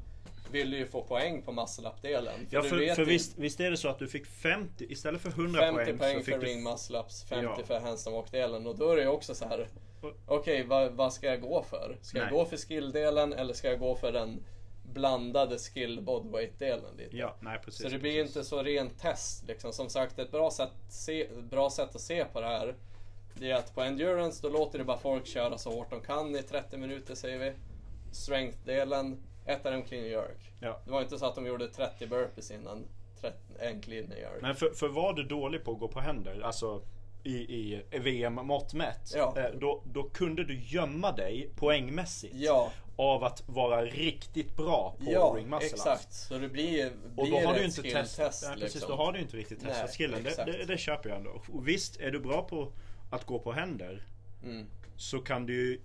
vill du ju få poäng på muscle-up-delen. Ja, för, vet för ju- visst, visst är det så att du fick 50, istället för 100 50 poäng, poäng, så fick för ring muscle-ups, 50 Ja. för handstand walk-delen. Och då är det ju också så här. Okej, vad, vad ska jag gå för? Ska jag Nej. gå för skill-delen eller ska jag gå för den blandade skill bodyweight-delen lite? Ja, nej precis. Så det blir precis. inte så rent test. Liksom. Som sagt, ett bra sätt, se, bra sätt att se på det här det är att på endurance då låter det bara folk köra så hårt de kan i 30 minuter säger vi. Strength-delen, ett av dem clean jerk. Ja. Det var inte så att de gjorde 30 burpees innan 30, en clean jerk. Men för, för var du dålig på att gå på händer, alltså i, i VM-mått mätt, Ja. eh, då, då kunde du gömma dig poängmässigt Ja, av att vara riktigt bra på ja ring muscle exakt. Så det blir, Och blir då har du inte testat, ja, precis, liksom. då har du inte riktigt testat Nej, skillen. Det, det, det köper jag ändå. Och visst, är du bra på att gå på händer Mm. så kan du ju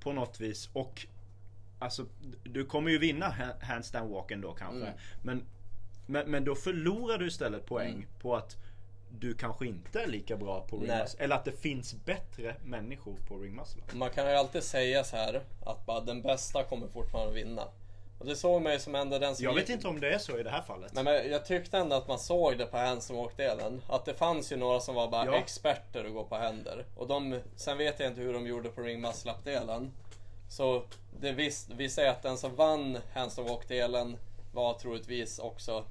på något vis och Alltså du kommer ju vinna ha- handstand walken då kanske. Mm. Men, men, men då förlorar du istället poäng Mm. på att du kanske inte är lika bra på ring Nej. muscle. Eller att det finns bättre människor på ring muscle. Man kan ju alltid säga så här att bara den bästa kommer fortfarande vinna. Och det såg man ju som ändå den som Jag gick- vet inte om det är så i det här fallet. Nej, men jag tyckte ändå att man såg det på hands delen Att det fanns ju några som var bara Ja. experter att gå på händer. Och de, sen vet jag inte hur de gjorde på ring muscle delen Så det visst, vi säger att den som vann hands delen var troligtvis också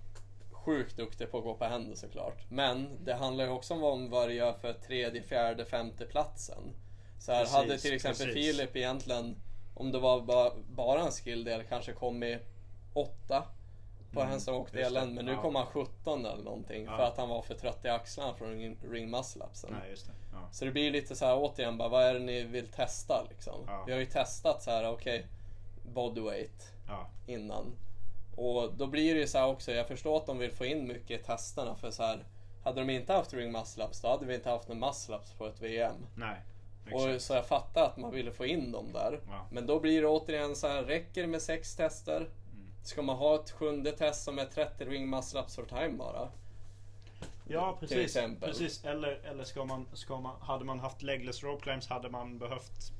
sjukt duktig på att gå på händer såklart. Men det handlar ju också om vad det gör för tredje, fjärde, femte platsen. Så här, Precis, hade till exempel precis. Filip egentligen, om det var bara, bara en skilldel, kanske kommit åtta på Mm, handstand just det. walk-delen. Men nu Ja. kom han 17 eller någonting Ja. för att han var för trött i axlarna från ring, ring muscle upsen. Nej, just det. Ja. Så det blir lite så här återigen bara, vad är det ni vill testa liksom? Vi har ju testat så här, okej, bodyweight Ja. innan. Och då blir det ju så här också, jag förstår att de vill få in mycket i testerna för så här, hade de inte haft ring muscle ups då hade vi inte haft några muscle ups på ett VM. Nej. Och så jag fattar att man ville få in dem där. Ja. Men då blir det återigen så här, räcker det med sex tester? Ska man ha ett sjunde test som är 30 ring muscle ups for time bara? Ja precis. precis. Eller, eller ska man, ska man, hade man haft legless rope climbs hade man behövt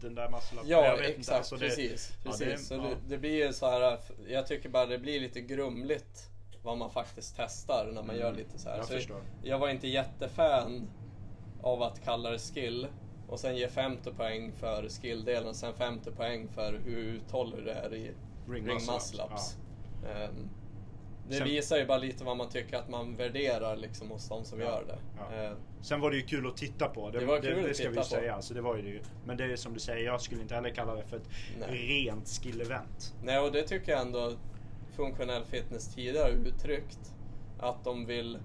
den där muscle. Ja, Jag vet exakt. alltså det- precis. ja, det- så ja. det, det blir ju så här, jag tycker bara det blir lite grumligt vad man faktiskt testar när man Mm, gör lite så här. jag så förstår. jag var inte jättefan av att kalla det skill och sen ge 50 poäng för skill-delen och sen 50 poäng för hur uthållig du är i Ring ring muscle muscle ups, ups. Ehm, det Sen- visar ju bara lite vad man tycker att man värderar liksom hos de som Ja, gör det. ja. Ehm, Sen var det ju kul att titta på. Det, Det var det, kul det att ska vi titta på. säga. Alltså, det var ju det. Men det är som du säger, jag skulle inte heller kalla det för ett Nej. rent skill-event. Nej, och det tycker jag ändå funktionell fitness tidigare uttryckt. Att de vill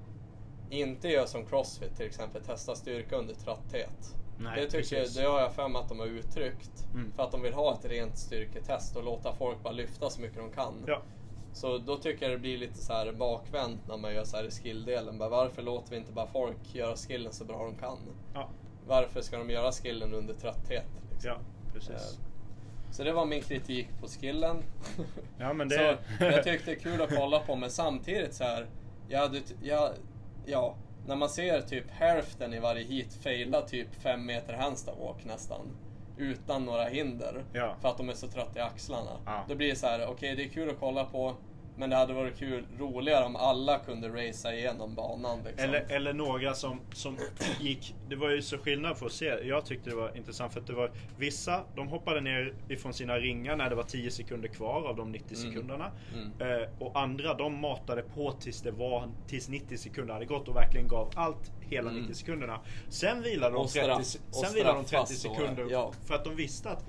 inte göra som crossfit till exempel, testa styrka under trötthet. Nej, det, tycker jag, precis. det har jag för mig att de har uttryckt. Mm. För att de vill ha ett rent styrketest och låta folk bara lyfta så mycket de kan. Ja. Så då tycker jag det blir lite så här bakvänt när man gör så här i skilldelen. Bara, varför låter vi inte bara folk göra skillen så bra de kan? Ja, Varför ska de göra skillen under trötthet? Liksom? ja precis. Eh, Så det var min kritik på skillen. Ja, men det... Så jag tyckte det är kul att kolla på men samtidigt så här, jag hade, jag, ja, när man ser typ hälften i varje heat faila typ fem meter handstand walk nästan. Utan några hinder. Ja. För att de är så trötta i axlarna. Ja. Då blir det så här, okej det är kul att kolla på. Men det hade varit kul, roligare om alla kunde racea igenom banan liksom. Eller, eller några som, som gick, det var ju så skillnad på att se. Jag tyckte det var intressant för att det var vissa, de hoppade ner ifrån sina ringar när det var 10 sekunder kvar av de 90 Mm. sekunderna. Eh, och andra de matade på tills det var, tills 90 sekunder hade gått och verkligen gav allt hela 90 sekunderna. Sen vilade de Mm. Och 30, straff- se- och sen vilade de 30 straffas då, sekunder ja. för att de visste att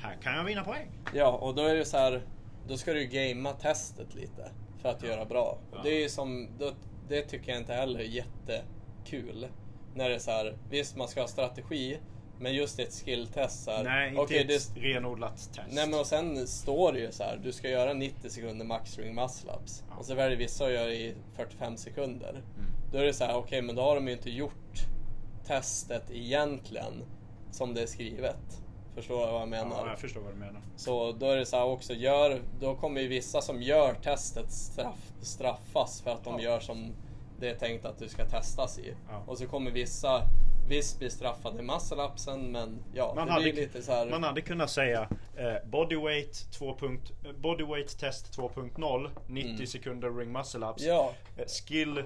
här kan jag vinna poäng. Ja, och då är det så här, då ska du ju gamea testet lite för att göra bra. Ja. Det är ju som, då, det tycker jag inte heller är jättekul. När det är så här, visst man ska ha strategi, men just ett skilltest så här. Nej, inte okej, ett det, renodlat test. Nej men och sen står det ju så här, du ska göra 90 sekunder max string muscle ups. Ja. Och så väljer vissa att göra i 45 sekunder. Mm. Då är det så här, okej men då har de ju inte gjort testet egentligen som det är skrivet. Förstår du vad jag menar? Ja, jag förstår vad du menar. Så då är det så här också, gör, då kommer ju vissa som gör testet straff, straffas för att de Ja. gör som det är tänkt att du ska testas i. Ja. Och så kommer vissa visst bli straffade i muscle-upsen men ja, Man hade, lite så här. man hade kunnat säga eh, bodyweight, 2 punkt, eh, bodyweight test 2.0, 90 sekunder ring muscle ups. Mm. Ja, Eh, skill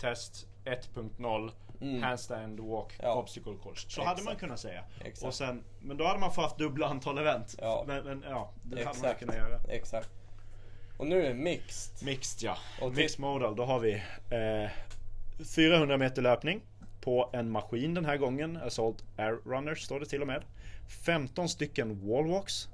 test 1.0, Mm. handstand walk, Ja. obstacle course. Så Exakt. hade man kunnat säga. Exakt. Och sen, men då hade man fått haft dubbla antal event. Ja. Men, men ja, det hade man exakt. kunnat göra. Exakt. Och nu är mixed. Mixed ja. Och Mixed modal, då har vi eh, 400 meter löpning på en maskin den här gången. Assault Air Runners står det till och med. 15 stycken wallwalks.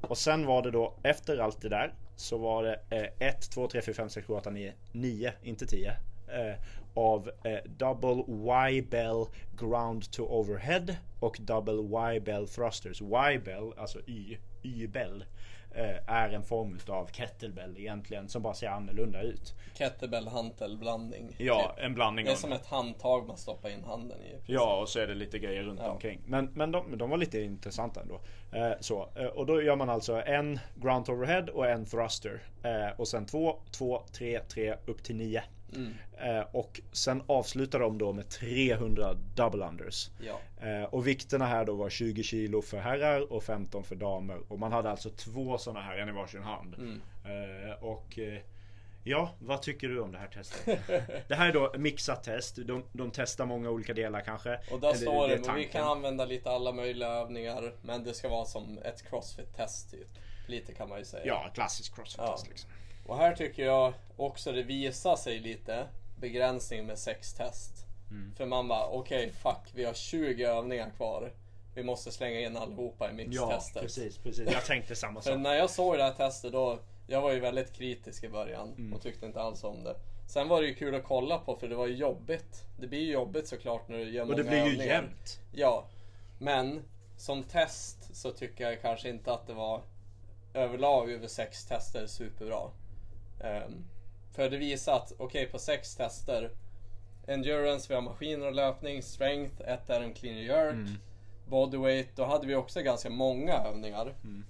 Och sen var det då efter allt det där så var det 1, 2, 3, 4, 5, 6, 7, 8, 9, 9, inte 10. Eh, av eh, double Y-bell ground to overhead och double Y-bell thrusters. Y-bell, alltså Y, Y-bell, eh, är en form av kettlebell egentligen som bara ser annorlunda ut. Kettlebell hantel blandning. Ja, typ. en blandning Det är som ett handtag man stoppar in handen i. Ja, och så är det lite grejer runt Ja. omkring. Men, men de, de var lite intressanta ändå. Eh, så, eh, och då gör man alltså en ground overhead och en thruster. Eh, och sen två, två, tre, tre, upp till nio. Mm. Eh, och sen avslutar de då med 300 double unders. Ja. Eh, och vikterna här då var 20 kilo för herrar och 15 för damer. Och man hade alltså två sådana här, en i varsin hand. Mm. Eh, och eh, ja, vad tycker du om det här testet? det här är då mixat test. De, de testar många olika delar kanske. Och där Eller står det, men vi kan använda lite alla möjliga övningar. Men det ska vara som ett crossfit-test typ. Lite kan man ju säga. Ja, klassisk crossfit-test Ja. liksom. Och här tycker jag också det visar sig lite begränsning med sex test. Mm. För man bara, okej fuck, vi har 20 övningar kvar. Vi måste slänga in allihopa i Ja, mixtestet. precis, precis. Jag tänkte samma För sak. när jag såg det här testet då, jag var ju väldigt kritisk i början Mm. och tyckte inte alls om det. Sen var det ju kul att kolla på för det var ju jobbigt. Det blir ju jobbigt såklart när du gör Och många det blir ju övningar. jämnt. Ja, men som test så tycker jag kanske inte att det var överlag över sex tester superbra. Um, för det visar att, okej på sex tester Endurance, vi har maskiner och löpning, Strength, ett är en clean jerk, Mm. Bodyweight, då hade vi också ganska många övningar. Mm.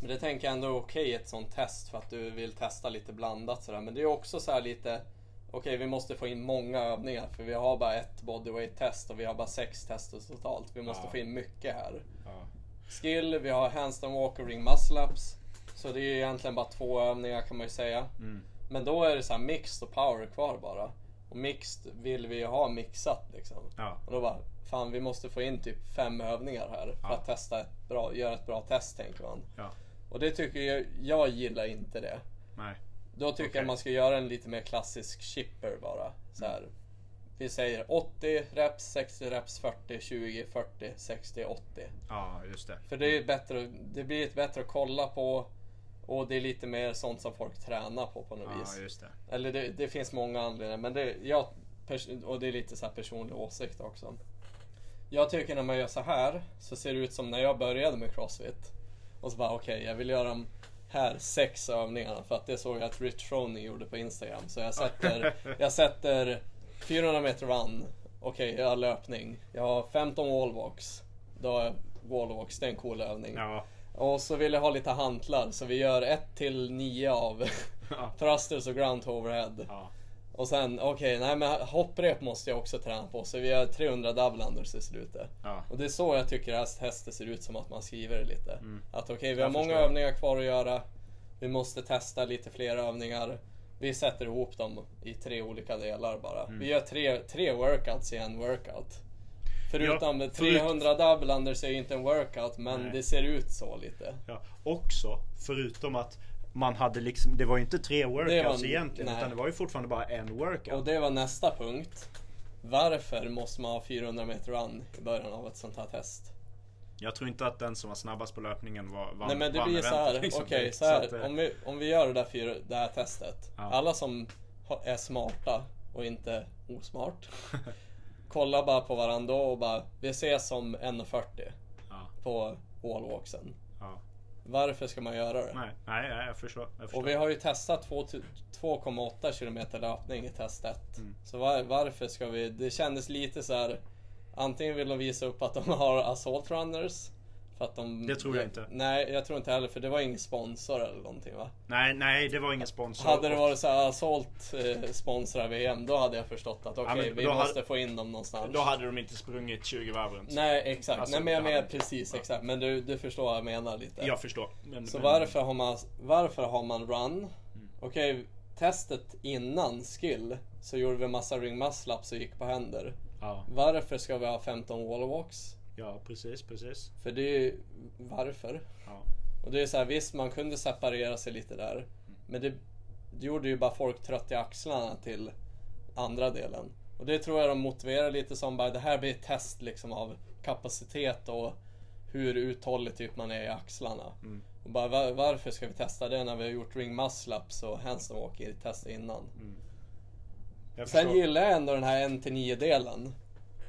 Men det tänker jag ändå är okej ett sånt test för att du vill testa lite blandat sådär. Men det är också så här lite Okej, vi måste få in många övningar för vi har bara ett bodyweight test och vi har bara sex tester totalt. Vi måste Ja. få in mycket här. Ja. Skill, vi har handstand walk och ring muscle ups. Så det är egentligen bara två övningar kan man ju säga. Mm. Men då är det så här mixed och power kvar bara. Och mixed vill vi ju ha mixat liksom. Ja. Och då bara, fan vi måste få in typ fem övningar här för Ja. att testa ett bra, göra ett bra test tänker man. Ja. Och det tycker jag, jag gillar inte det. Nej. Då tycker Okej. jag man ska göra en lite mer klassisk chipper bara. Så här. Vi säger 80 reps, 60 reps, 40, 20, 40, 60, 80. Ja, just det. För det, är bättre, det blir ett bättre att kolla på och det är lite mer sånt som folk tränar på på något vis. Ja, just det. Eller det, det finns många anledningar men det, jag, och det är lite så här personlig åsikt också. Jag tycker när man gör så här så ser det ut som när jag började med Crossfit. Och så bara okej, jag vill göra de här sex övningarna för att det såg jag att Rich Froning gjorde på Instagram. Så jag sätter, jag sätter 400 meter run. Okej, jag har löpning. Jag har 15 wallwalks. Då har jag wallwalks, det är en cool övning. Ja. Och så vill jag ha lite hantlar så vi gör 1 till 9 av Ja. thrusters och ground overhead. Ja. Och sen, okej, nej men hopprep måste jag också träna på så vi gör 300 double unders i slutet. Ja. Och det är så jag tycker det här testet ser ut som att man skriver det lite. Att okej, vi Mm. Jag har många övningar kvar att göra. Vi måste testa lite fler övningar. Vi sätter ihop dem i tre olika delar bara. Mm. Vi gör tre, tre workouts i en workout. Förutom Ja, förut- 300 double unders är ju inte en workout men Nej. det ser ut så lite. Ja, också, förutom att man hade liksom, det var ju inte tre workouts var- egentligen nej. utan det var ju fortfarande bara en workout. Och det var nästa punkt. Varför måste man ha 400 meter run i början av ett sånt här test? Jag tror inte att den som var snabbast på löpningen var vann, Nej men det vann blir så eventet, här. liksom, okej så här. att, eh, om, vi, om vi gör det, där fyra, det här testet. Ja. Alla som är smarta och inte osmart. kolla bara på varandra och bara, vi ses om 1.40 ja, på wallwalksen. ja. Varför ska man göra det? Nej, nej, nej, jag förstår. Jag förstår. Och vi har ju testat två- 2,8 km löpning i test 1. Mm. Så var, varför ska vi... Det kändes lite så här. Antingen vill de visa upp att de har assault runners. För att de, Det tror jag inte. Nej, jag tror inte heller för det var ingen sponsor eller någonting va? Nej, nej, det var ingen sponsor. Hade det varit så här assault eh, sponsrar VM då hade jag förstått att okej men vi då måste hade- få in dem någonstans. Då hade de inte sprungit 20 varv runt. Nej exakt, Alltså, nej men jag menar precis ja. exakt. Men du, du förstår vad jag menar lite. Jag förstår. Men, Så men- varför har man, varför har man run? Mm. Okej, testet innan skill så gjorde vi massa ring muscle ups och gick på händer. Ja, Varför ska vi ha 15 wallwalks? Ja, precis, precis. För det är ju varför. Ja. Och det är så här, visst man kunde separera sig lite där. Men det, det gjorde ju bara folk trött i axlarna till andra delen. Och det tror jag de motiverar lite som bara det här blir ett test liksom av kapacitet och hur uthållig typ man är i axlarna. Mm. Och bara, var, varför ska vi testa det när vi har gjort ring muscle ups och handstand walk i test innan? Jag Sen gillar jag ändå den här 1-9 delen.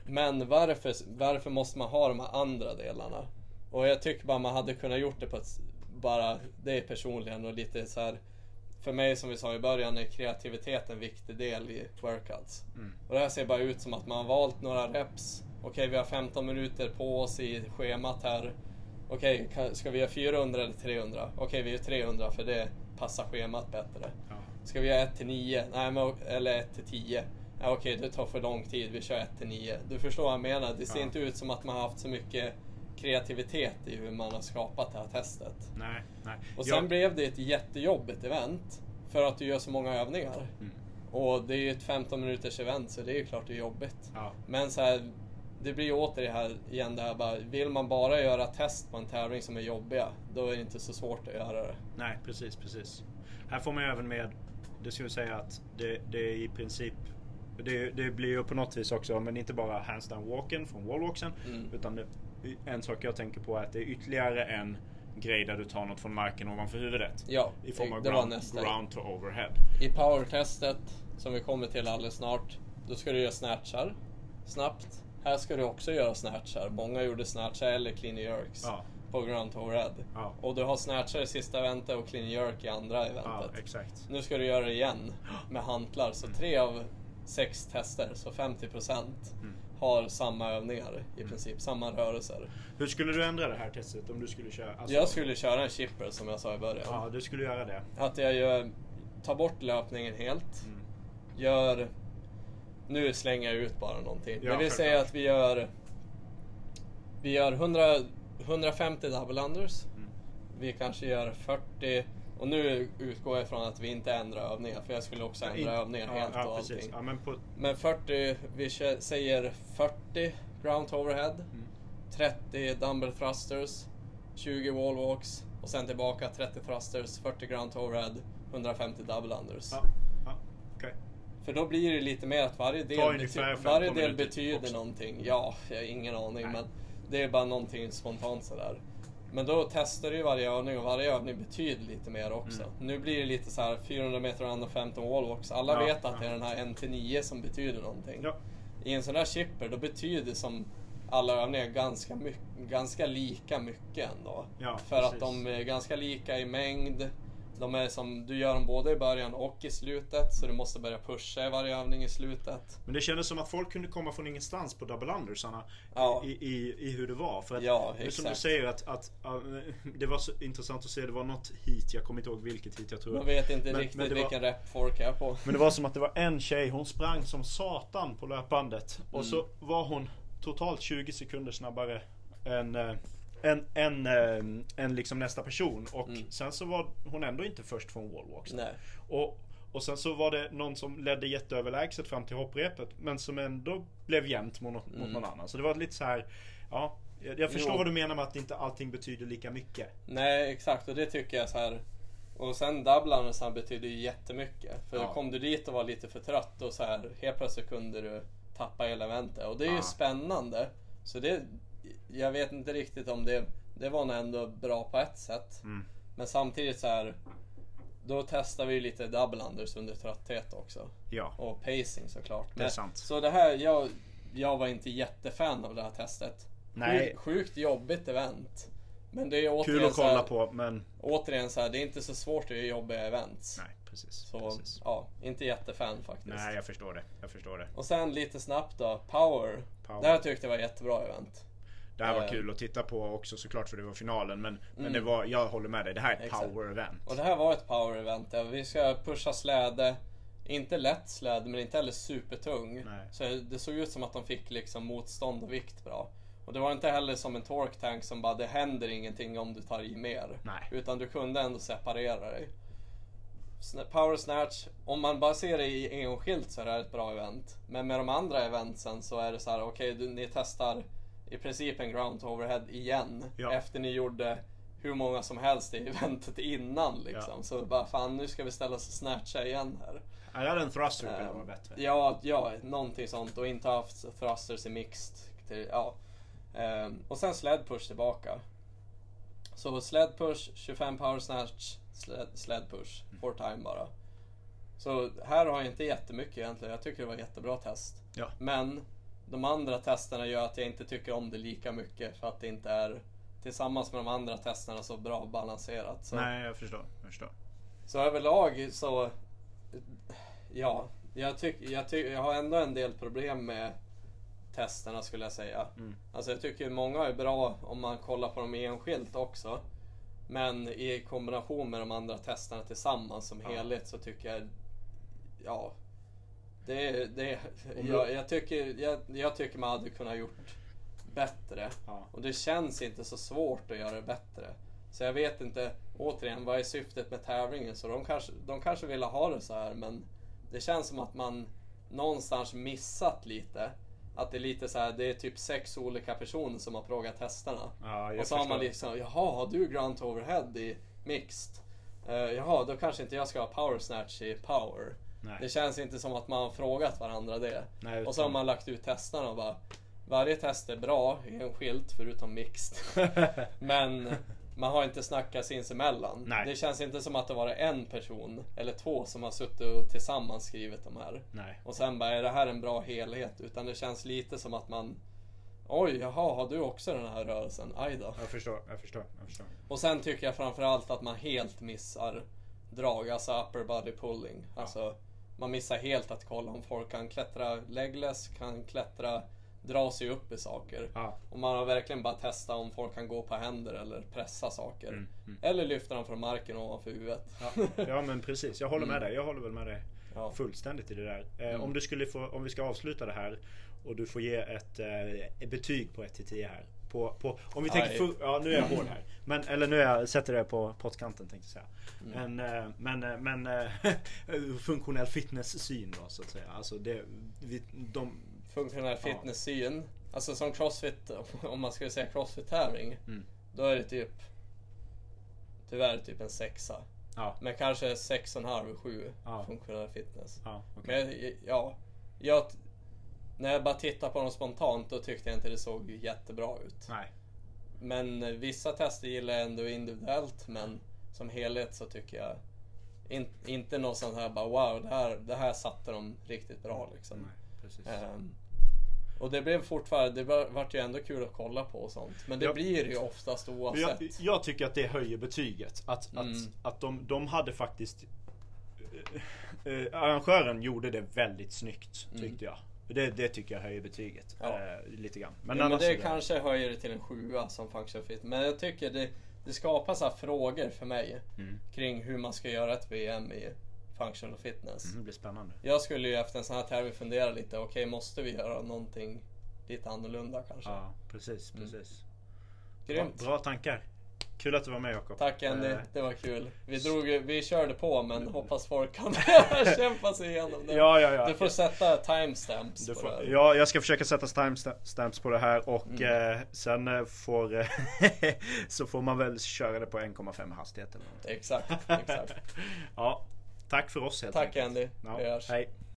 Men varför, varför måste man ha de här andra delarna? Och jag tycker bara man hade kunnat gjort det på ett, bara, det personligen och lite så här. För mig som vi sa i början är kreativitet en viktig del i workouts. Mm. Och det här ser bara ut som att man har valt några reps. Okej, vi har 15 minuter på oss i schemat här. Okej, ska vi göra 400 eller 300? Okej, vi gör 300 för det passar schemat bättre. Ja. Ska vi göra 1 till 9? Nej, men, eller 1 till 10? Ja, okej, det tar för lång tid. Vi kör 1 till 9. Du förstår vad jag menar? Det ser Ja. inte ut som att man har haft så mycket kreativitet i hur man har skapat det här testet. Nej, nej. Och Jag- sen blev det ett jättejobbigt event. För att du gör så många övningar. Mm. Och det är ju ett 15 minuters event så det är ju klart det är jobbigt. Ja. Men så här, det blir åter det här, igen det här bara, vill man bara göra test på en tävling som är jobbiga, då är det inte så svårt att göra det. Nej, precis, precis. Här får man ju även med, det skulle jag säga att det, det är i princip det, det blir ju på något vis också, men inte bara handstand walken från wallwalksen. Mm. Utan det, en sak jag tänker på är att det är ytterligare en grej där du tar något från marken ovanför huvudet. Ja, I form av det var ground, nästa. ground to overhead. I powertestet, som vi kommer till alldeles snart, då ska du göra snatchar snabbt. Här ska du också göra snatchar. Många gjorde snatchar eller clean jerks Ja. på ground to overhead. Ja. Och du har snatchar i sista eventet och clean jerk i andra Ja, eventet. exakt. Nu ska du göra det igen med hantlar. Så tre av sex tester, så 50% Mm. har samma övningar i princip, samma rörelser. Hur skulle du ändra det här testet om du skulle köra? alltså- Jag skulle köra en chipper som jag sa i början. Ja, du skulle göra det. Att jag gör, tar bort löpningen helt. Mm. Gör... Nu slänger jag ut bara någonting. Ja, Men vi säger att vi gör... Vi gör 100, 150 double unders. Mm. Vi kanske gör 40... Och nu utgår jag från att vi inte ändrar övningar. För jag skulle också ändra In- övningar ja, helt ja, och allting. Ja, men på, Men 40, vi säger 40 ground overhead. Mm. 30 dumbbell thrusters. 20 wall walks. Och sen tillbaka 30 thrusters, 40 ground overhead, 150 double unders. okej. För då blir det lite mer att varje del, bety- 15 varje del betyder också. någonting. Ja, jag har ingen aning Nej. men det är bara någonting spontant sådär. Men då testar du ju varje övning och varje övning betyder lite mer också. Mm. Nu blir det lite så här 400 meter och 15 wallwalks. Alla Ja, vet att ja. det är den här 1-9 som betyder någonting. Ja. I en sån där chipper då betyder som alla övningar ganska, ganska lika mycket ändå. För att precis. de är ganska lika i mängd. De är som, du gör dem både i början och i slutet så du måste börja pusha i varje övning i slutet. Men det kändes som att folk kunde komma från ingenstans på double undersarna Ja. i, i, i hur det var. För att, Ja, är som du exakt. säger att, att ja, det var så intressant att se, det var något hit, jag kommer inte ihåg vilket hit jag tror. Man vet inte Men- riktigt men var- vilken rep folk är på. Men det var som att det var en tjej, hon sprang som satan på löpbandet. Och Mm. så var hon totalt 20 sekunder snabbare än, eh, en, en, en, en liksom nästa person och Mm. sen så var hon ändå inte först från wallwalks. Och, och sen så var det någon som ledde jätteöverlägset fram till hopprepet men som ändå blev jämnt mot, mot Mm. någon annan. Så det var lite så här, ja. Jag, jag förstår Jo. vad du menar med att inte allting betyder lika mycket. Nej, exakt. Och det tycker jag så här. Och sen Dublin så här betyder ju jättemycket. För Ja. kom du dit och var lite för trött och så här helt plötsligt kunde du tappa hela eventet. Och det är ju Ja. spännande. Så det, jag vet inte riktigt om det, det var nog ändå bra på ett sätt. Mm. Men samtidigt så här. Då testar vi lite double unders under trötthet också. Ja. Och pacing såklart. Det är sant. Så det här, jag, jag var inte jättefan av det här testet. Nej. Sjukt, jobbigt event. Men det är återigen Kul att så här- kolla på men Återigen så här, det är inte så svårt att göra jobbiga events. nej precis. Så precis. ja, inte jättefan faktiskt. Nej jag förstår det. Jag förstår det. Och sen lite snabbt då, Power. Power. Det här tyckte jag var jättebra event. Det här var Eh. kul att titta på också såklart för det var finalen men, men Mm. det var, jag håller med dig, det här är ett Exakt. power event. Och det här var ett power event. där Vi ska pusha släde. Inte lätt släde men inte heller supertung. Nej. Så det såg ut som att de fick liksom motstånd och vikt bra. Och det var inte heller som en torque tank som bara det händer ingenting om du tar i mer. Nej. Utan du kunde ändå separera dig. Power Snatch, om man bara ser det i enskilt så är det här ett bra event. Men med de andra eventsen så är det så här, okej du- ni testar i princip en ground to overhead igen. Ja. Efter ni gjorde hur många som helst i eventet innan liksom. Ja. Så bara fan nu ska vi ställa oss och snatcha igen här. Jag hade en thruster kunnat Ehm, vara bättre. Ja, ja, någonting sånt och inte haft thrusters i mixed. Till, ja. Ehm, och sen sled push tillbaka. Så sled push, 25 power snatch, sled, sled push, four time bara. Så här har jag inte jättemycket egentligen. Jag tycker det var jättebra test. Ja. Men de andra testerna gör att jag inte tycker om det lika mycket för att det inte är tillsammans med de andra testerna så bra balanserat. Så. Nej jag förstår. Jag förstår. Så överlag så... Ja, jag, tyck, jag, tyck, jag har ändå en del problem med testerna skulle jag säga. Mm. Alltså jag tycker många är bra om man kollar på dem enskilt också. Men i kombination med de andra testerna tillsammans som Ja. helhet så tycker jag... Ja. Det, det, jag, jag, tycker, jag, jag tycker man hade kunnat gjort bättre. Ja. Och det känns inte så svårt att göra det bättre. Så jag vet inte, återigen, vad är syftet med tävlingen? Så de kanske, de kanske ville ha det så här men det känns som att man någonstans missat lite. Att det är lite så här, det är typ sex olika personer som har frågat testerna. Ja, och så har man liksom, jaha, har du Ground to Overhead i Mixed? Uh, jaha, då kanske inte jag ska ha Power Snatch i Power. Nej. Det känns inte som att man har frågat varandra det. Nej, och så har man lagt ut testerna och bara Varje test är bra enskilt förutom mixed. Men man har inte snackat sinsemellan. Nej. Det känns inte som att det var en person eller två som har suttit och tillsammans skrivit de här. Nej. Och sen bara, är det här en bra helhet? Utan det känns lite som att man Oj, jaha, har du också den här rörelsen? Aj då. Jag förstår, jag förstår, jag förstår. Och sen tycker jag framförallt att man helt missar drag, alltså upper body pulling. Alltså, man missar helt att kolla om folk kan klättra legless, kan klättra, dra sig upp i saker. Ja. Och man har verkligen bara testat om folk kan gå på händer eller pressa saker. Mm, mm. Eller lyfta dem från marken ovanför huvudet. Ja, ja men precis, jag håller med Mm. dig. Jag håller väl med dig Ja. fullständigt i det där. Eh, Mm. om, du skulle få, om vi ska avsluta det här och du får ge ett, eh, betyg på 1 till 10 här. På, på, om vi Aj. tänker, fu- ja nu är jag hård här. Men, eller nu är jag, sätter det på pottkanten tänkte jag säga. Mm. Men, eh, men, eh, men eh, funktionell fitness-syn då så att säga. Alltså det, vi, de, Funktionell fitness-syn. Alltså som crossfit, om man skulle säga crossfit-tävling. Mm. Då är det typ Tyvärr typ en sexa. ja, Men kanske sex och en halv, sju Ja. funktionell fitness. ja, okej. Men ja, jag, när jag bara tittar på dem spontant då tyckte jag inte det såg jättebra ut. Nej. Men vissa tester gillar jag ändå individuellt men som helhet så tycker jag in, inte något sånt här bara wow, det här, det här satte de riktigt bra liksom. Nej, precis. Ehm, och det blev fortfarande, det var, vart ju ändå kul att kolla på och sånt. Men det Ja. blir det ju oftast oavsett. Jag, jag tycker att det höjer betyget. Att, Mm. att, att de, de hade faktiskt... eh, eh, arrangören gjorde det väldigt snyggt Mm. tyckte jag. Det, det tycker jag höjer betyget. Ja. Eh, lite grann. Men ja, men det det, kanske höjer det till en sjua som function fit. Men jag tycker det, det skapar så här frågor för mig Mm. kring hur man ska göra ett VM i functional fitness. Mm, det blir spännande. Jag skulle ju efter en sån här tävling fundera lite, okej måste vi göra någonting lite annorlunda kanske? Ja, precis, Mm. precis. Grymt. Bra, bra tankar. Kul att du var med Jakob. Tack Andy, Eh, det var kul. Vi, drog, vi körde på men hoppas folk kan kämpa sig igenom det. Ja, ja, ja. Du får sätta timestamps Du på får, det. här. ja, jag ska försöka sätta timestamps på det här och Mm. eh, sen eh, får eh, så får man väl köra det på 1,5 hastighet eller något. Exakt, exakt. Ja, tack för oss helt Tack enkelt. Andy, Ja, vi hörs. hej.